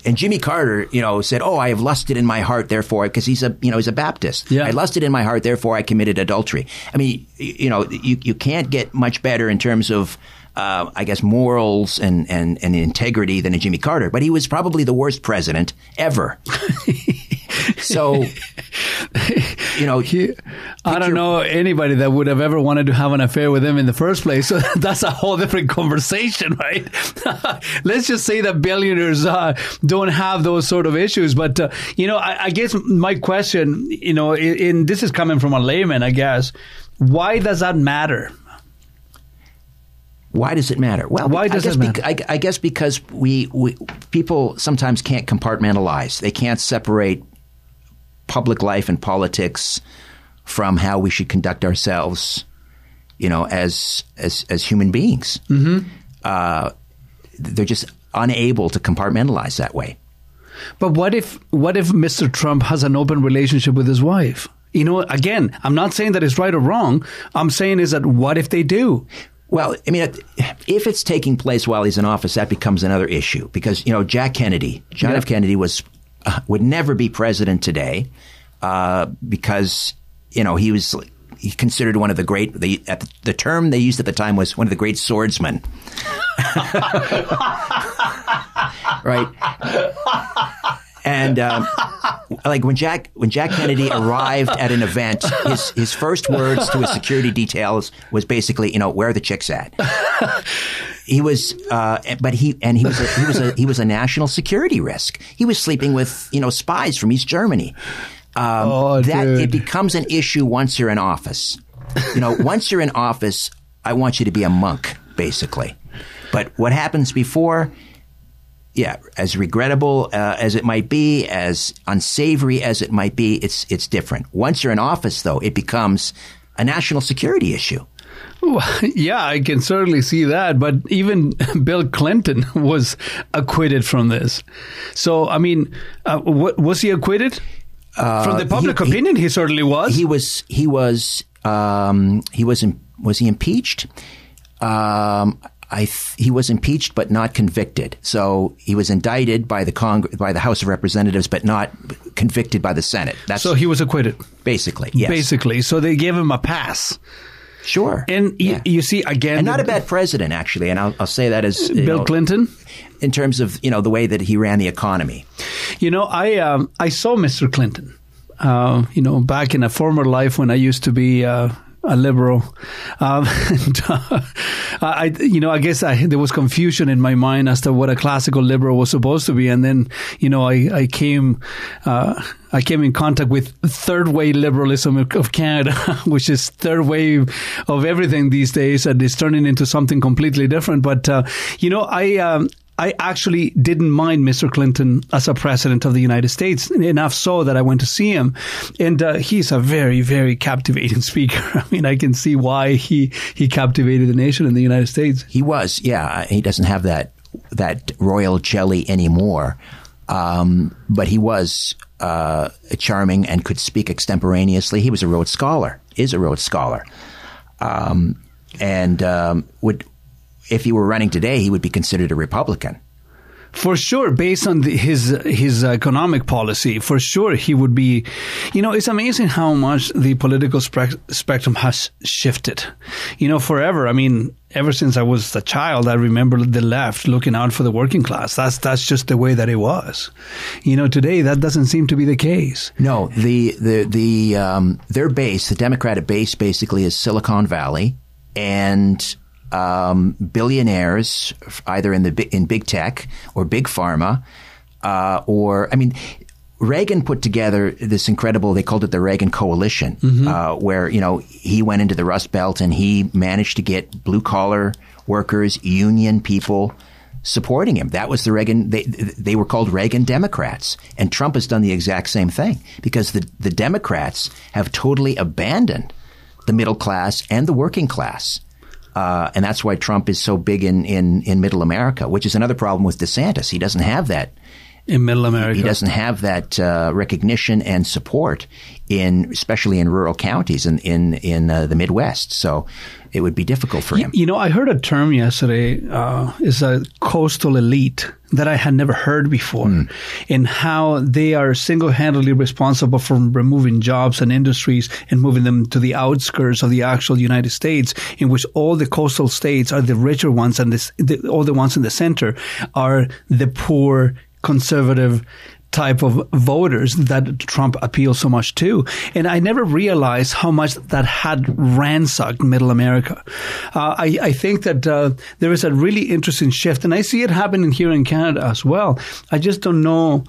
and Jimmy Carter, you know, said, "Oh, I have lusted in my heart, therefore," because he's a, you know, he's a Baptist. Yeah. I lusted in my heart, therefore I committed adultery. I mean, you know, you you can't get much better in terms of. Uh, I guess morals and, and, and integrity than a Jimmy Carter, but he was probably the worst president ever. [laughs] so, [laughs] you know, he, I don't know anybody that would have ever wanted to have an affair with him in the first place. So [laughs] that's a whole different conversation, [laughs] right? Let's just say that billionaires uh, don't have those sort of issues. But uh, you know, I, I, guess my question, you know, in, in this is coming from a layman, I guess. Why does that matter? Why does it matter? Well, why does I guess it matter? Be, I, I, guess because we, we people sometimes can't compartmentalize. They can't separate public life and politics from how we should conduct ourselves, you know, as as as human beings. Mm-hmm. Uh, they're just unable to compartmentalize that way. But what if what if Mr. Trump has an open relationship with his wife? You know, again, I'm not saying that it's right or wrong. I'm saying is that what if they do? Well, I mean, if it's taking place while he's in office, that becomes another issue because you know Jack Kennedy, John yep. F. Kennedy was uh, would never be president today uh, because you know he was he considered one of the great the at the, the term they used at the time was one of the great swordsmen. [laughs] right. And um, like when Jack when Jack Kennedy arrived at an event, his his first words to his security details was basically, you know, where are the chicks at? He was, uh, but he and he was a, he was a he was a national security risk. He was sleeping with you know spies from East Germany. Um, oh, that dude. it becomes an issue once you're in office. You know, once you're in office, I want you to be a monk, basically. But what happens before? yeah, as regrettable uh, as it might be, as unsavory as it might be, it's it's different. Once you're in office, though, it becomes a national security issue. Well, [laughs] yeah, I can certainly see that. But even [laughs] Bill Clinton [laughs] was acquitted from this. So, I mean, uh, what, was he acquitted? from the public Uh, he- opinion, he, certainly was. He was. He was. Um, he was. im- Was he impeached? Um, I. Th- he was impeached, but not convicted. So he was indicted by the Cong- by the House of Representatives, but not convicted by the Senate. That's so he was acquitted. basically. Yes. Basically. So they gave him a pass. Sure. And y- you see, again. and not a bad president actually. And I'll, I'll say that as Bill know, Clinton? in terms of you know the way that he ran the economy. You know, I um, I saw Mr. Clinton. Uh, you know, back in a former life when I used to be uh, a liberal, um, [laughs] and, uh, I, you know, I guess I, there was confusion in my mind as to what a classical liberal was supposed to be, and then, you know, I, I came, uh, I came in contact with third wave liberalism of- Canada, [laughs] which is third wave of everything these days, and it's turning into something completely different. But uh, you know, I. Um, I actually didn't mind Mr. Clinton as a president of the United States enough so that I went to see him, and uh, he's a very, very captivating [laughs] speaker. I mean, I can see why he he captivated the nation in the United States. He was, yeah. He doesn't have that that royal jelly anymore, um, but he was uh, charming and could speak extemporaneously. He was a Rhodes Scholar, is a Rhodes Scholar, um, and um, would if he were running today, he would be considered a Republican. For sure, based on the, his his economic policy, for sure he would be. You know, it's amazing how much the political spec- spectrum has shifted. You know, forever. I mean, ever since I was a child, I remember the left looking out for the working class. That's that's just the way that it was. You know, today that doesn't seem to be the case. No, the the the um, their base, the Democratic base, basically is Silicon Valley and um, billionaires, either in the in big tech or big pharma, uh, or I mean. Reagan put together this incredible, they called it the Reagan Coalition, uh, where, you know, he went into the Rust Belt and he managed to get blue collar workers, union people supporting him. That was the Reagan, they, they were called Reagan Democrats. And Trump has done the exact same thing because the, the Democrats have totally abandoned the middle class and the working class. Uh, and that's why Trump is so big in, in, in middle America, which is another problem with DeSantis. He doesn't have that in middle America. He doesn't have that uh, recognition and support in, especially in rural counties in in in uh, the Midwest. So it would be difficult for him. You know, I heard a term yesterday. Uh, is a coastal elite that I had never heard before, Hmm. in how they are single-handedly responsible for removing jobs and industries and moving them to the outskirts of the actual United States, in which all the coastal states are the richer ones, and this, the, all the ones in the center are the poor, conservative type of voters that Trump appeals so much to. And I never realized how much that had ransacked middle America. Uh, I, I think that uh, there is a really interesting shift, and I see it happening here in Canada as well. I just don't know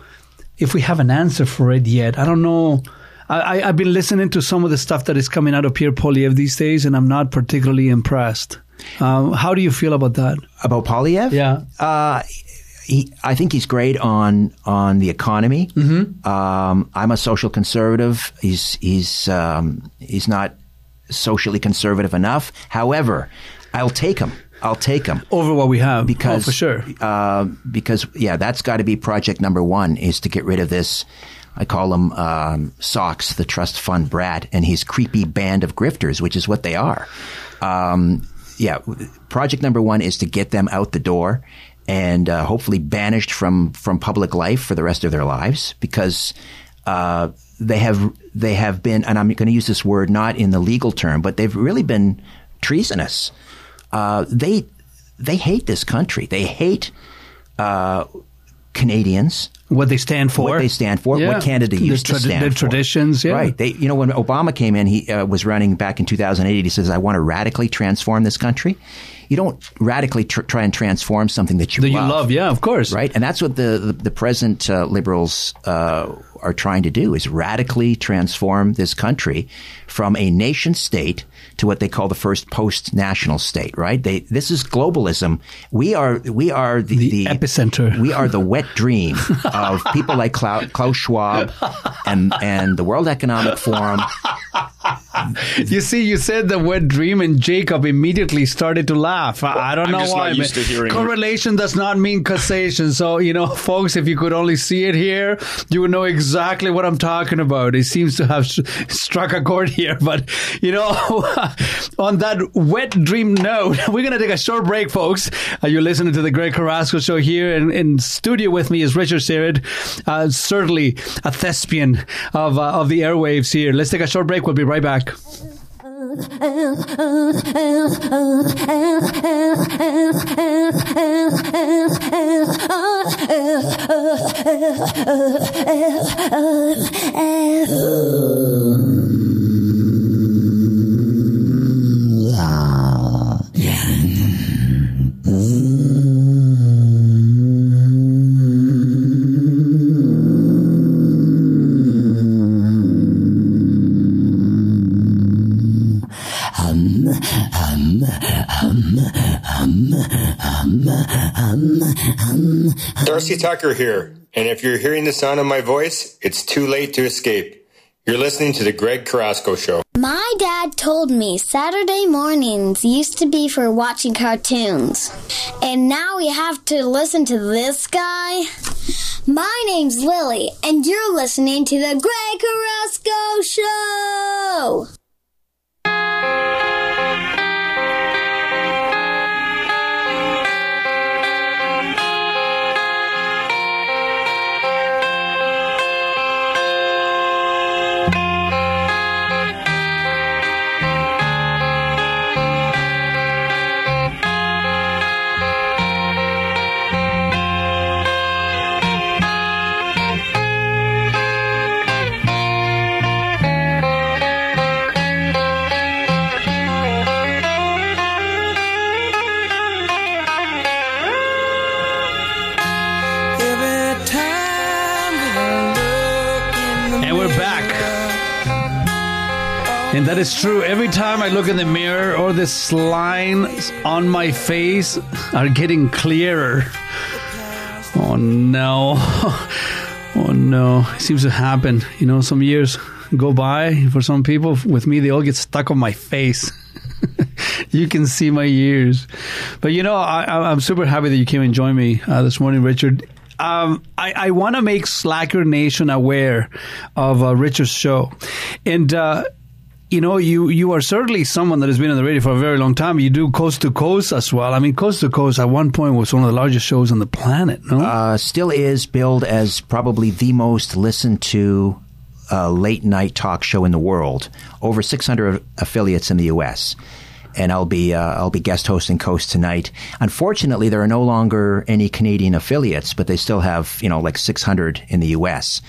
if we have an answer for it yet. I don't know. I, I've been listening to some of the stuff that is coming out of Pierre Poilievre these days, and I'm not particularly impressed. Um, how do you feel about that? About Poilievre? Yeah. Uh, he, I think he's great on on the economy. Mm-hmm. Um, I'm a social conservative. He's he's um, he's not socially conservative enough. However, I'll take him. I'll take him over what we have because oh, for sure. Uh, because yeah, that's got to be project number one is to get rid of this. I call him um, Socks, the trust fund brat, and his creepy band of grifters, which is what they are. Um, yeah, project number one is to get them out the door and uh, hopefully banished from from public life for the rest of their lives because uh, they have they have been, and I'm going to use this word not in the legal term, but they've really been treasonous. Uh, they they hate this country. They hate uh, Canadians. What they stand for. What they stand for. Yeah. What Canada used to trad- stand the for. traditions, yeah. Right. They, you know, when Obama came in, he uh, was running back in 2008. He says, "I want to radically transform this country." You don't radically tr- try and transform something that you That love. you love, yeah, of course. Right, and that's what the the, the present uh, liberals uh, are trying to do is radically transform this country from a nation state to what they call the first post-national state. Right? They this is globalism. We are we are the, the, epicenter. We are the wet dream of people like Klaus Schwab and and the World Economic Forum. [laughs] You see, you said the word dream, and Jacob immediately started to laugh. I, I don't I'm know why. not used to hearing it. correlation does not mean causation. So, you know, [laughs] folks, if you could only see it here, you would know exactly what I'm talking about. It seems to have struck a chord [laughs] here. But, you know, on that wet dream note, we're going to take a short break, folks. Uh, you're listening to the Greg Carrasco Show here. And in studio with me is Richard Syrett, uh, certainly a thespian of, uh, of the airwaves here. Let's take a short break. We'll be right back. Tucker here, and if you're hearing the sound of my voice, it's too late to escape. You're listening to the Greg Carrasco Show. My dad told me Saturday mornings used to be for watching cartoons. And now we have to listen to this guy? My name's Lily, and you're listening to the Greg Carrasco Show! And that is true. Every time I look in the mirror, all these lines on my face are getting clearer. Oh no. [laughs] Oh no. It seems to happen. You know, some years go by for some people. With me, they all get stuck on my face. [laughs] you can see my ears. But you know, I, I'm super happy that you came and joined me uh, this morning, Richard. Um, I, I want to make Slacker Nation aware of uh, Richard's show, and uh, you know, you you are certainly someone that has been on the radio for a very long time. You do coast to coast as well. I mean, coast to coast at one point was one of the largest shows on the planet. No, Uh, still is billed as probably the most listened to uh, late night talk show in the world. Over 600 affiliates in the U.S. And I'll be uh, I'll be guest hosting Coast tonight. Unfortunately, there are no longer any Canadian affiliates, but they still have you know like 600 in the U.S.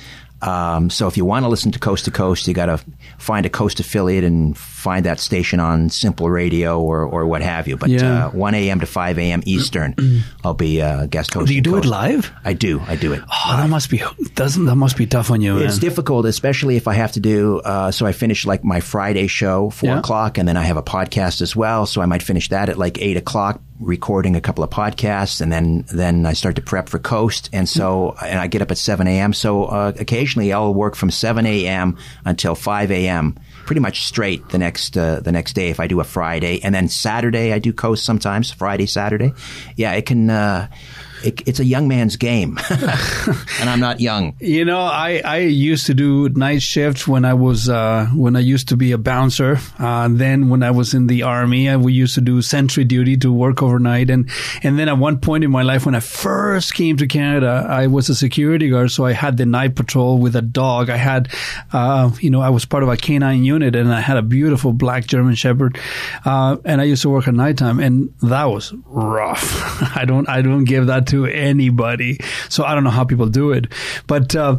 Um, so if you want to listen to Coast to Coast, you got to find a Coast affiliate and find that station on Simple Radio or, or what have you. But Yeah. uh, 1 a.m. to 5 a.m. Eastern, [clears throat] I'll be uh, guest hosting. do you do it live? I do. I do it. Oh, that must be doesn't that must be tough on you, man. It's difficult, especially if I have to do. Uh, so I finish like my Friday show four Yeah. o'clock, and then I have a podcast as well. So I might finish that at like eight o'clock, recording a couple of podcasts, and then then I start to prep for Coast, and so and I get up at seven a.m. So uh, occasionally I'll work from seven a.m. until five a.m. Pretty much straight the next uh, the next day if I do a Friday, and then Saturday I do Coast sometimes. Friday, Saturday, yeah, it can. Uh, it, it's a young man's game, [laughs] and I'm not young. You know, I, I used to do night shifts when I was uh, when I used to be a bouncer. Uh, then when I was in the army, I, we used to do sentry duty to work overnight. And and then at one point in my life, when I first came to Canada, I was a security guard, so I had the night patrol with a dog. I had, uh, you know, I was part of a canine unit, and I had a beautiful black German Shepherd. Uh, and I used to work at nighttime, and that was rough. [laughs] I don't I don't give that to anybody. So I don't know how people do it, but. Uh,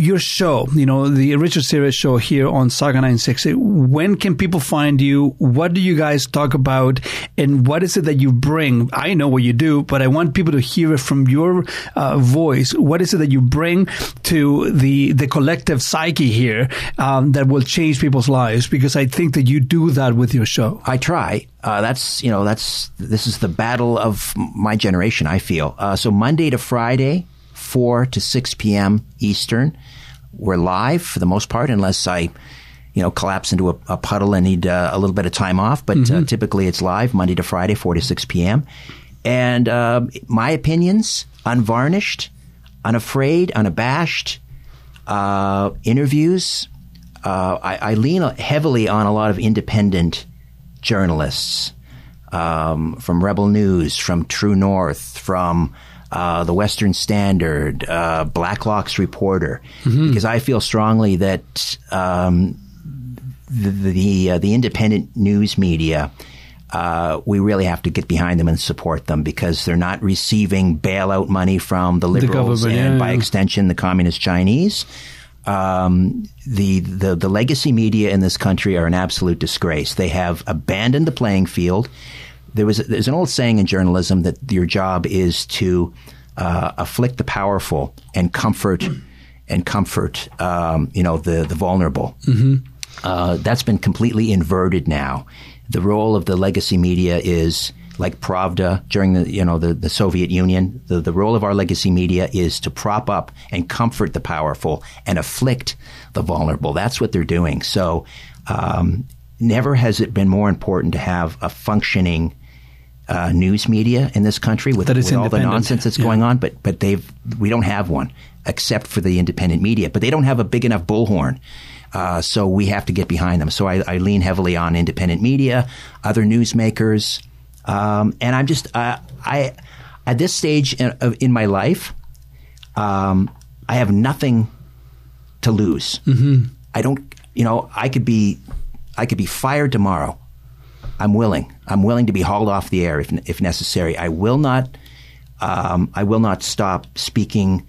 your show, you know, the Richard Syrett show here on Sauga 960, when can people find you? What do you guys talk about? And what is it that you bring? I know what you do, but I want people to hear it from your uh, voice. What is it that you bring to the, the collective psyche here um, that will change people's lives? Because I think that you do that with your show. I try. Uh, that's you know that's this is the battle of my generation. I feel uh, so Monday to Friday, four to six p.m. Eastern. We're live for the most part, unless I, you know, collapse into a, a puddle and need uh, a little bit of time off. But uh, Mm-hmm. typically, it's live Monday to Friday, four to six p.m. And uh, my opinions, unvarnished, unafraid, unabashed. Uh, interviews. Uh, I, I lean heavily on a lot of independent journalists um, from Rebel News, from True North, from uh, the Western Standard, uh, Blacklock's reporter, because I feel strongly that um, the the, uh, the independent news media. Uh, we really have to get behind them and support them because they're not receiving bailout money from the liberals government, and yeah, by yeah. extension the communist Chinese. Um, the, the the legacy media in this country are an absolute disgrace. They have abandoned the playing field. There was there's an old saying in journalism that your job is to uh, afflict the powerful and comfort and comfort um, you know the the vulnerable. Uh, that's been completely inverted now. The role of the legacy media is like Pravda during the you know the, the Soviet Union. The the role of our legacy media is to prop up and comfort the powerful and afflict the vulnerable. That's what they're doing. So um, never has it been more important to have a functioning uh, news media in this country with, with all the nonsense that's Yeah. going on. But but they've we don't have one except for the independent media. But they don't have a big enough bullhorn. Uh, so we have to get behind them. So I, I lean heavily on independent media, other newsmakers, um, and I'm just uh, I at this stage in, in my life, um, I have nothing to lose. Mm-hmm. I don't, you know, I could be, I could be fired tomorrow. I'm willing. I'm willing to be hauled off the air if if necessary. I will not. Um, I will not stop speaking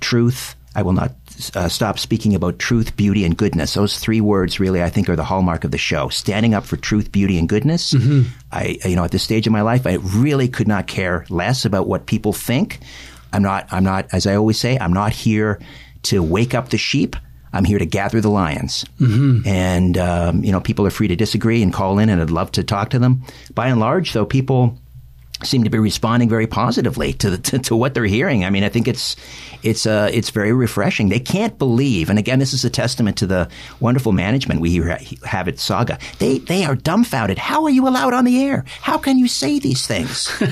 truth. I will not uh, stop speaking about truth, beauty, and goodness. Those three words, really, I think, are the hallmark of the show. Standing up for truth, beauty, and goodness. I, you know, at this stage of my life, I really could not care less about what people think. I'm not. I'm not. As I always say, I'm not here to wake up the sheep. I'm here to gather the lions. Mhm. And um, you know, people are free to disagree and call in, and I'd love to talk to them. By and large, though, people seem to be responding very positively to, the, to [laughs] to what they're hearing. I mean, I think it's it's uh, it's very refreshing. They can't believe, and again, this is a testament to the wonderful management we have at Sauga. They they are dumbfounded. How are you allowed on the air? How can you say these things? [laughs]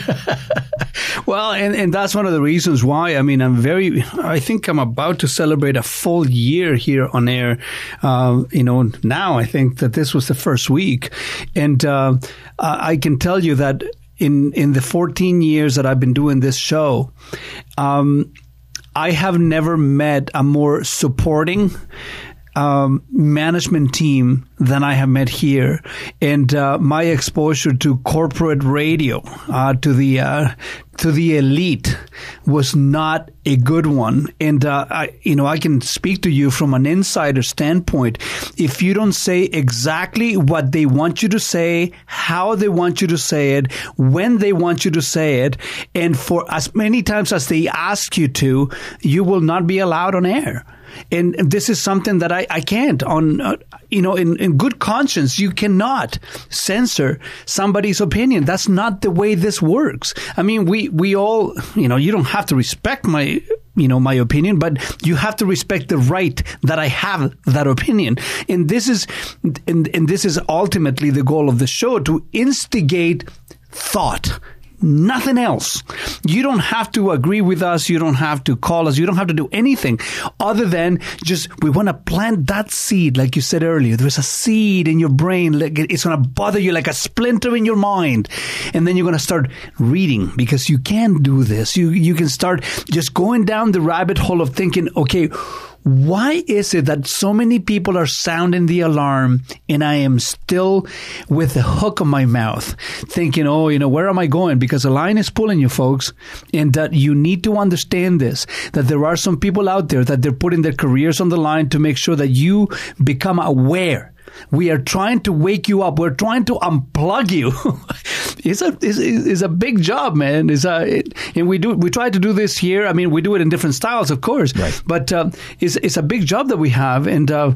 Well, and, and that's one of the reasons why. I mean, I'm very, I think I'm about to celebrate a full year here on air. Uh, you know, now I think that this was the first week. And uh, I I can tell you that in, in the 14 years that I've been doing this show, um, I have never met a more supporting um, management team than I have met here, and uh, my exposure to corporate radio, uh, to the uh, to the elite, was not a good one. And uh, I, you know, I can speak to you from an insider standpoint. If you don't say exactly what they want you to say, how they want you to say it, when they want you to say it, and for as many times as they ask you to, you will not be allowed on air and this is something that I, I can't on uh, you know in, in good conscience you cannot censor somebody's opinion. That's not the way this works. I mean we we all you know you don't have to respect my you know my opinion but you have to respect the right that i have that opinion. And this is and, and this is ultimately the goal of the show to instigate thought Nothing else. You don't have to agree with us. You don't have to call us. You don't have to do anything other than just, we want to plant that seed, like you said earlier. There's a seed in your brain. It's going to bother you like a splinter in your mind. And then you're going to start reading because you can do this. You, you can start just going down the rabbit hole of thinking, okay, Why is it that so many people are sounding the alarm and I am still with the hook on my mouth thinking, oh, you know, where am I going? Because the line is pulling you folks and that you need to understand this, that there are some people out there that they're putting their careers on the line to make sure that you become aware we are trying to wake you up. We're trying to unplug you. [laughs] it's a it's, it's a big job, man. It's a it, and we do we try to do this here. I mean, we do it in different styles, of course. Right. But uh, it's it's a big job that we have, and. Uh,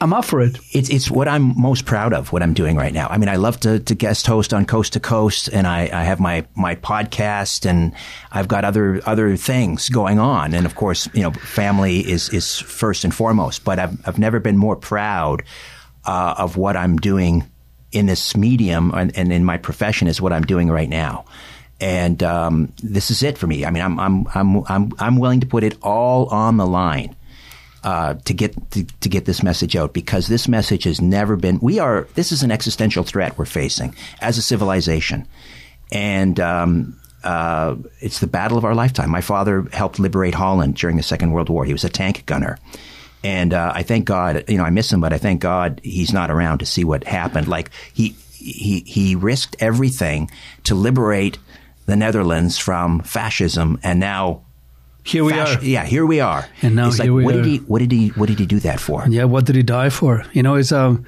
I'm up for it. It's it's what I'm most proud of. What I'm doing right now. I mean, I love to, to guest host on Coast to Coast, and I, I have my my podcast, and I've got other other things going on, and of course, you know, family is is first and foremost. But I've I've never been more proud uh, of what I'm doing in this medium and, and, in my profession is what I'm doing right now. And um, this is it for me. I mean, I'm I'm I'm I'm I'm willing to put it all on the line uh, to get to, to, get this message out because this message has never been. We are. This is an existential threat we're facing as a civilization, and. Um, uh, it's the battle of our lifetime. My father helped liberate Holland during the Second World War. He was a tank gunner. And uh, I thank God, you know, I miss him, but I thank God he's not around to see what happened. Like he he he risked everything to liberate the Netherlands from fascism, and now here we fasc- are. Yeah, here we are. And now it's like, what are. did he what did he what did he do that for? Yeah, what did he die for? You know, it's um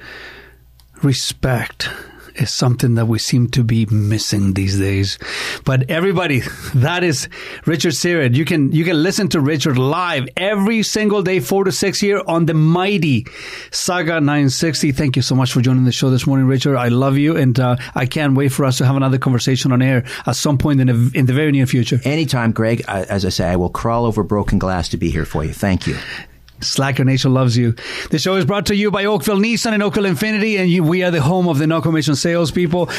respect is something that we seem to be missing these days. But everybody, [laughs] that is Richard Syrett. You can you can listen to Richard live every single day, four to six here on the mighty Sauga 960. Thank you so much for joining the show this morning, Richard. I love you, and uh, I can't wait for us to have another conversation on air at some point in the in the very near future. Anytime, Greg. Uh, as I say, I will crawl over broken glass to be here for you. Thank you. Slacker Nation loves you. The show is brought to you by Oakville Nissan and Oakville Infiniti, and you, we are the home of the no commission salespeople.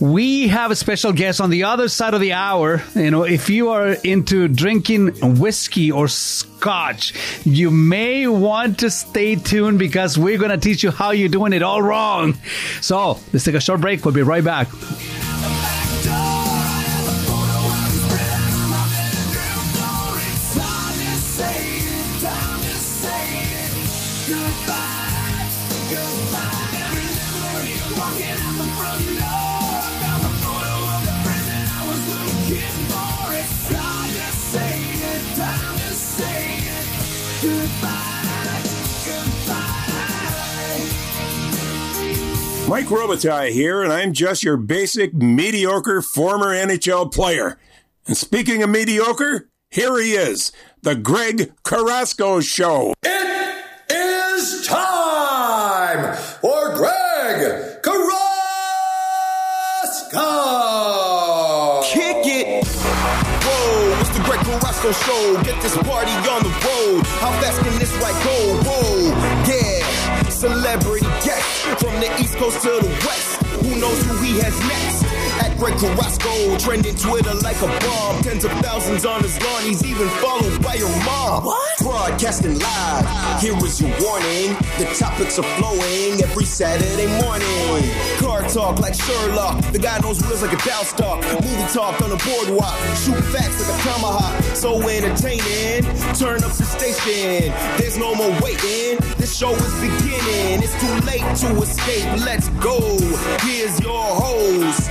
We have a special guest on the other side of the hour. You know, if you are into drinking whiskey or scotch, you may want to stay tuned because we're going to teach you how you're doing it all wrong. So let's take a short break. We'll be right back. Mike Robitaille here, and I'm just your basic mediocre former NHL player. And speaking of mediocre, here he is, the Greg Carrasco Show. It is time for Greg Carrasco. Kick it. Whoa, it's the Greg Carrasco Show. Get this party on the road. How fast can this ride go? Whoa, yeah. Celebrity guest from the East Coast to the West. Who knows who he has next? Greg Carrasco, trending Twitter like a bomb. Tens of thousands on his lawn. He's even followed by your mom. What? Broadcasting live. Here is your warning. The topics are flowing every Saturday morning. Car talk like Sherlock. The guy knows wheels like a Dow stock. Movie talk on the boardwalk. Shoot facts like a tomahawk. So entertaining. Turn up the station. There's no more waiting. This show is beginning. It's too late to escape. Let's go. Here's your host,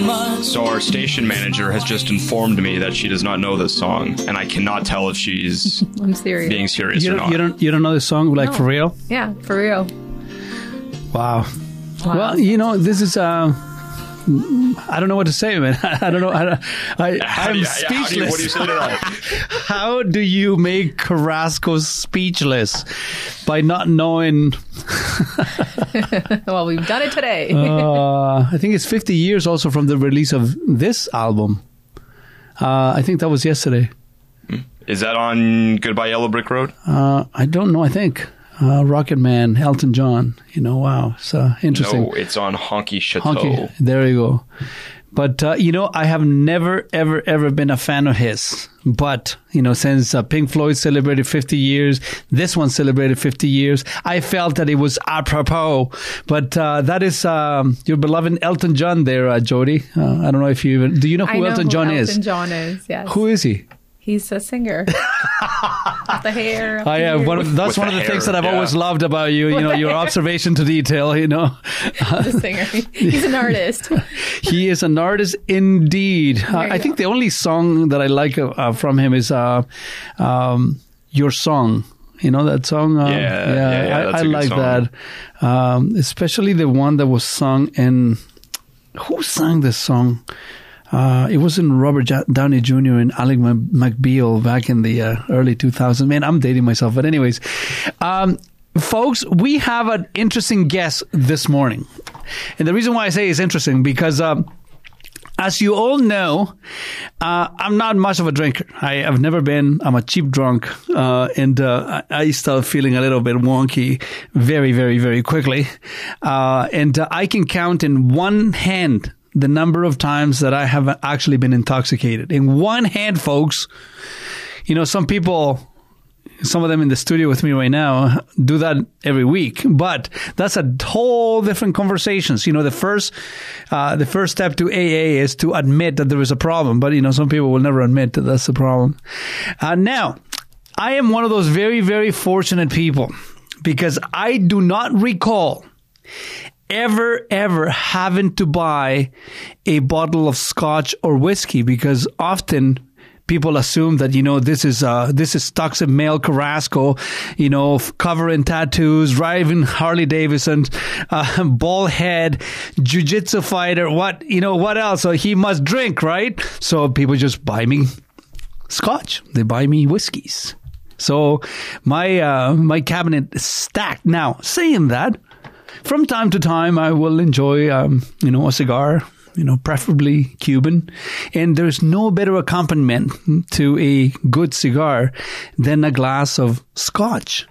so much. So our station manager has just informed me that she does not know this song, and I cannot tell if she's [laughs] I'm serious. being serious You or don't, not. you don't you don't know this song like No. for real? Yeah, for real. Wow. Wow. Well, you know, this is uh I don't know what to say, man. [laughs] I don't know. I, I, I'm you- how do you- speechless. what do you say? [laughs] How do you make Carrasco speechless by not knowing? [laughs] well, we've done it today. Uh, I think it's 50 years also from the release of this album. Uh, I think that was yesterday. Is that on Goodbye Yellow Brick Road? Uh, I don't know. I think uh, Rocket Man, Elton John. You know, wow, it's uh, interesting. No, it's on Honky Chateau. Honky. There you go. But uh, you know, I have never, ever, ever been a fan of his. But you know, since uh, Pink Floyd celebrated 50 years, this one celebrated 50 years. I felt that it was apropos. But uh, that is um, your beloved Elton John, there, uh, Jody. Uh, I don't know if you even do. You know I who know Elton who John Elton is? Elton John is, yes. Who is he? He's a singer. [laughs] The hair. I have one. Of, that's with one of the the things that I've yeah. always loved about you. You With know, your hair. [laughs] observation to detail. You know, the singer. [laughs] He's an artist. he is an artist indeed. Uh, I think the only song that I like uh, uh, from him is uh, um, "Your Song." You know that song? Uh, Yeah, yeah, yeah, I, that's I a good like song. that, um, especially the one that was sung in. Who sang this song? Uh, it was in Robert Downey Jr. and Ally Mc- McBeal back in the uh, early 2000s. Man, I'm dating myself, but anyways, um, folks, we have an interesting guest this morning, and the reason why I say it's interesting because. Um, as you all know, uh, I'm not much of a drinker. I have never been. I'm a cheap drunk, uh, and uh, I start feeling a little bit wonky very, very, very quickly. Uh, and I can count in one hand the number of times that I have actually been intoxicated. In one hand, folks. You know, some people some of them in the studio with me right now do that every week but that's a whole different conversations you know the first uh, the first step to aa is to admit that there is a problem but you know some people will never admit that that's the problem uh, now i am one of those very very fortunate people because i do not recall ever, ever having to buy a bottle of scotch or whiskey because often people assume that you know this is uh this is toxic male Carrasco, you know, covering tattoos, driving Harley Davidson, [laughs] uh, bald head, jujitsu fighter. What you know? What else? So he must drink, right? So people just buy me scotch. They buy me whiskeys. So my uh, my cabinet is stacked. Now, saying that, from time to time I will enjoy um, you know a cigar, you know preferably Cuban, and there's no better accompaniment to a good cigar than a glass of scotch.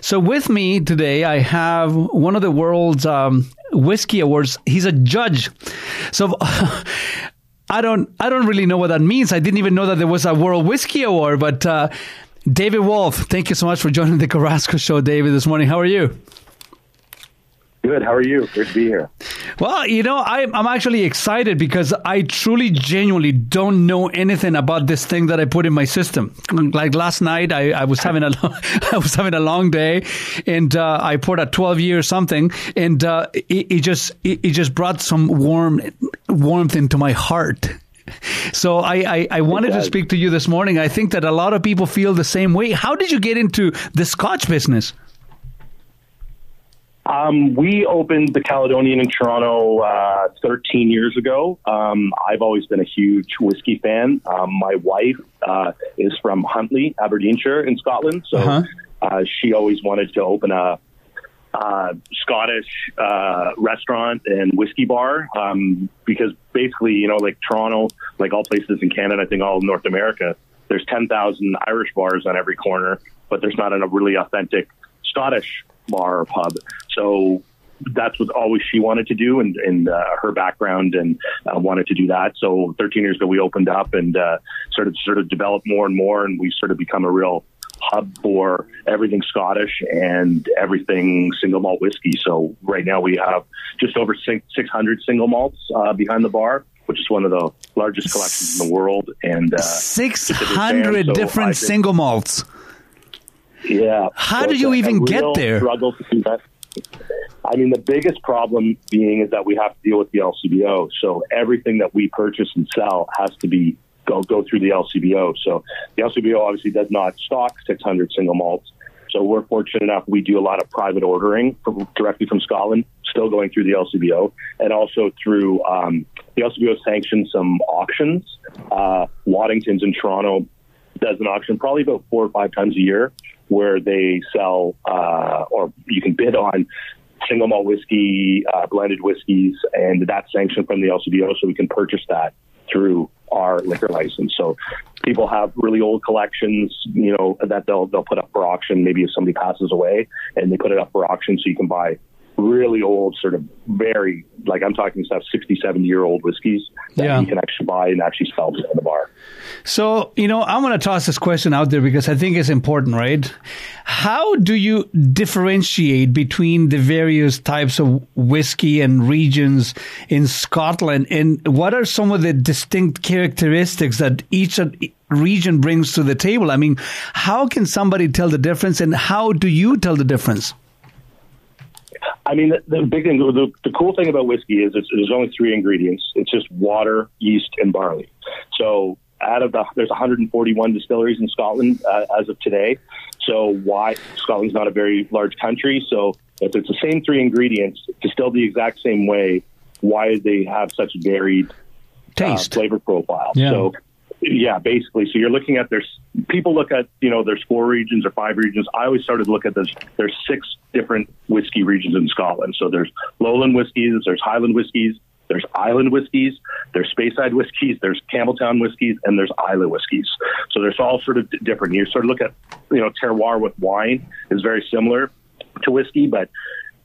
So with me today I have one of the world's um, whiskey awards. He's a judge. So [laughs] I don't I don't really know what that means. I didn't even know that there was a World Whiskey Award. But uh, David Wolff, thank you so much for joining the Carrasco Show, David, this morning. How are you? Good. How are you? Good to be here. Well, you know, I, I'm actually excited because I truly, genuinely don't know anything about this thing that I put in my system. Like last night, I, I was having a [laughs] lo- I was having a long day, and uh, I poured a 12 year something, and uh, it, it just it, it just brought some warm warmth into my heart. So I, I, I wanted to speak to you this morning. I think that a lot of people feel the same way. How did you get into the Scotch business? Um, we opened the Caledonian in Toronto uh, 13 years ago. Um, I've always been a huge whiskey fan. Um, my wife uh, is from Huntly, Aberdeenshire, in Scotland, so Uh-huh. uh, she always wanted to open a uh, Scottish uh, restaurant and whiskey bar um, because basically, you know, like Toronto, like all places in Canada, I think all of North America, there's 10,000 Irish bars on every corner, but there's not a really authentic Scottish bar or pub. So that's what always she wanted to do and, and uh, her background and uh, wanted to do that. So 13 years ago, we opened up and uh, sort of sort of developed more and more, and we sort of become a real hub for everything Scottish and everything single malt whiskey. So right now we have just over 600 single malts uh, behind the bar, which is one of the largest collections in the world. And uh, Six just a big fan, hundred so different think- single malts. Yeah. How So did you a- a even get there? Struggle to do that. I mean, the biggest problem being is that we have to deal with the LCBO. So everything that we purchase and sell has to be go go through the LCBO. So the LCBO obviously does not stock 600 single malts. So we're fortunate enough we do a lot of private ordering from, directly from Scotland, still going through the LCBO, and also through um, the LCBO sanctions some auctions. Uh, Waddington's in Toronto does an auction probably about four or five times a year where they sell uh, or you can bid on single malt whiskey, uh, blended whiskeys, and that's sanctioned from the LCBO, so we can purchase that through our liquor license. So people have really old collections, you know, that they'll they'll put up for auction. Maybe if somebody passes away, and they put it up for auction, so you can buy really old, sort of very like I'm talking stuff, 60, 70 year old whiskeys that Yeah. you can actually buy and actually sell in the bar. So, you know, I'm going to toss this question out there because I think it's important, right? How do you differentiate between the various types of whiskey and regions in Scotland? And what are some of the distinct characteristics that each region brings to the table? I mean, how can somebody tell the difference and how do you tell the difference? I mean, the, the big thing, the, the cool thing about whiskey is it's, there's only three ingredients. It's just water, yeast, and barley. So out of the, there's 141 distilleries in Scotland uh, as of today. So why Scotland's not a very large country. So if it's the same three ingredients distilled the exact same way, why do they have such varied taste flavor profile? Yeah. So yeah, basically. So you're looking at there's people look at you know there's four regions or five regions. I always started to look at this. There's six different whiskey regions in Scotland. So there's Lowland whiskies, there's Highland whiskies, there's Island whiskies, there's Speyside whiskies, there's Campbeltown whiskies, and there's Islay whiskies. So there's all sort of d- different. You sort of look at you know terroir with wine is very similar to whiskey, but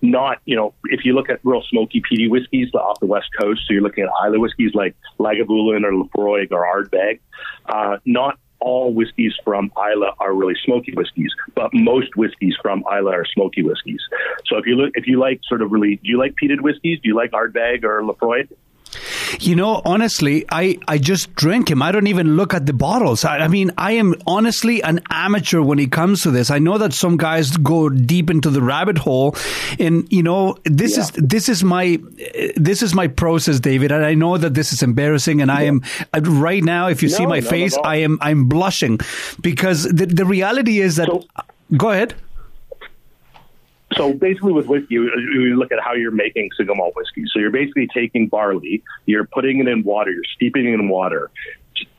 not, you know, if you look at real smoky peaty whiskeys off the west coast, so you're looking at Islay whiskeys like Lagavulin or Laphroaig or Ardbeg, uh, not all whiskeys from Islay are really smoky whiskeys, but most whiskeys from Islay are smoky whiskeys. So if you look, if you like sort of really, do you like peated whiskeys? Do you like Ardbeg or Laphroaig? You know, honestly, I, I just drink him. I don't even look at the bottles. I, I mean, I am honestly an amateur when it comes to this. I know that some guys go deep into the rabbit hole, and you know, this is this is my this is my process, David. And I know that this is embarrassing, and I am uh, right now. If you see my face. I am I'm blushing because the the reality is that. go ahead. So basically, with whiskey, you, look at how you're making single malt whiskey. So you're basically taking barley, you're putting it in water, you're steeping it in water,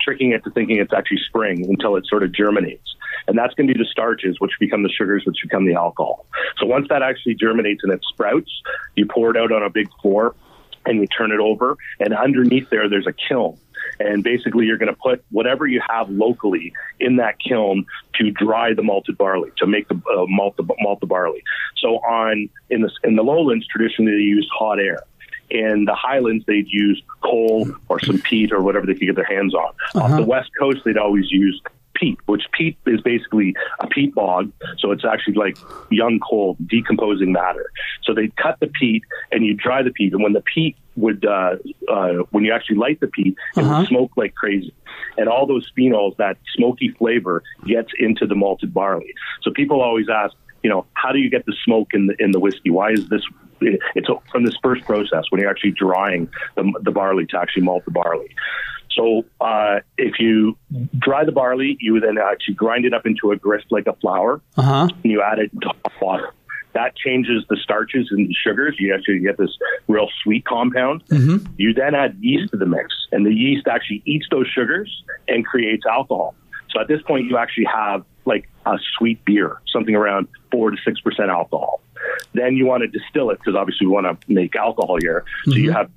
tricking it to thinking it's actually spring until it sort of germinates. And that's going to be the starches, which become the sugars, which become the alcohol. So once that actually germinates and it sprouts, you pour it out on a big floor and you turn it over. And underneath there, there's a kiln. And basically, you're going to put whatever you have locally in that kiln to dry the malted barley, to make the uh, malt, the, malt the barley. So on in the in the lowlands, traditionally they used hot air. In the highlands, they'd use coal or some peat or whatever they could get their hands on. Off the west coast, they'd always use peat, which peat is basically a peat bog. So it's actually like young coal, decomposing matter. So they cut the peat and you dry the peat. And when the peat would, uh, uh, when you actually light the peat, it would smoke like crazy. And all those phenols, that smoky flavor gets into the malted barley. So people always ask, you know, how do you get the smoke in the in the whiskey? Why is this? It's from this first process when you're actually drying the, the barley to actually malt the barley. So uh, if you dry the barley, you then actually grind it up into a grist like a flour, Uh huh. and you add it to water. That changes the starches and the sugars. You actually get this real sweet compound. Mm-hmm. You then add yeast to the mix, and the yeast actually eats those sugars and creates alcohol. So at this point, you actually have like a sweet beer, something around four to six percent alcohol. Then you want to distill it because obviously we want to make alcohol here. So you have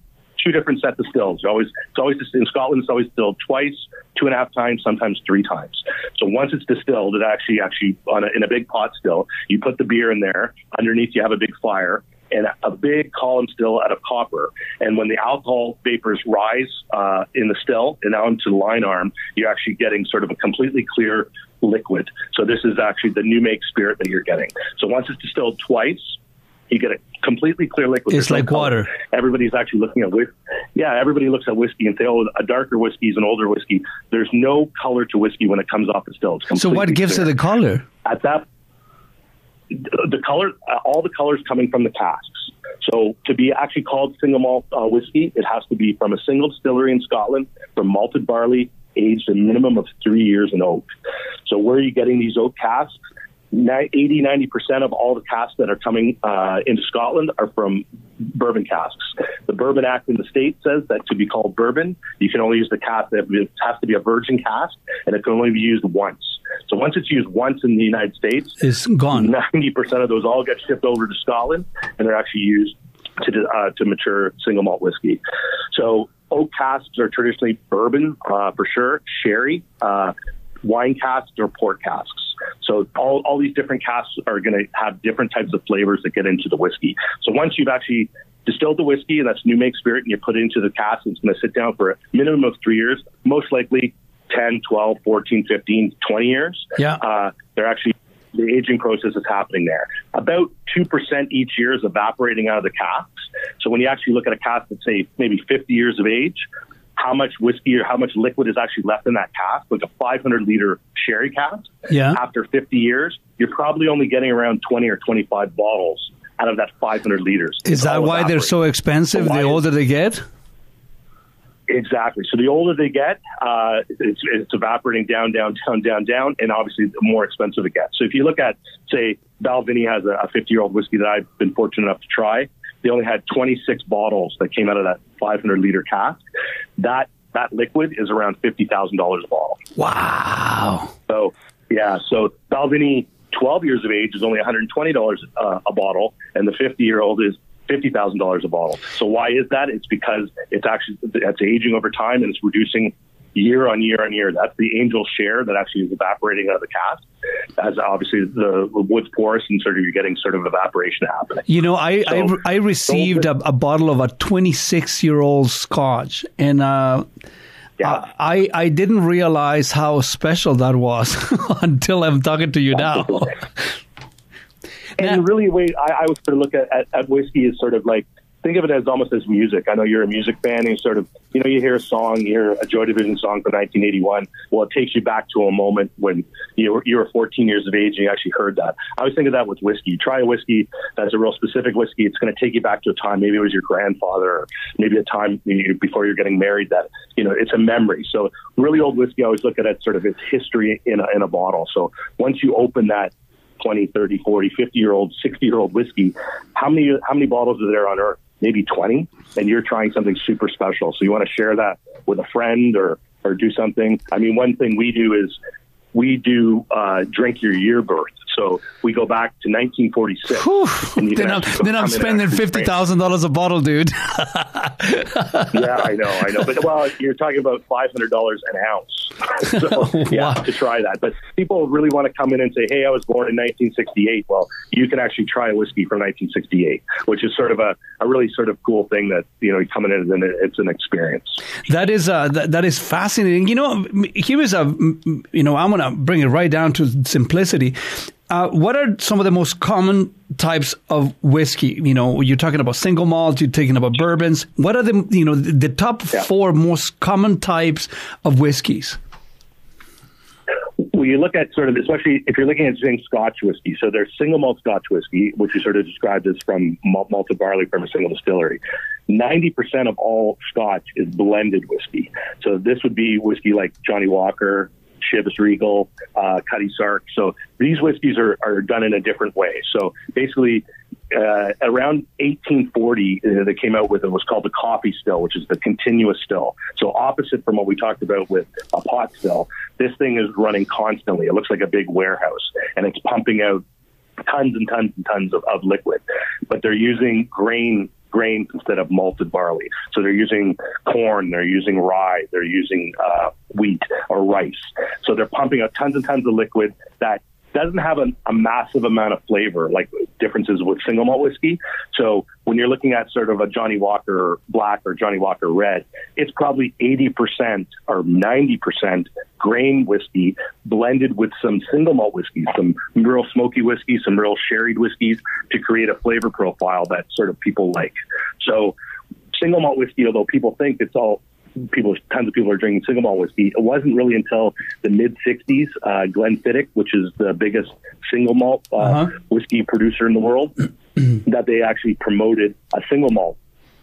two different sets of stills. Always, it's always in Scotland. It's always distilled twice, two and a half times, sometimes three times. So once it's distilled, it actually actually on a, in a big pot still. You put the beer in there. Underneath, you have a big fire and a big column still out of copper. And when the alcohol vapors rise uh, in the still and out into the lyne arm, you're actually getting sort of a completely clear liquid. So this is actually the new make spirit that you're getting. So once it's distilled twice, you get a completely clear liquid. It's like color. water. Everybody's actually looking at whiskey. Yeah, everybody looks at whiskey and say, "Oh, a darker whiskey is an older whiskey." There's no color to whiskey when it comes off the still. So what gives clear. it the color? at that the color uh, all the colors coming from the casks so to be actually called single malt uh, whiskey it has to be from a single distillery in scotland from malted barley aged a minimum of three years in oak so where are you getting these oak casks 80, 90% of all the casks that are coming uh, into Scotland are from bourbon casks. The Bourbon Act in the state says that to be called bourbon, you can only use the cask that it has to be a virgin cask, and it can only be used once. So once it's used once in the United States, It's gone. 90% of those all get shipped over to Scotland, and they're actually used to uh, to mature single malt whiskey. So oak casks are traditionally bourbon uh, for sure, sherry, uh, wine casks, or port casks. So all, all these different casks are going to have different types of flavors that get into the whiskey. So once you've actually distilled the whiskey, and that's new make spirit, and you put it into the cask, it's going to sit down for a minimum of three years, most likely 10, 12, 14, 15, 20 years. Yeah. Uh, they're actually the aging process is happening there. About 2% each year is evaporating out of the casks. So when you actually look at a cask that's, say, maybe 50 years of age, how much whiskey or how much liquid is actually left in that cask, like a 500 liter sherry cask, Yeah. after 50 years, you're probably only getting around 20 or 25 bottles out of that 500 liters. Is that why they're so expensive So the older they get? Exactly. So the older they get, uh, it's, it's evaporating down, down, down, down, down, and obviously the more expensive it gets. So if you look at, say, Balvenie has a 50 year old whiskey that I've been fortunate enough to try. They only had 26 bottles that came out of that 500 liter cask. That that liquid is around fifty thousand dollars a bottle. Wow. So yeah, so Balvenie, 12 years of age, is only 120 dollars uh, a bottle, and the 50 year old is fifty thousand dollars a bottle. So why is that? It's because it's actually it's aging over time and it's reducing year on year on year. That's the angel share that actually is evaporating out of the cask. As obviously the, the wood's porous and sort of you're getting sort of evaporation happening. You know, I I, So- I received a, a bottle of a 26 year old Scotch, and uh, I I didn't realize how special that was [laughs] until I'm talking to you now. And really, the way I, I would sort of look at, at, at whiskey is sort of like think of it as almost as music. I know you're a music fan, and you sort of you know you hear a song, you hear a Joy Division song from 1981. Well, it takes you back to a moment when you were, you were 14 years of age and you actually heard that. I always think of that with whiskey. You try a whiskey that's a real specific whiskey. It's going to take you back to a time. Maybe it was your grandfather, or maybe a time before you're getting married. That you know, it's a memory. So really old whiskey, I always look at it sort of its history in a, in a bottle. So once you open that 20, 30, 40, 50 year old, 60 year old whiskey, how many, how many bottles are there on earth? Maybe 20. And you're trying something super special. So you want to share that with a friend or, or do something. I mean, one thing we do is we do, uh, drink your year birth. So we go back to 1946. and then I'm, then I'm come in and spending fifty thousand dollars a bottle, dude. [laughs] yeah, I know, I know. But well, you're talking about five hundred dollars an ounce. so [laughs] yeah, to try that. But people really want to come in and say, "Hey, I was born in 1968." Well, you can actually try a whiskey from 1968, which is sort of a, a really sort of cool thing that you know coming in and it's an experience. That is uh, that, that is fascinating. You know, here is a you know I'm gonna bring it right down to simplicity. Uh, what are some of the most common types of whiskey? You know, you're talking about single malt, you're talking about bourbons. What are the you know the, top four most common types of whiskeys? Well, you look at sort of, especially if you're looking at saying Scotch whiskey. So there's single malt Scotch whiskey, which is sort of described as from malt- malted barley from a single distillery. 90% of all Scotch is blended whiskey. So this would be whiskey like Johnnie Walker, Chivas Regal, uh, Cutty Sark. So these whiskeys are, are done in a different way. So basically, uh, around 1840, uh, they came out with it was called the Coffey still, which is the continuous still. So opposite from what we talked about with a pot still, this thing is running constantly. It looks like a big warehouse, and it's pumping out tons and tons and tons of, of liquid. But they're using grain grains instead of malted barley. So they're using corn, they're using rye, they're using uh, wheat or rice. So they're pumping out tons and tons of liquid that doesn't have a, a massive amount of flavor like differences with single malt whiskey. So when you're looking at sort of a Johnnie Walker Black or Johnnie Walker Red, it's probably 80% or 90% grain whiskey blended with some single malt whiskey, some real smoky whiskey, some real sherried whiskeys to create a flavor profile that sort of people like. So single malt whiskey, although people think it's all people, tons of people are drinking single malt whiskey. It wasn't really until the mid '60s, uh, Glenfiddich, which is the biggest single malt uh, whiskey producer in the world, [clears throat] that they actually promoted a single malt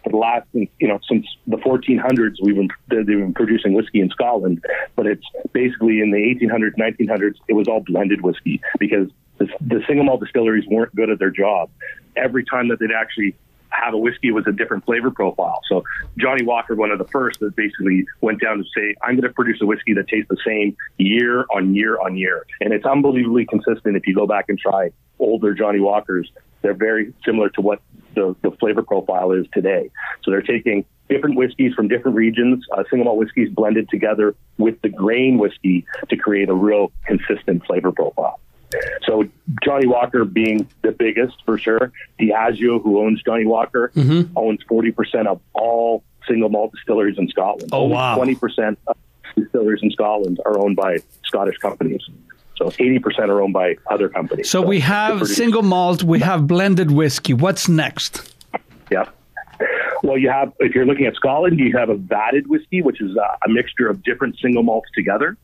for the last, you know, since the 1400s, we've been they've been producing whiskey in Scotland. But it's basically in the 1800s, 1900s, it was all blended whiskey because the, the single malt distilleries weren't good at their job. Every time that they'd actually have a whiskey was a different flavor profile. So Johnnie Walker, one of the first that basically went down to say, I'm going to produce a whiskey that tastes the same year on year on year. And it's unbelievably consistent. If you go back and try older Johnnie Walkers, they're very similar to what the, the flavor profile is today. So they're taking different whiskeys from different regions, uh, single malt whiskeys blended together with the grain whiskey to create a real consistent flavor profile. So Johnnie Walker being the biggest for sure. Diageo, who owns Johnnie Walker, Mm-hmm. owns forty percent of all single malt distilleries in Scotland. Oh, wow. Twenty percent of distilleries in Scotland are owned by Scottish companies. So eighty percent are owned by other companies. So we have single malt, we have blended whiskey. What's next? Yeah. Well, you have, if you're looking at Scotland, you have a vatted whiskey, which is uh, a mixture of different single malts together.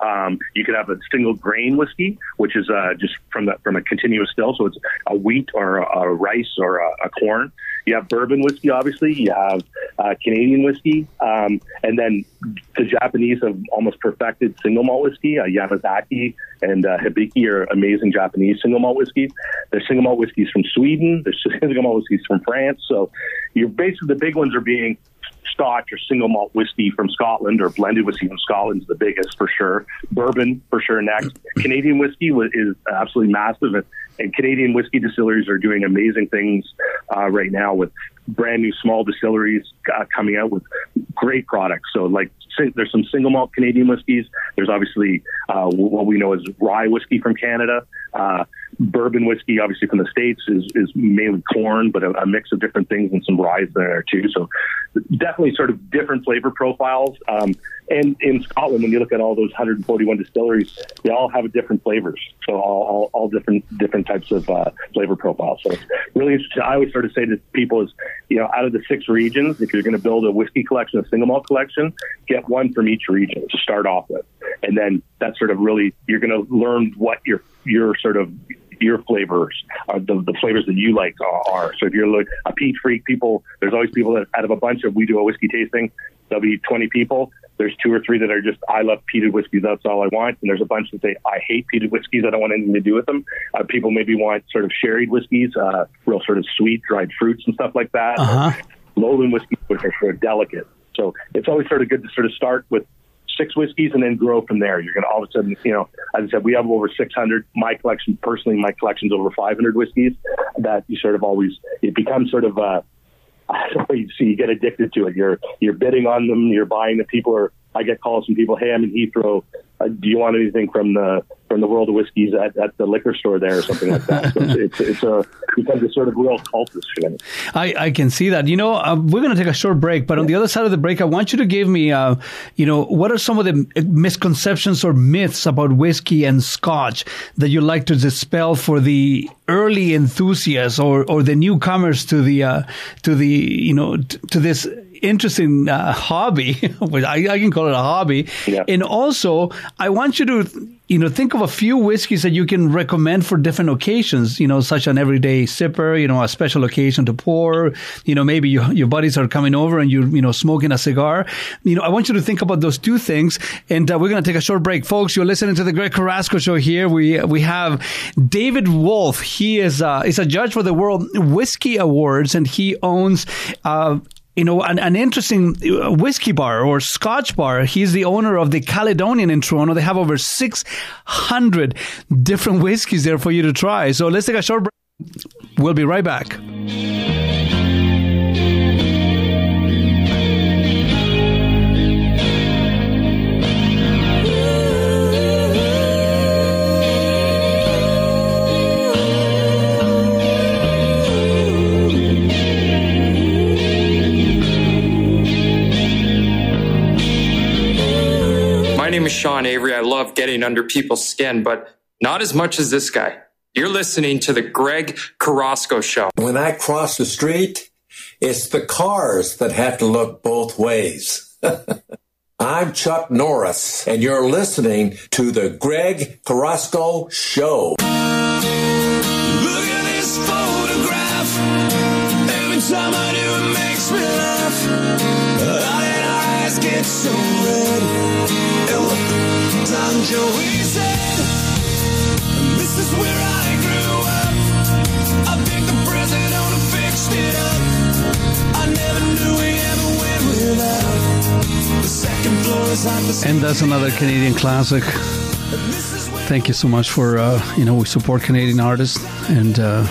Um, you could have a single grain whiskey, which is uh, just from the from a continuous still, so it's a wheat or a, a rice or a, a corn. You have bourbon whiskey, obviously. You have uh, Canadian whiskey, um, and then the Japanese have almost perfected single malt whiskey. Uh, Yamazaki and uh, Hibiki are amazing Japanese single malt whiskeys. There's single malt whiskeys from Sweden. There's [laughs] single malt whiskeys from France. So you're basically the big ones are being Scotch or single malt whiskey from Scotland or blended whiskey from Scotland is the biggest for sure. Bourbon for sure next. Canadian whiskey is absolutely massive, and, and Canadian whiskey distilleries are doing amazing things uh, right now with brand new small distilleries uh, coming out with great products. So like there's some single malt Canadian whiskeys. There's obviously uh, what we know as rye whiskey from Canada. Uh, bourbon whiskey, obviously from the states, is, is mainly corn, but a, a mix of different things and some rye there too. So definitely sort of different flavor profiles. Um, and in Scotland, when you look at all those 141 distilleries, they all have different flavors. So all, all, all different different types of uh, flavor profiles. So it's really interesting. I always sort of say to people is, you know, out of the six regions, if you're going to build a whiskey collection, a single malt collection, get one from each region to start off with, and then that's sort of really you're going to learn what your your sort of your flavors are the, the flavors that you like are, are. So if you're like a peat freak, people there's always people that out of a bunch of we do a whiskey tasting, there'll be 20 people. There's two or three that are just I love peated whiskeys. That's all I want. And there's a bunch that say I hate peated whiskeys. I don't want anything to do with them. Uh, people maybe want sort of sherried whiskeys, uh, real sort of sweet dried fruits and stuff like that. Uh-huh. Lowland whiskeys, which are sort of delicate. So it's always sort of good to sort of start with six whiskeys and then grow from there. You're going to all of a sudden, you know, as I said, we have over 600. My collection, personally, my collection's over 500 whiskeys. That you sort of always it becomes sort of uh, [laughs] I don't know, you see, you get addicted to it. You're you're bidding on them. You're buying the People are. I get calls from people. Hey, I'm in Heathrow. Uh, do you want anything from the from the world of whiskeys at, at the liquor store there or something like that? So it's, it's, it's a becomes a sort of real cultist thing. I, I can see that. You know, uh, we're going to take a short break, but on the other side of the break, I want you to give me, uh, you know, what are some of the misconceptions or myths about whiskey and scotch that you like to dispel for the early enthusiasts or, or the newcomers to the, uh, to the, you know, t- to this interesting uh, hobby, [laughs] which I, I can call it a hobby. And also, I want you to, you know, think of a few whiskeys that you can recommend for different occasions, you know, such an everyday sipper, you know, a special occasion to pour, you know, maybe you, your buddies are coming over and you're, you know, smoking a cigar. You know, I want you to think about those two things. And uh, we're going to take a short break. Folks, you're listening to the Greg Carrasco show here. We, we have David Wolff. He is, uh, is a judge for the World Whiskey Awards and he owns, uh, you know, an, an interesting uh, whiskey bar or scotch bar. He's the owner of the Caledonian in Toronto. They have over 600 different [laughs] whiskeys there for you to try. So let's take a short break. We'll be right back. Sean Avery. I love getting under people's skin, but not as much as this guy. You're listening to the Greg Carrasco Show. When I cross the street, it's the cars that have to look both ways. [laughs] I'm Chuck Norris, and you're listening to the Greg Carrasco Show. And that's another Canadian classic. Thank you so much for uh, you know we support Canadian artists and uh,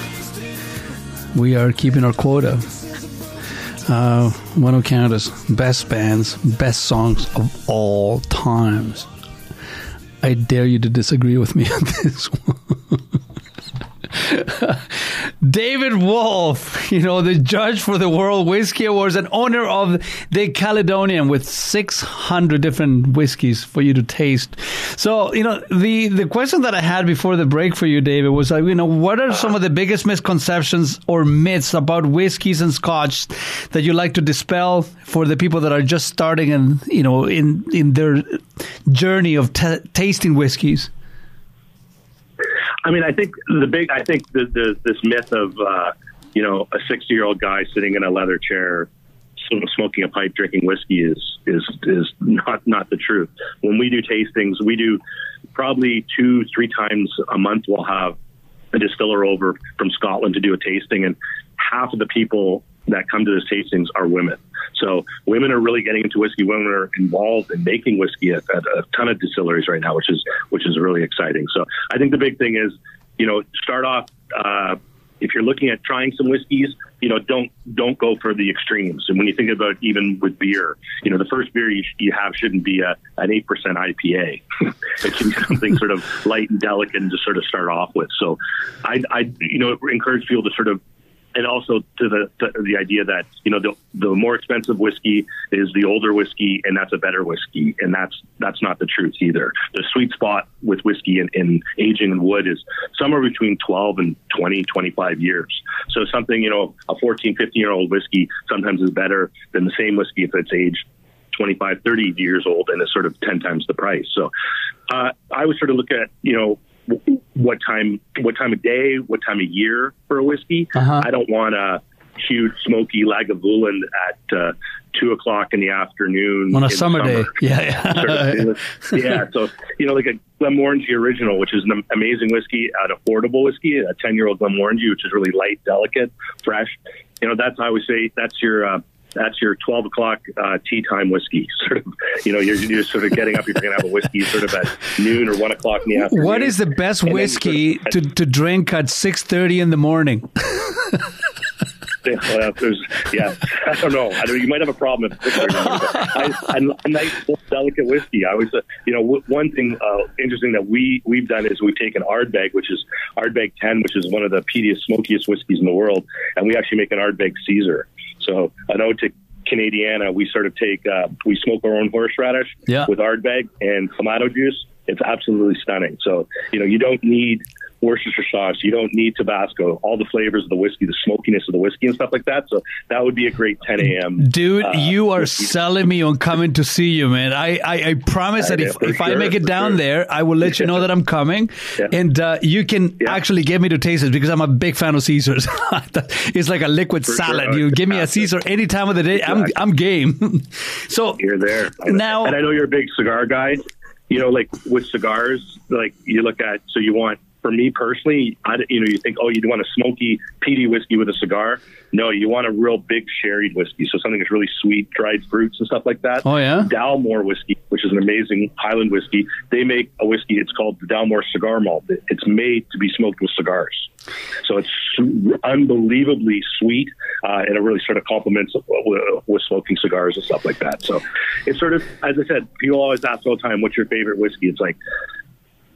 we are keeping our quota. Uh, one of Canada's best bands, best songs of all times. I dare you to disagree with me [laughs] on this one. [laughs] David Wolff, you know, the judge for the World Whiskey Awards and owner of the Caledonian with 600 different whiskeys for you to taste. So, you know, the, the question that I had before the break for you, David, was, like, you know, what are some of the biggest misconceptions or myths about whiskeys and scotch that you like to dispel for the people that are just starting and, you know, in, in their journey of t- tasting whiskeys? I mean, I think the big, I think the, the this myth of uh, you know a sixty year old guy sitting in a leather chair, smoking a pipe, drinking whiskey is is is not not the truth. When we do tastings, we do probably two three times a month. We'll have a distiller over from Scotland to do a tasting, and half of the people that come to those tastings are women. So women are really getting into whiskey. Women are involved in making whiskey at, at a ton of distilleries right now, which is which is really exciting. So I think the big thing is, you know, start off. Uh, if you're looking at trying some whiskeys, you know, don't don't go for the extremes. And when you think about even with beer, you know, the first beer you, you have shouldn't be a, an eight percent IPA. [laughs] it should be something sort of light and delicate and just sort of start off with. So, I, I you know, encourage people to sort of and also to the to the idea that you know the the more expensive whiskey is the older whiskey, and that's a better whiskey, and that's that's not the truth either. The sweet spot with whiskey in, in aging in wood is somewhere between 12 and 20, 25 years. So something you know a 14, 15 year old whiskey sometimes is better than the same whiskey if it's aged 25, 30 years old and is sort of 10 times the price. So uh, I would sort of look at, you know, what time, what time of day, what time of year for a whiskey. Uh-huh. I don't want a huge smoky Lagavulin at uh, two o'clock in the afternoon On a summer day. Yeah, yeah. Sort of- [laughs] yeah. So, you know, like a Glenmorangie original, which is an amazing whiskey, an affordable whiskey, a 10 year old Glenmorangie, which is really light, delicate, fresh. You know, that's, I always say, that's your, uh, that's your 12 o'clock uh, tea time whiskey. [laughs] Sort of, you know, you're, you're sort of getting up, you're going to have a whiskey sort of at noon or one o'clock in the afternoon. What is the best And then you whiskey to, to drink at 6.30 in the morning? [laughs] Well, there's, yeah, I don't know. I don't, you might have a problem if it's I, I, a nice delicate whiskey. I was, uh, you know, w- one thing uh, interesting that we we've done is we've taken Ardbeg, which is Ardbeg 10, which is one of the peatiest, smokiest whiskeys in the world, and we actually make an Ardbeg Caesar. So an ode to Canadiana, we sort of take, uh, we smoke our own horseradish Yeah. with Ardbeg and Clamato juice. It's absolutely stunning. So, you know, you don't need Worcestershire sauce. You don't need Tabasco. All the flavors of the whiskey, the smokiness of the whiskey and stuff like that. So that would be a great 10 a.m. Dude, uh, you are selling me on coming to see you, man. I, I, I promise that Yeah, if, if I make it down sure. there, I will let you know that I'm coming. [laughs] Yeah. And uh, you can actually get me to taste it because I'm a big fan of Caesars. [laughs] it's like a liquid For salad. Oh, You give me a [laughs] Caesar any time of the day, I'm, I'm game. so You're there. Now- and I know you're a big cigar guy. You know, like with cigars, like you look at, so you want, for me personally, I, you know, you think, oh, you want a smoky, peaty whiskey with a cigar. No, you want a real big sherried whiskey. So something that's really sweet, dried fruits and stuff like that. Oh, yeah? Dalmore whiskey, which is an amazing Highland whiskey. They make a whiskey. It's called the Dalmore Cigar Malt. It's made to be smoked with cigars. So it's unbelievably sweet, uh, and it really sort of complements with smoking cigars and stuff like that. So it's sort of, as I said, people always ask all the time, "What's your favorite whiskey?" It's like,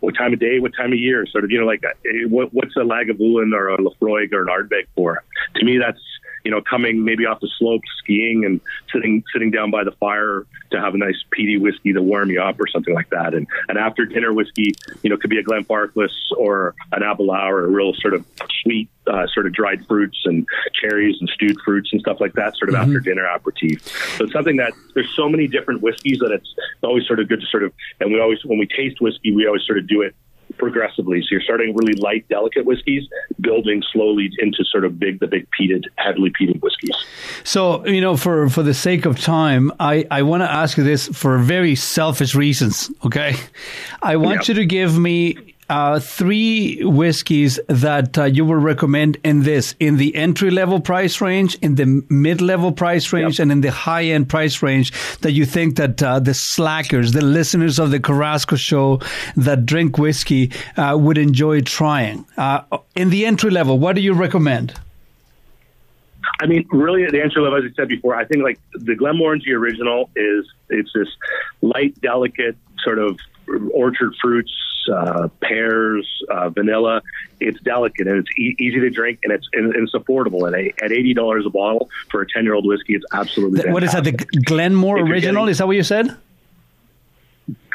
what time of day, what time of year, sort of, you know, like uh, what, what's a Lagavulin or a Laphroaig or an Ardbeg for? To me, that's you know, coming maybe off the slope skiing and sitting sitting down by the fire to have a nice peaty whiskey to warm you up or something like that. And an after dinner whiskey, you know, could be a Glenfarclas or an Aberlour or a real sort of sweet, uh, sort of dried fruits and cherries and stewed fruits and stuff like that, sort of after dinner aperitif. So it's something that there's so many different whiskeys that it's always sort of good to sort of, and we always, when we taste whiskey, we always sort of do it progressively. So you're starting really light, delicate whiskeys, building slowly into sort of big, the big peated, heavily peated whiskeys. So, you know, for, for the sake of time, I, I want to ask you this for very selfish reasons, okay? I want you to give me uh, three whiskeys that uh, you would recommend in this in the entry level price range, in the mid level price range, and in the high end price range that you think that uh, the slackers, the listeners of the Carrasco show that drink whiskey uh, would enjoy trying. Uh, in the entry level, what do you recommend? I mean, really, at the entry level, as I said before, I think like the Glenmorangie original is it's this light, delicate sort of orchard fruits, uh, pears, uh, vanilla. It's delicate and it's e- easy to drink and it's and, and it's affordable. And a, at eighty dollars a bottle for a ten year old whiskey, it's absolutely. Th- what is that? The Glenmore If original? getting- Is that what you said?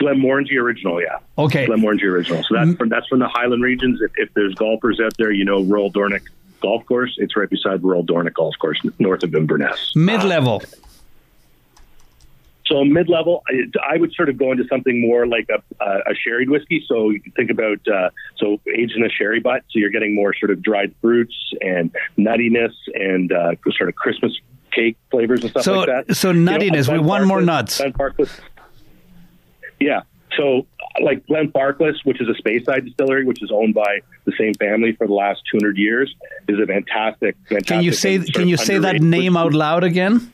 Glenmorangie original, yeah. Okay. Glenmorangie original. So that's from that's from the Highland regions. If, if there's golfers out there, you know Royal Dornoch Golf Course. It's right beside Royal Dornoch Golf Course, north of Inverness. Mid level. So mid level, I, I would sort of go into something more like a, a, a sherried whiskey. So you can think about uh, so aged in a sherry butt. So you're getting more sort of dried fruits and nuttiness and uh, sort of Christmas cake flavors and stuff So- like that. so You know, nuttiness, we want more nuts. Yeah. So, like Glenfarclas, which is a Speyside distillery, which is owned by the same family for the last 200 years, is a fantastic, fantastic. Can you say Can you say that name out loud again?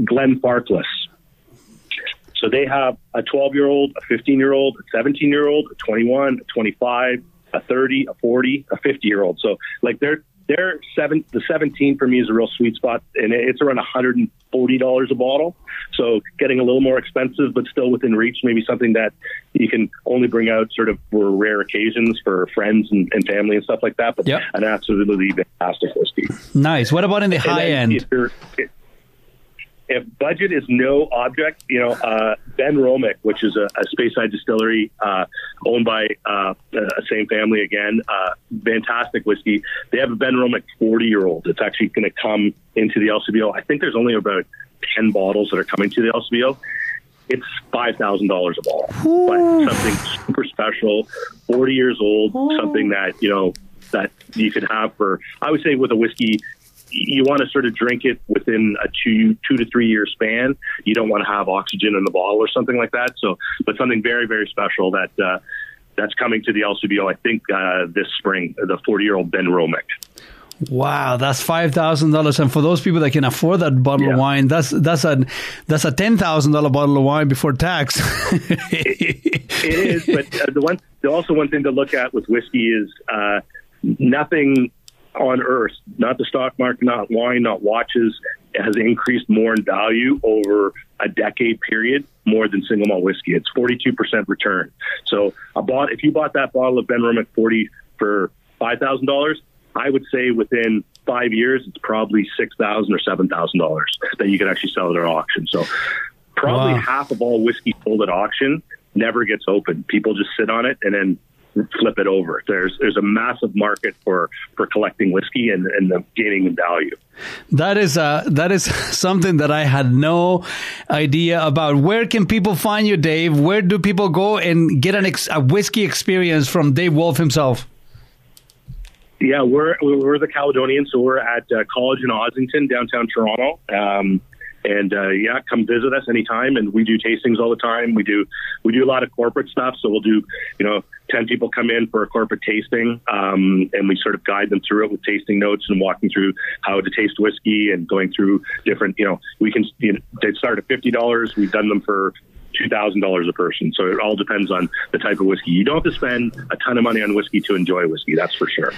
Glenfarclas. So they have a 12 year old, a 15 year old, a 17 year old, a 21, a 25, a 30, a 40, a 50 year old. So like they're they're seven. The 17 for me is a real sweet spot, and it's around 140 dollars a bottle. So getting a little more expensive, but still within reach. Maybe something that you can only bring out sort of for rare occasions for friends and, and family and stuff like that. But an absolutely fantastic whiskey. Nice. What about in the And high end? If, budget is no object, you know, uh, Benromach, which is a, a Speyside distillery uh, owned by uh, a same family again, uh, fantastic whiskey. They have a Benromach 40 year old that's actually going to come into the LCBO. I think there's only about 10 bottles that are coming to the LCBO. It's five thousand dollars a bottle, but something super special, forty years old, something that you know that you could have for. I would say with a whiskey, you want to sort of drink it within a two two to three year span. You don't want to have oxygen in the bottle or something like that. So, but something very very special that uh, that's coming to the LCBO. I think uh, this spring, the forty year old Benromach. Wow, that's five thousand dollars, and for those people that can afford that bottle of wine, that's that's a that's a ten thousand dollar bottle of wine before tax. [laughs] it is, but uh, the one, the also one thing to look at with whiskey is uh, nothing on earth, not the stock market, not wine, not watches, has increased more in value over a decade period more than single malt whiskey. It's forty two percent return. So, a bought if you bought that bottle of Benromach forty for five thousand dollars, I would say within five years it's probably six thousand or seven thousand dollars that you can actually sell it at an auction. So probably Wow. half of all whiskey sold at auction never gets opened. People just sit on it and then flip it over. There's there's a massive market for for collecting whiskey and, and the gaining in value. that is uh, that is [laughs] something that I had no idea about. Where can people find you, Dave? Where do people go and get an ex- a whiskey experience from Dave Wolff himself? Yeah, we're we're the Caledonians, so we're at uh, College in Ossington, downtown Toronto. Um, and uh, yeah, come visit us anytime. And we do tastings all the time. We do we do a lot of corporate stuff. So we'll do you know ten people come in for a corporate tasting, um, and we sort of guide them through it with tasting notes and walking through how to taste whiskey and going through different. You know, we can you know, they start at fifty dollars. We've done them for two thousand dollars a person. So it all depends on the type of whiskey. You don't have to spend a ton of money on whiskey to enjoy whiskey. That's for sure.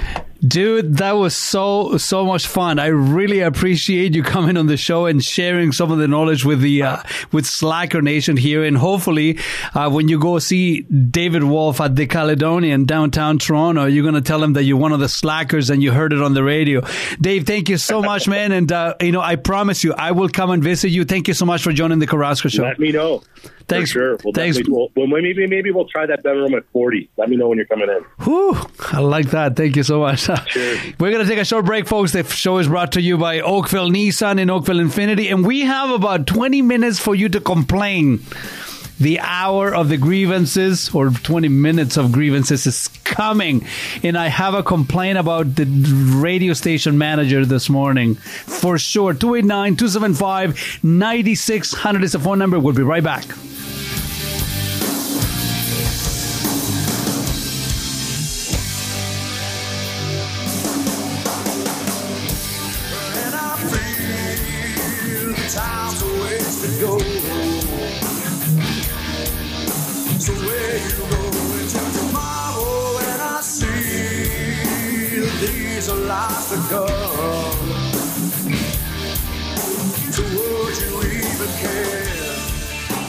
Dude, that was so so much fun. I really appreciate you coming on the show and sharing some of the knowledge with the uh, with Slacker Nation here. And hopefully, uh, when you go see David Wolff at the Caledonian downtown Toronto, you're going to tell him that you're one of the slackers and you heard it on the radio. Dave, thank you so much, man. And uh, you know, I promise you, I will come and visit you. Thank you so much for joining the Carrasco Show. Let me know. Thanks. For sure. We'll Thanks. We'll, well, maybe maybe we'll try that Ben room at forty. Let me know when you're coming in. Whew, I like that. Thank you so much. [laughs] We're going to take a short break, folks. The show is brought to you by Oakville Nissan and Oakville Infiniti, and we have about 20 minutes for you to complain. The hour of the grievances or 20 minutes of grievances is coming. And I have a complaint about the radio station manager this morning for sure. 289 275 9600 is the phone number. We'll be right back.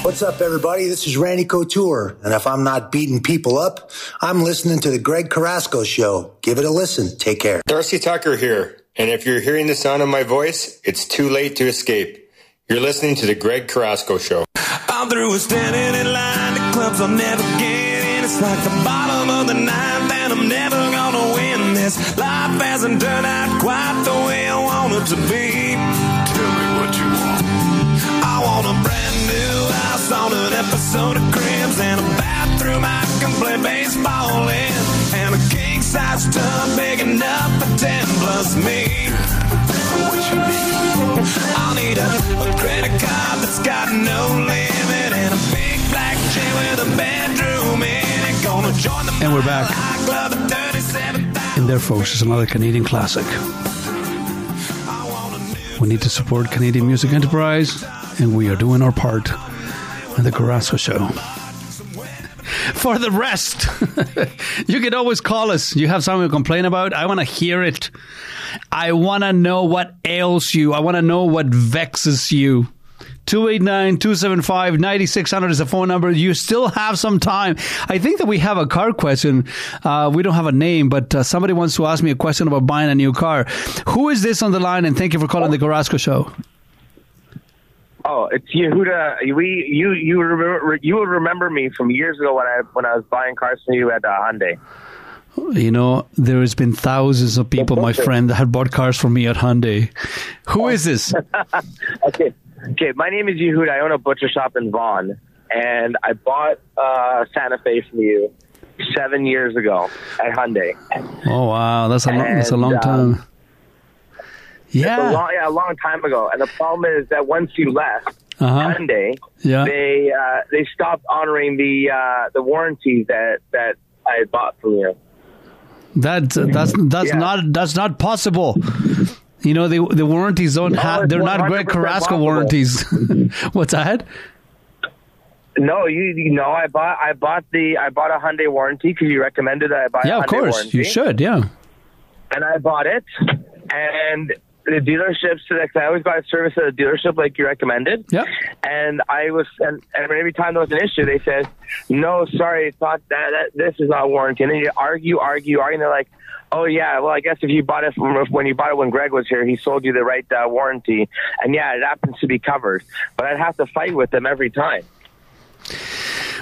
What's up, everybody? This is Randy Couture. And if I'm not beating people up, I'm listening to the Greg Carrasco Show. Give it a listen. Take care. Darcy Tucker here, and if you're hearing the sound of my voice, it's too late to escape. You're listening to the Greg Carrasco Show. I'm through with standing in line to clubs I'll never get in. It's like the bottom of the ninth, and I'm never gonna win this. Life hasn't turned out quite the way I want it to be. On an episode of Cribs and a bathroom I can play baseball in, and a king size tub big enough for ten plus me. What you need? I'll need a, a credit card that's got no limit and a big black chain with a bedroom in it. Gonna join the And we're back. club at 37. And there, folks, is another Canadian classic. We need to support Canadian music enterprise, and we are doing our part the Carrasco Show. For the rest, [laughs] you can always call us. You have something to complain about? I want to hear it. I want to know what ails you. I want to know what vexes you. 289 275 9600 is the phone number. You still have some time. I think that we have a car question. Uh, we don't have a name, but uh, somebody wants to ask me a question about buying a new car. Who is this on the line? And thank you for calling the Carrasco Show. Oh, it's Yehuda. We you you remember you would remember me from years ago when I when I was buying cars from you at uh, Hyundai. You know, there has been thousands of people, my friend, that have bought cars from me at Hyundai. Who is this? [laughs] okay, okay. My name is Yehuda. I own a butcher shop in Vaughan, and I bought uh, Santa Fe from you seven years ago at Hyundai. Oh wow, that's a long, that's a long um, It's a Yeah. long, yeah, a long time ago. And the problem is that once you left Uh-huh. Hyundai, Yeah. they uh, they stopped honoring the uh, the warranties that that I had bought from you. That that's that's Yeah. not that's not possible. You know the the warranties don't Oh, have they're not Greg Carrasco possible. warranties. [laughs] What's that? No, you, you know, I bought I bought the I bought a Hyundai warranty because you recommended that I buy Yeah, of course warranty. you should. Yeah. and I bought it, and the dealerships. Like, I always buy a service at a dealership, like you recommended. Yeah. And I was, and, and every time there was an issue, they said, "No, sorry, it's not that. that this is not warranty." And then you argue, argue, argue. And they're like, "Oh yeah, well, I guess if you bought it from when you bought it when Greg was here, he sold you the right uh, warranty, and yeah, it happens to be covered." But I'd have to fight with them every time.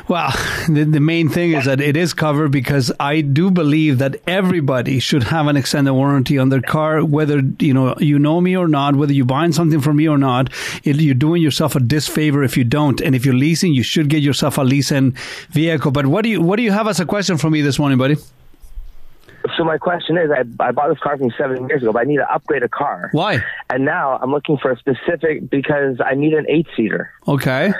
Well, [laughs] the, the main thing is that it is covered because I do believe that everybody should have an extended warranty on their car, whether you know you know me or not, whether you're buying something from me or not. It, you're doing yourself a disfavor if you don't. And if you're leasing, you should get yourself a leasing vehicle. But what do you what do you have as a question for me this morning, buddy? So my question is, I, I bought this car from seven years ago, but I need to upgrade a car. Why? And now I'm looking for a specific because I need an eight seater. Okay.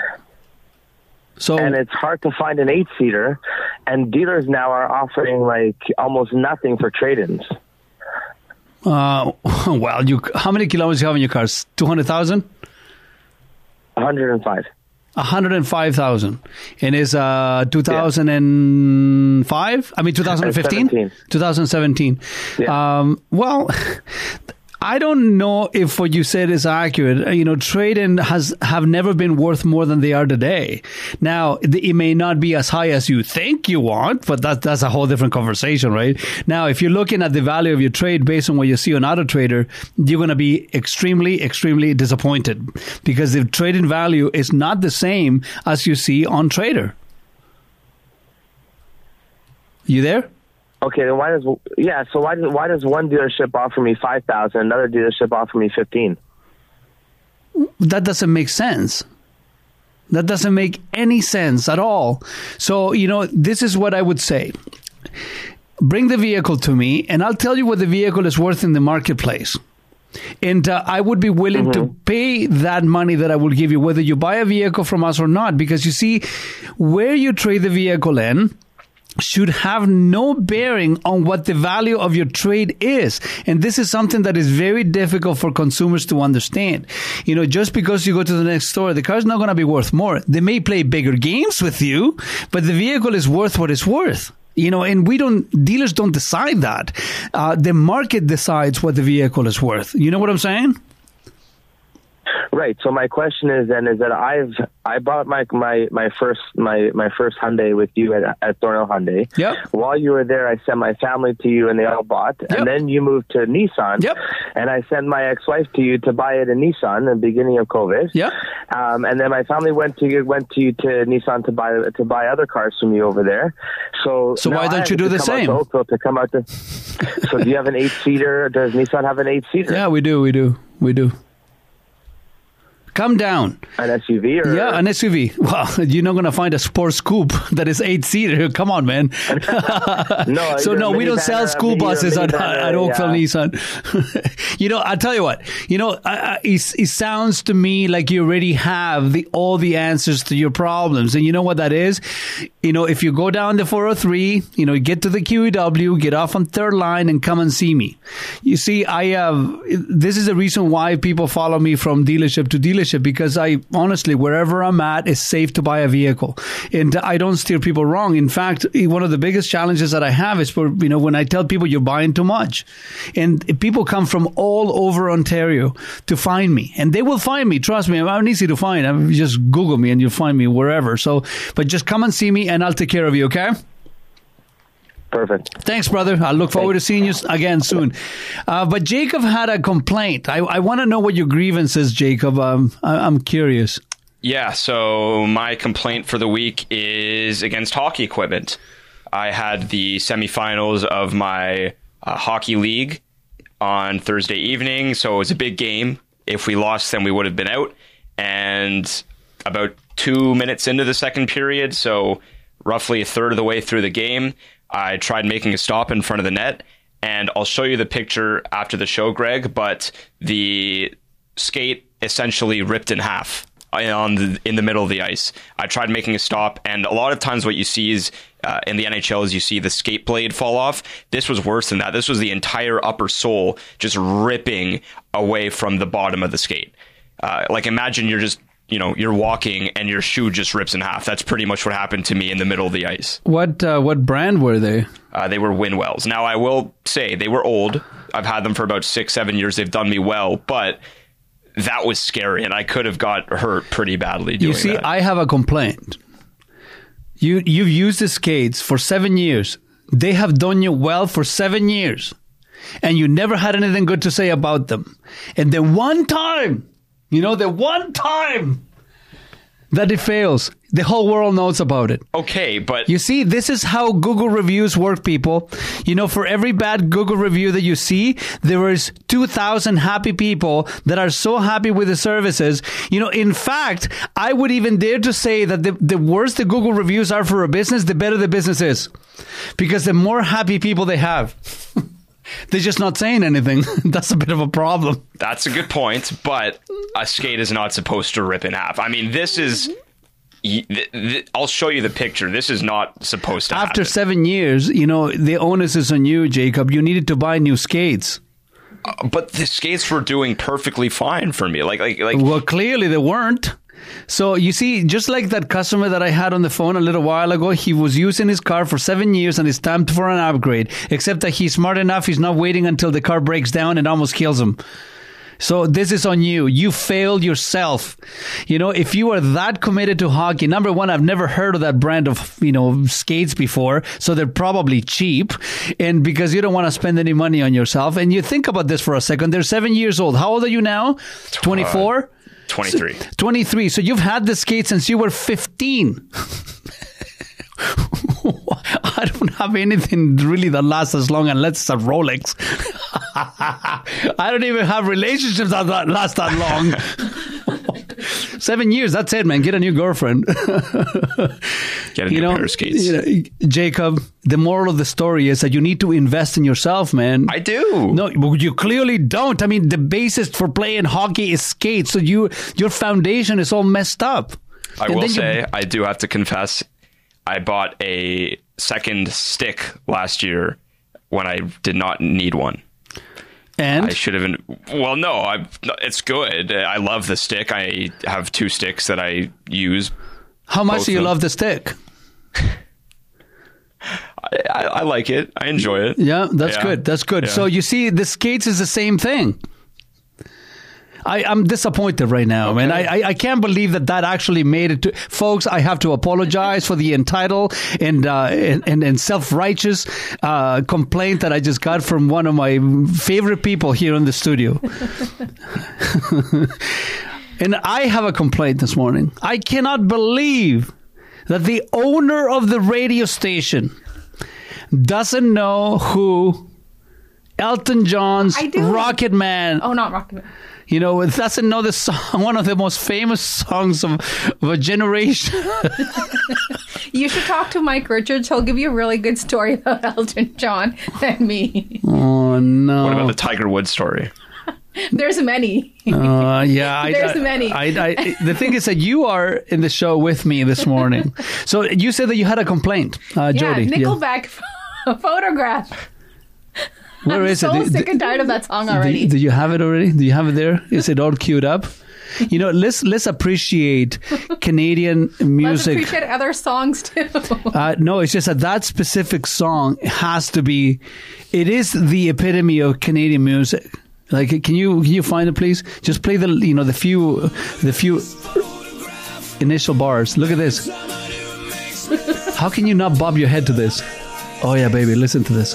So and it's hard to find an eight seater, and dealers now are offering like almost nothing for trade-ins. Uh, [laughs] well, you how many kilometers you have in your cars? Two hundred thousand. One hundred and five. 105,000. And is uh 2005? I mean 2015? 2017. Um well [laughs] I don't know if what you said is accurate. Uh, You know, trade-in has have never been worth more than they are today. Now, it may not be as high as you think you want, but that, that's a whole different conversation, right? Now, if you're looking at the value of your trade based on what you see on Auto Trader, you're going to be extremely, extremely disappointed because the trade-in value is not the same as you see on Trader. You there? Okay, then why does yeah? So why does why does one dealership offer me five thousand, another dealership offer me fifteen? That doesn't make sense. That doesn't make any sense at all. So, you know, this is what I would say. Bring the vehicle to me, and I'll tell you what the vehicle is worth in the marketplace. And uh, I would be willing to pay that money that I will give you, whether you buy a vehicle from us or not, because you see, where you trade the vehicle in, should have no bearing on what the value of your trade is. And this is something that is very difficult for consumers to understand. You know, just because you go to the next store, the car's not going to be worth more. They may play bigger games with you, but the vehicle is worth what it's worth. You know, and we don't, dealers don't decide that. Uh, the market decides what the vehicle is worth. You know what I'm saying? Right. So my question is then is that I've I bought my my my first my my first Hyundai with you at at Thornhill Hyundai. Yep. While you were there, I sent my family to you, and they all bought. And then you moved to Nissan. Yep. And I sent my ex-wife to you to buy it in Nissan in the beginning of COVID. Yep. Um, and then my family went to you went to you to Nissan to buy to buy other cars from you over there. So So why don't you do the same? To to come out to. [laughs] so do you have an eight seater? Does Nissan have an eight seater? Yeah, we do, we do, we do. Come down. An SUV or Yeah, an SUV. [laughs] Well, you're not going to find a sports [laughs] coupe that is eight seater. [laughs] Come on, man. No, so no, we don't sell uh, school buses at, at Oakville yeah. Nissan. you know, I'll tell you what. You know, I, I, it, it sounds to me like you already have the all the answers to your problems, and you know what that is. You know, if you go down the 403, you know, get to the QEW, get off on third line, and come and see me. You see, I have. This is the reason why people follow me from dealership to dealership because I honestly, wherever I'm at, is safe to buy a vehicle, and I don't steer people wrong. In fact, one of the biggest challenges that I have is for you know when I tell people you're buying too much, and people come from all over Ontario to find me, and they will find me. Trust me, I'm easy to find. I mean, just Google me and you'll find me wherever. So, but just come and see me, and I'll take care of you. Okay. Perfect. Thanks, brother. I look forward to seeing you again soon. Uh, but Jacob had a complaint. I, I want to know what your grievance is, Jacob. Um, I, I'm curious. Yeah, so my complaint for the week is against hockey equipment. I had the semifinals of my uh, hockey league on Thursday evening, so it was a big game. If we lost, then we would have been out. And about two minutes into the second period, so roughly a third of the way through the game, I tried making a stop in front of the net. And I'll show you the picture after the show, Greg, but the skate essentially ripped in half on the, in the middle of the ice. I tried making a stop, and a lot of times what you see is uh, in the NHL is you see the skate blade fall off. This was worse than that. This was the entire upper sole just ripping away from the bottom of the skate. Uh, like imagine you're just you know you're walking and your shoe just rips in half. That's pretty much what happened to me in the middle of the ice. What uh, what brand were they? Uh, they were Winnwells. Now I will say they were old. I've had them for about six, seven years. They've done me well, but that was scary, and I could have got hurt pretty badly doing that. You see, that. I have a complaint. You you've used the skates for seven years. They have done you well for seven years, and you never had anything good to say about them. And then one time, you know, the one time that it fails, the whole world knows about it. Okay, but you see, this is how Google reviews work, people. You know, for every bad Google review that you see, there is 2,000 happy people that are so happy with the services. You know, in fact, I would even dare to say that the, the worse the Google reviews are for a business, the better the business is. Because the more happy people they have. [laughs] They're just not saying anything. [laughs] That's a bit of a problem. That's a good point, but a skate is not supposed to rip in half. I mean, this is. y- th- th- I'll show you the picture. This is not supposed to happen. After happen. seven years, you know, the onus is on you, Jacob. You needed to buy new skates. Uh, but the skates were doing perfectly fine for me. Like, like, like. Well, clearly they weren't. So you see, just like that customer that I had on the phone a little while ago, he was using his car for seven years and it's time for an upgrade. Except that he's smart enough; he's not waiting until the car breaks down and almost kills him. So this is on you. You failed yourself. You know, if you are that committed to hockey, number one, I've never heard of that brand of, you know, skates before. So they're probably cheap. And because you don't want to spend any money on yourself. And you think about this for a second. They're seven years old. How old are you now? 24? 23. 23. So you've had the skate since you were 15. [laughs] I don't have anything really that lasts as long unless it's a Rolex. [laughs] I don't even have relationships that last that long. [laughs] [laughs] Seven years. That's it, man. Get a new girlfriend. [laughs] Get a new pair of skates. you know, Jacob, the moral of the story is that you need to invest in yourself, man. I do. No, you clearly don't. I mean, the basis for playing hockey is skates, so you your foundation is all messed up. I And will then you- say, I do have to confess, I bought a second stick last year when I did not need one. And I should have. Been, well, no, I. It's good. I love the stick. I have two sticks that I use. how much do you love the stick? [laughs] I, I, I like it. I enjoy it. Yeah, that's Yeah. good. That's good. Yeah. So you see, the skates is the same thing. I, I'm disappointed right now, man. I, I I can't believe that that actually made it to folks. I have to apologize for the entitled and uh, and, and, and self righteous uh, complaint that I just got from one of my favorite people here in the studio. [laughs] and I have a complaint this morning. I cannot believe that the owner of the radio station doesn't know who Elton John's I. Rocket Man. Oh, not Rocket Man. You know, doesn't know the song, one of the most famous songs of, of a generation. [laughs] You should talk to Mike Richards. He'll give you a really good story about [laughs] Elton John than me. oh no! What about the Tiger Woods story? [laughs] There's many. Uh, yeah, I, There's I- many. I, I, the thing is that you are in the show with me this morning. So you said that you had a complaint, uh, yeah, Jody. Nickelback photograph. Where I'm is so it? Do- sick and tired of that song do, already. do you have it already? Do you have it there? Is it all queued up? You know, let's let's appreciate Canadian Let's music. appreciate other songs too. Uh, no, it's just that that specific song has to be. It is the epitome of Canadian music. Like, can you can you find it, please? Just play the you know the few the few initial bars. Look at this. How can you not bob your head to this? Oh yeah, baby, listen to this.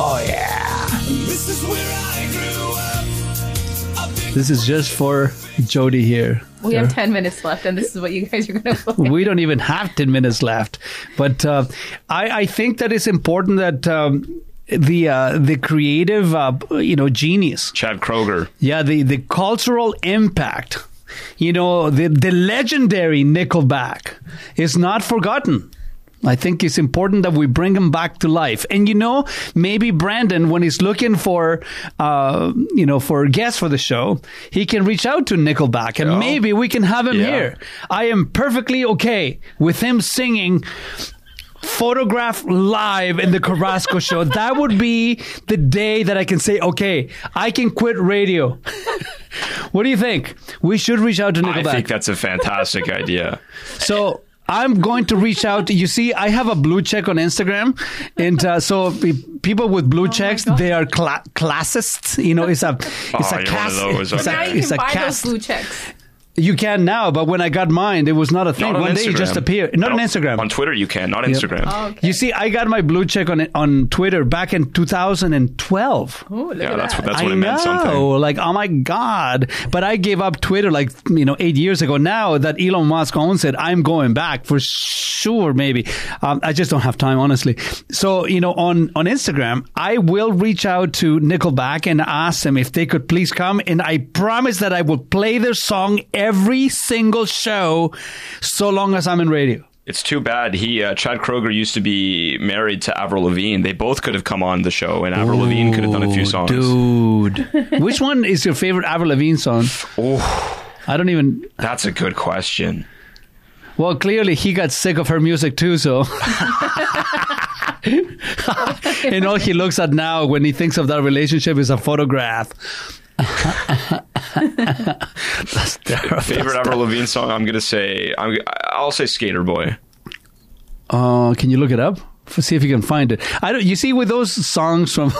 Oh yeah. This is just for Jody here. we have 10 minutes left, and this is what you guys are going to play. [laughs] we don't even have 10 minutes left. But uh, I, I think that it's important that um, the uh, the creative, uh, you know, genius, Chad Kroeger. yeah, the, the cultural impact, you know, the, the legendary Nickelback is not forgotten. I think it's important that we bring him back to life. And you know, maybe Brandon, when he's looking for, uh, you know, for guests for the show, he can reach out to Nickelback, and Yeah. maybe we can have him Yeah. here. I am perfectly okay with him singing. Photograph live in the Carrasco show. [laughs] That would be the day that I can say, okay, I can quit radio. [laughs] what do you think? We should reach out to Nickelback. I think that's a fantastic idea. So I'm going to reach out. You see, I have a blue check on Instagram, and uh, so people with Oh blue checks, they are cla- classists. You know, it's a it's Oh, a you're cast. It's okay. a, you it's a buy cast. blue checks. You can now, but when I got mine, it was not a thing. Not on One day it just Instagram. appeared. Not on Instagram. On Twitter, you can, not Yeah. Instagram. Oh, You see, I got my blue check on on Twitter back in 2012. Oh, look Yeah, at that's that. what that's what I it meant. know, Something. like oh my god! But I gave up Twitter like you know eight years ago. Now that Elon Musk owns it, I'm going back for sure. Maybe um, I just don't have time, honestly. So you know, on on Instagram, I will reach out to Nickelback and ask them if they could please come, and I promise that I will play their song every single show, so long as I'm in radio. It's too bad. He uh, Chad Kroeger used to be married to Avril Lavigne. They both could have come on the show, and Avril Lavigne could have done a few songs. Dude, [laughs] which one is your favorite Avril Lavigne song? Oh, I don't even. that's a good question. Well, clearly he got sick of her music too, so. [laughs] [laughs] and all he looks at now when he thinks of that relationship is a photograph. [laughs] That's terrible. Favorite Avril Lavigne song? I'm gonna say I'm, I'll say Skater Boy. Uh, can you look it up? See if you can find it. I don't. You see, with those songs from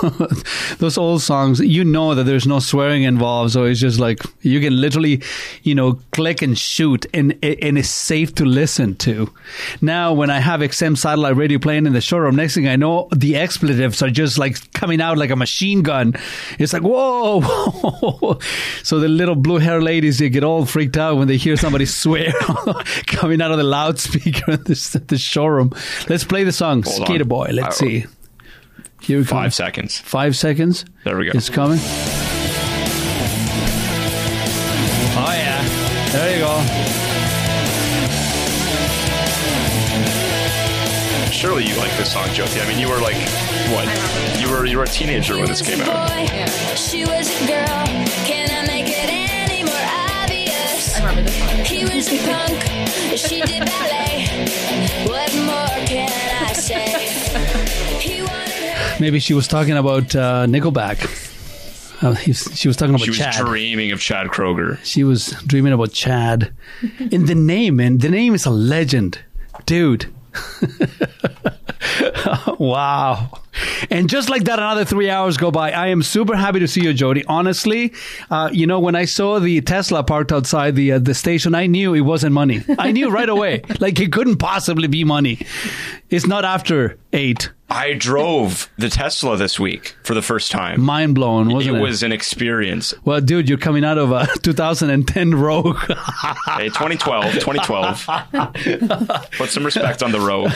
[laughs] those old songs, you know that there's no swearing involved, so it's just like you can literally, you know, click and shoot, and and it's safe to listen to. Now, when I have XM satellite radio playing in the showroom, next thing I know, the expletives are just like coming out like a machine gun. It's like whoa, [laughs] so the little blue hair ladies they get all freaked out when they hear somebody [laughs] swear coming out of the loudspeaker in the, the showroom. Let's play the song Hold Skater on. Boy. Let's I- see. Here we go. Five come. seconds. Five seconds. There we go. It's coming. Oh yeah. There you go. Surely you like this song, Jyoti. I mean, you were like, what? You were you were a teenager when this came out. She was a girl. Can I make it any more obvious? I remember this one. He was a punk. She did ballet. What more Maybe she was talking about uh, Nickelback. Uh, he's- she was talking about She was Chad. dreaming of Chad Kroeger. She was dreaming about Chad. In the name, man. The name is a legend. Dude. [laughs] wow. And just like that, another three hours go by. I am super happy to see you, Jody. Honestly, uh, you know, when I saw the Tesla parked outside the uh, the station, I knew it wasn't money. I knew right away. [laughs] Like it couldn't possibly be money. It's not after eight. I drove the Tesla this week for the first time. Mind blown, wasn't it? it was an experience. Well, dude, you're coming out of a [laughs] 2010 Rogue. Hey, 2012, 2012. [laughs] Put some respect on the road.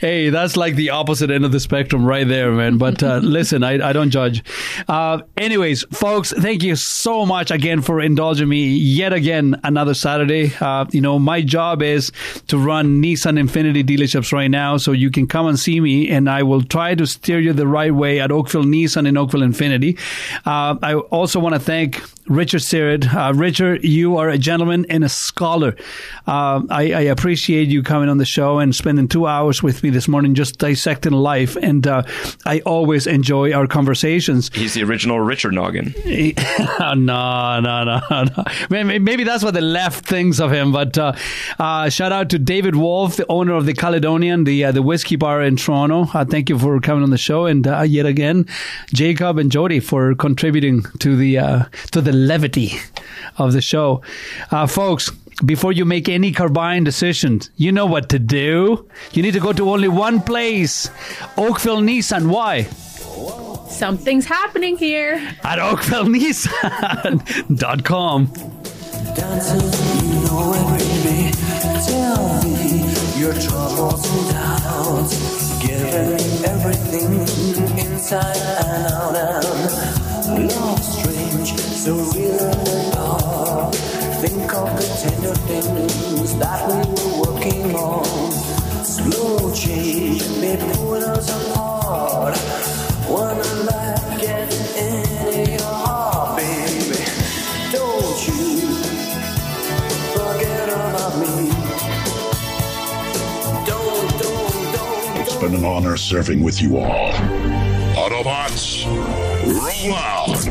hey, that's like the opposite end of the spectrum right there, man. But uh, [laughs] listen, I, I don't judge. Uh, anyways, folks, thank you so much again for indulging me yet again another Saturday. Uh, you know, my job is to run Nissan Infiniti dealerships right now, so you can come and see me, and I will try to steer you the right way at Oakville Nissan and Oakville Infiniti. Uh, I also want to thank Richard Syrett. Uh, Richard, you are a gentleman and a scholar. Uh, I, I appreciate you coming on the show and spending two hours with me this morning just dissecting life. And uh, I always enjoy our conversations. He's the original Richard Noggin. [laughs] no, no, no, no. Maybe, maybe that's what the left thinks of him. But uh, uh, shout out to David Wolff, the owner of the Caledonian, the uh, the whiskey bar in Toronto. Uh, thank you for coming on the show, and uh, yet again, Jacob and Jody for contributing to the uh, to the levity of the show, uh, folks. Before you make any carbine decisions, you know what to do. You need to go to only one place, Oakville Nissan. Why? Something's happening here. At OakvilleNissan.com. [laughs] Dancing, you know it, baby. Tell me your troubles and doubts. Giving everything inside and out and love strange, so real and dark. Think of the tender things that we were working on. Slow change may put us apart. A life gets into your heart, baby, don't you forget about me. Don't, don't, don't. It's been an honor serving with you all. Autobots, roll out!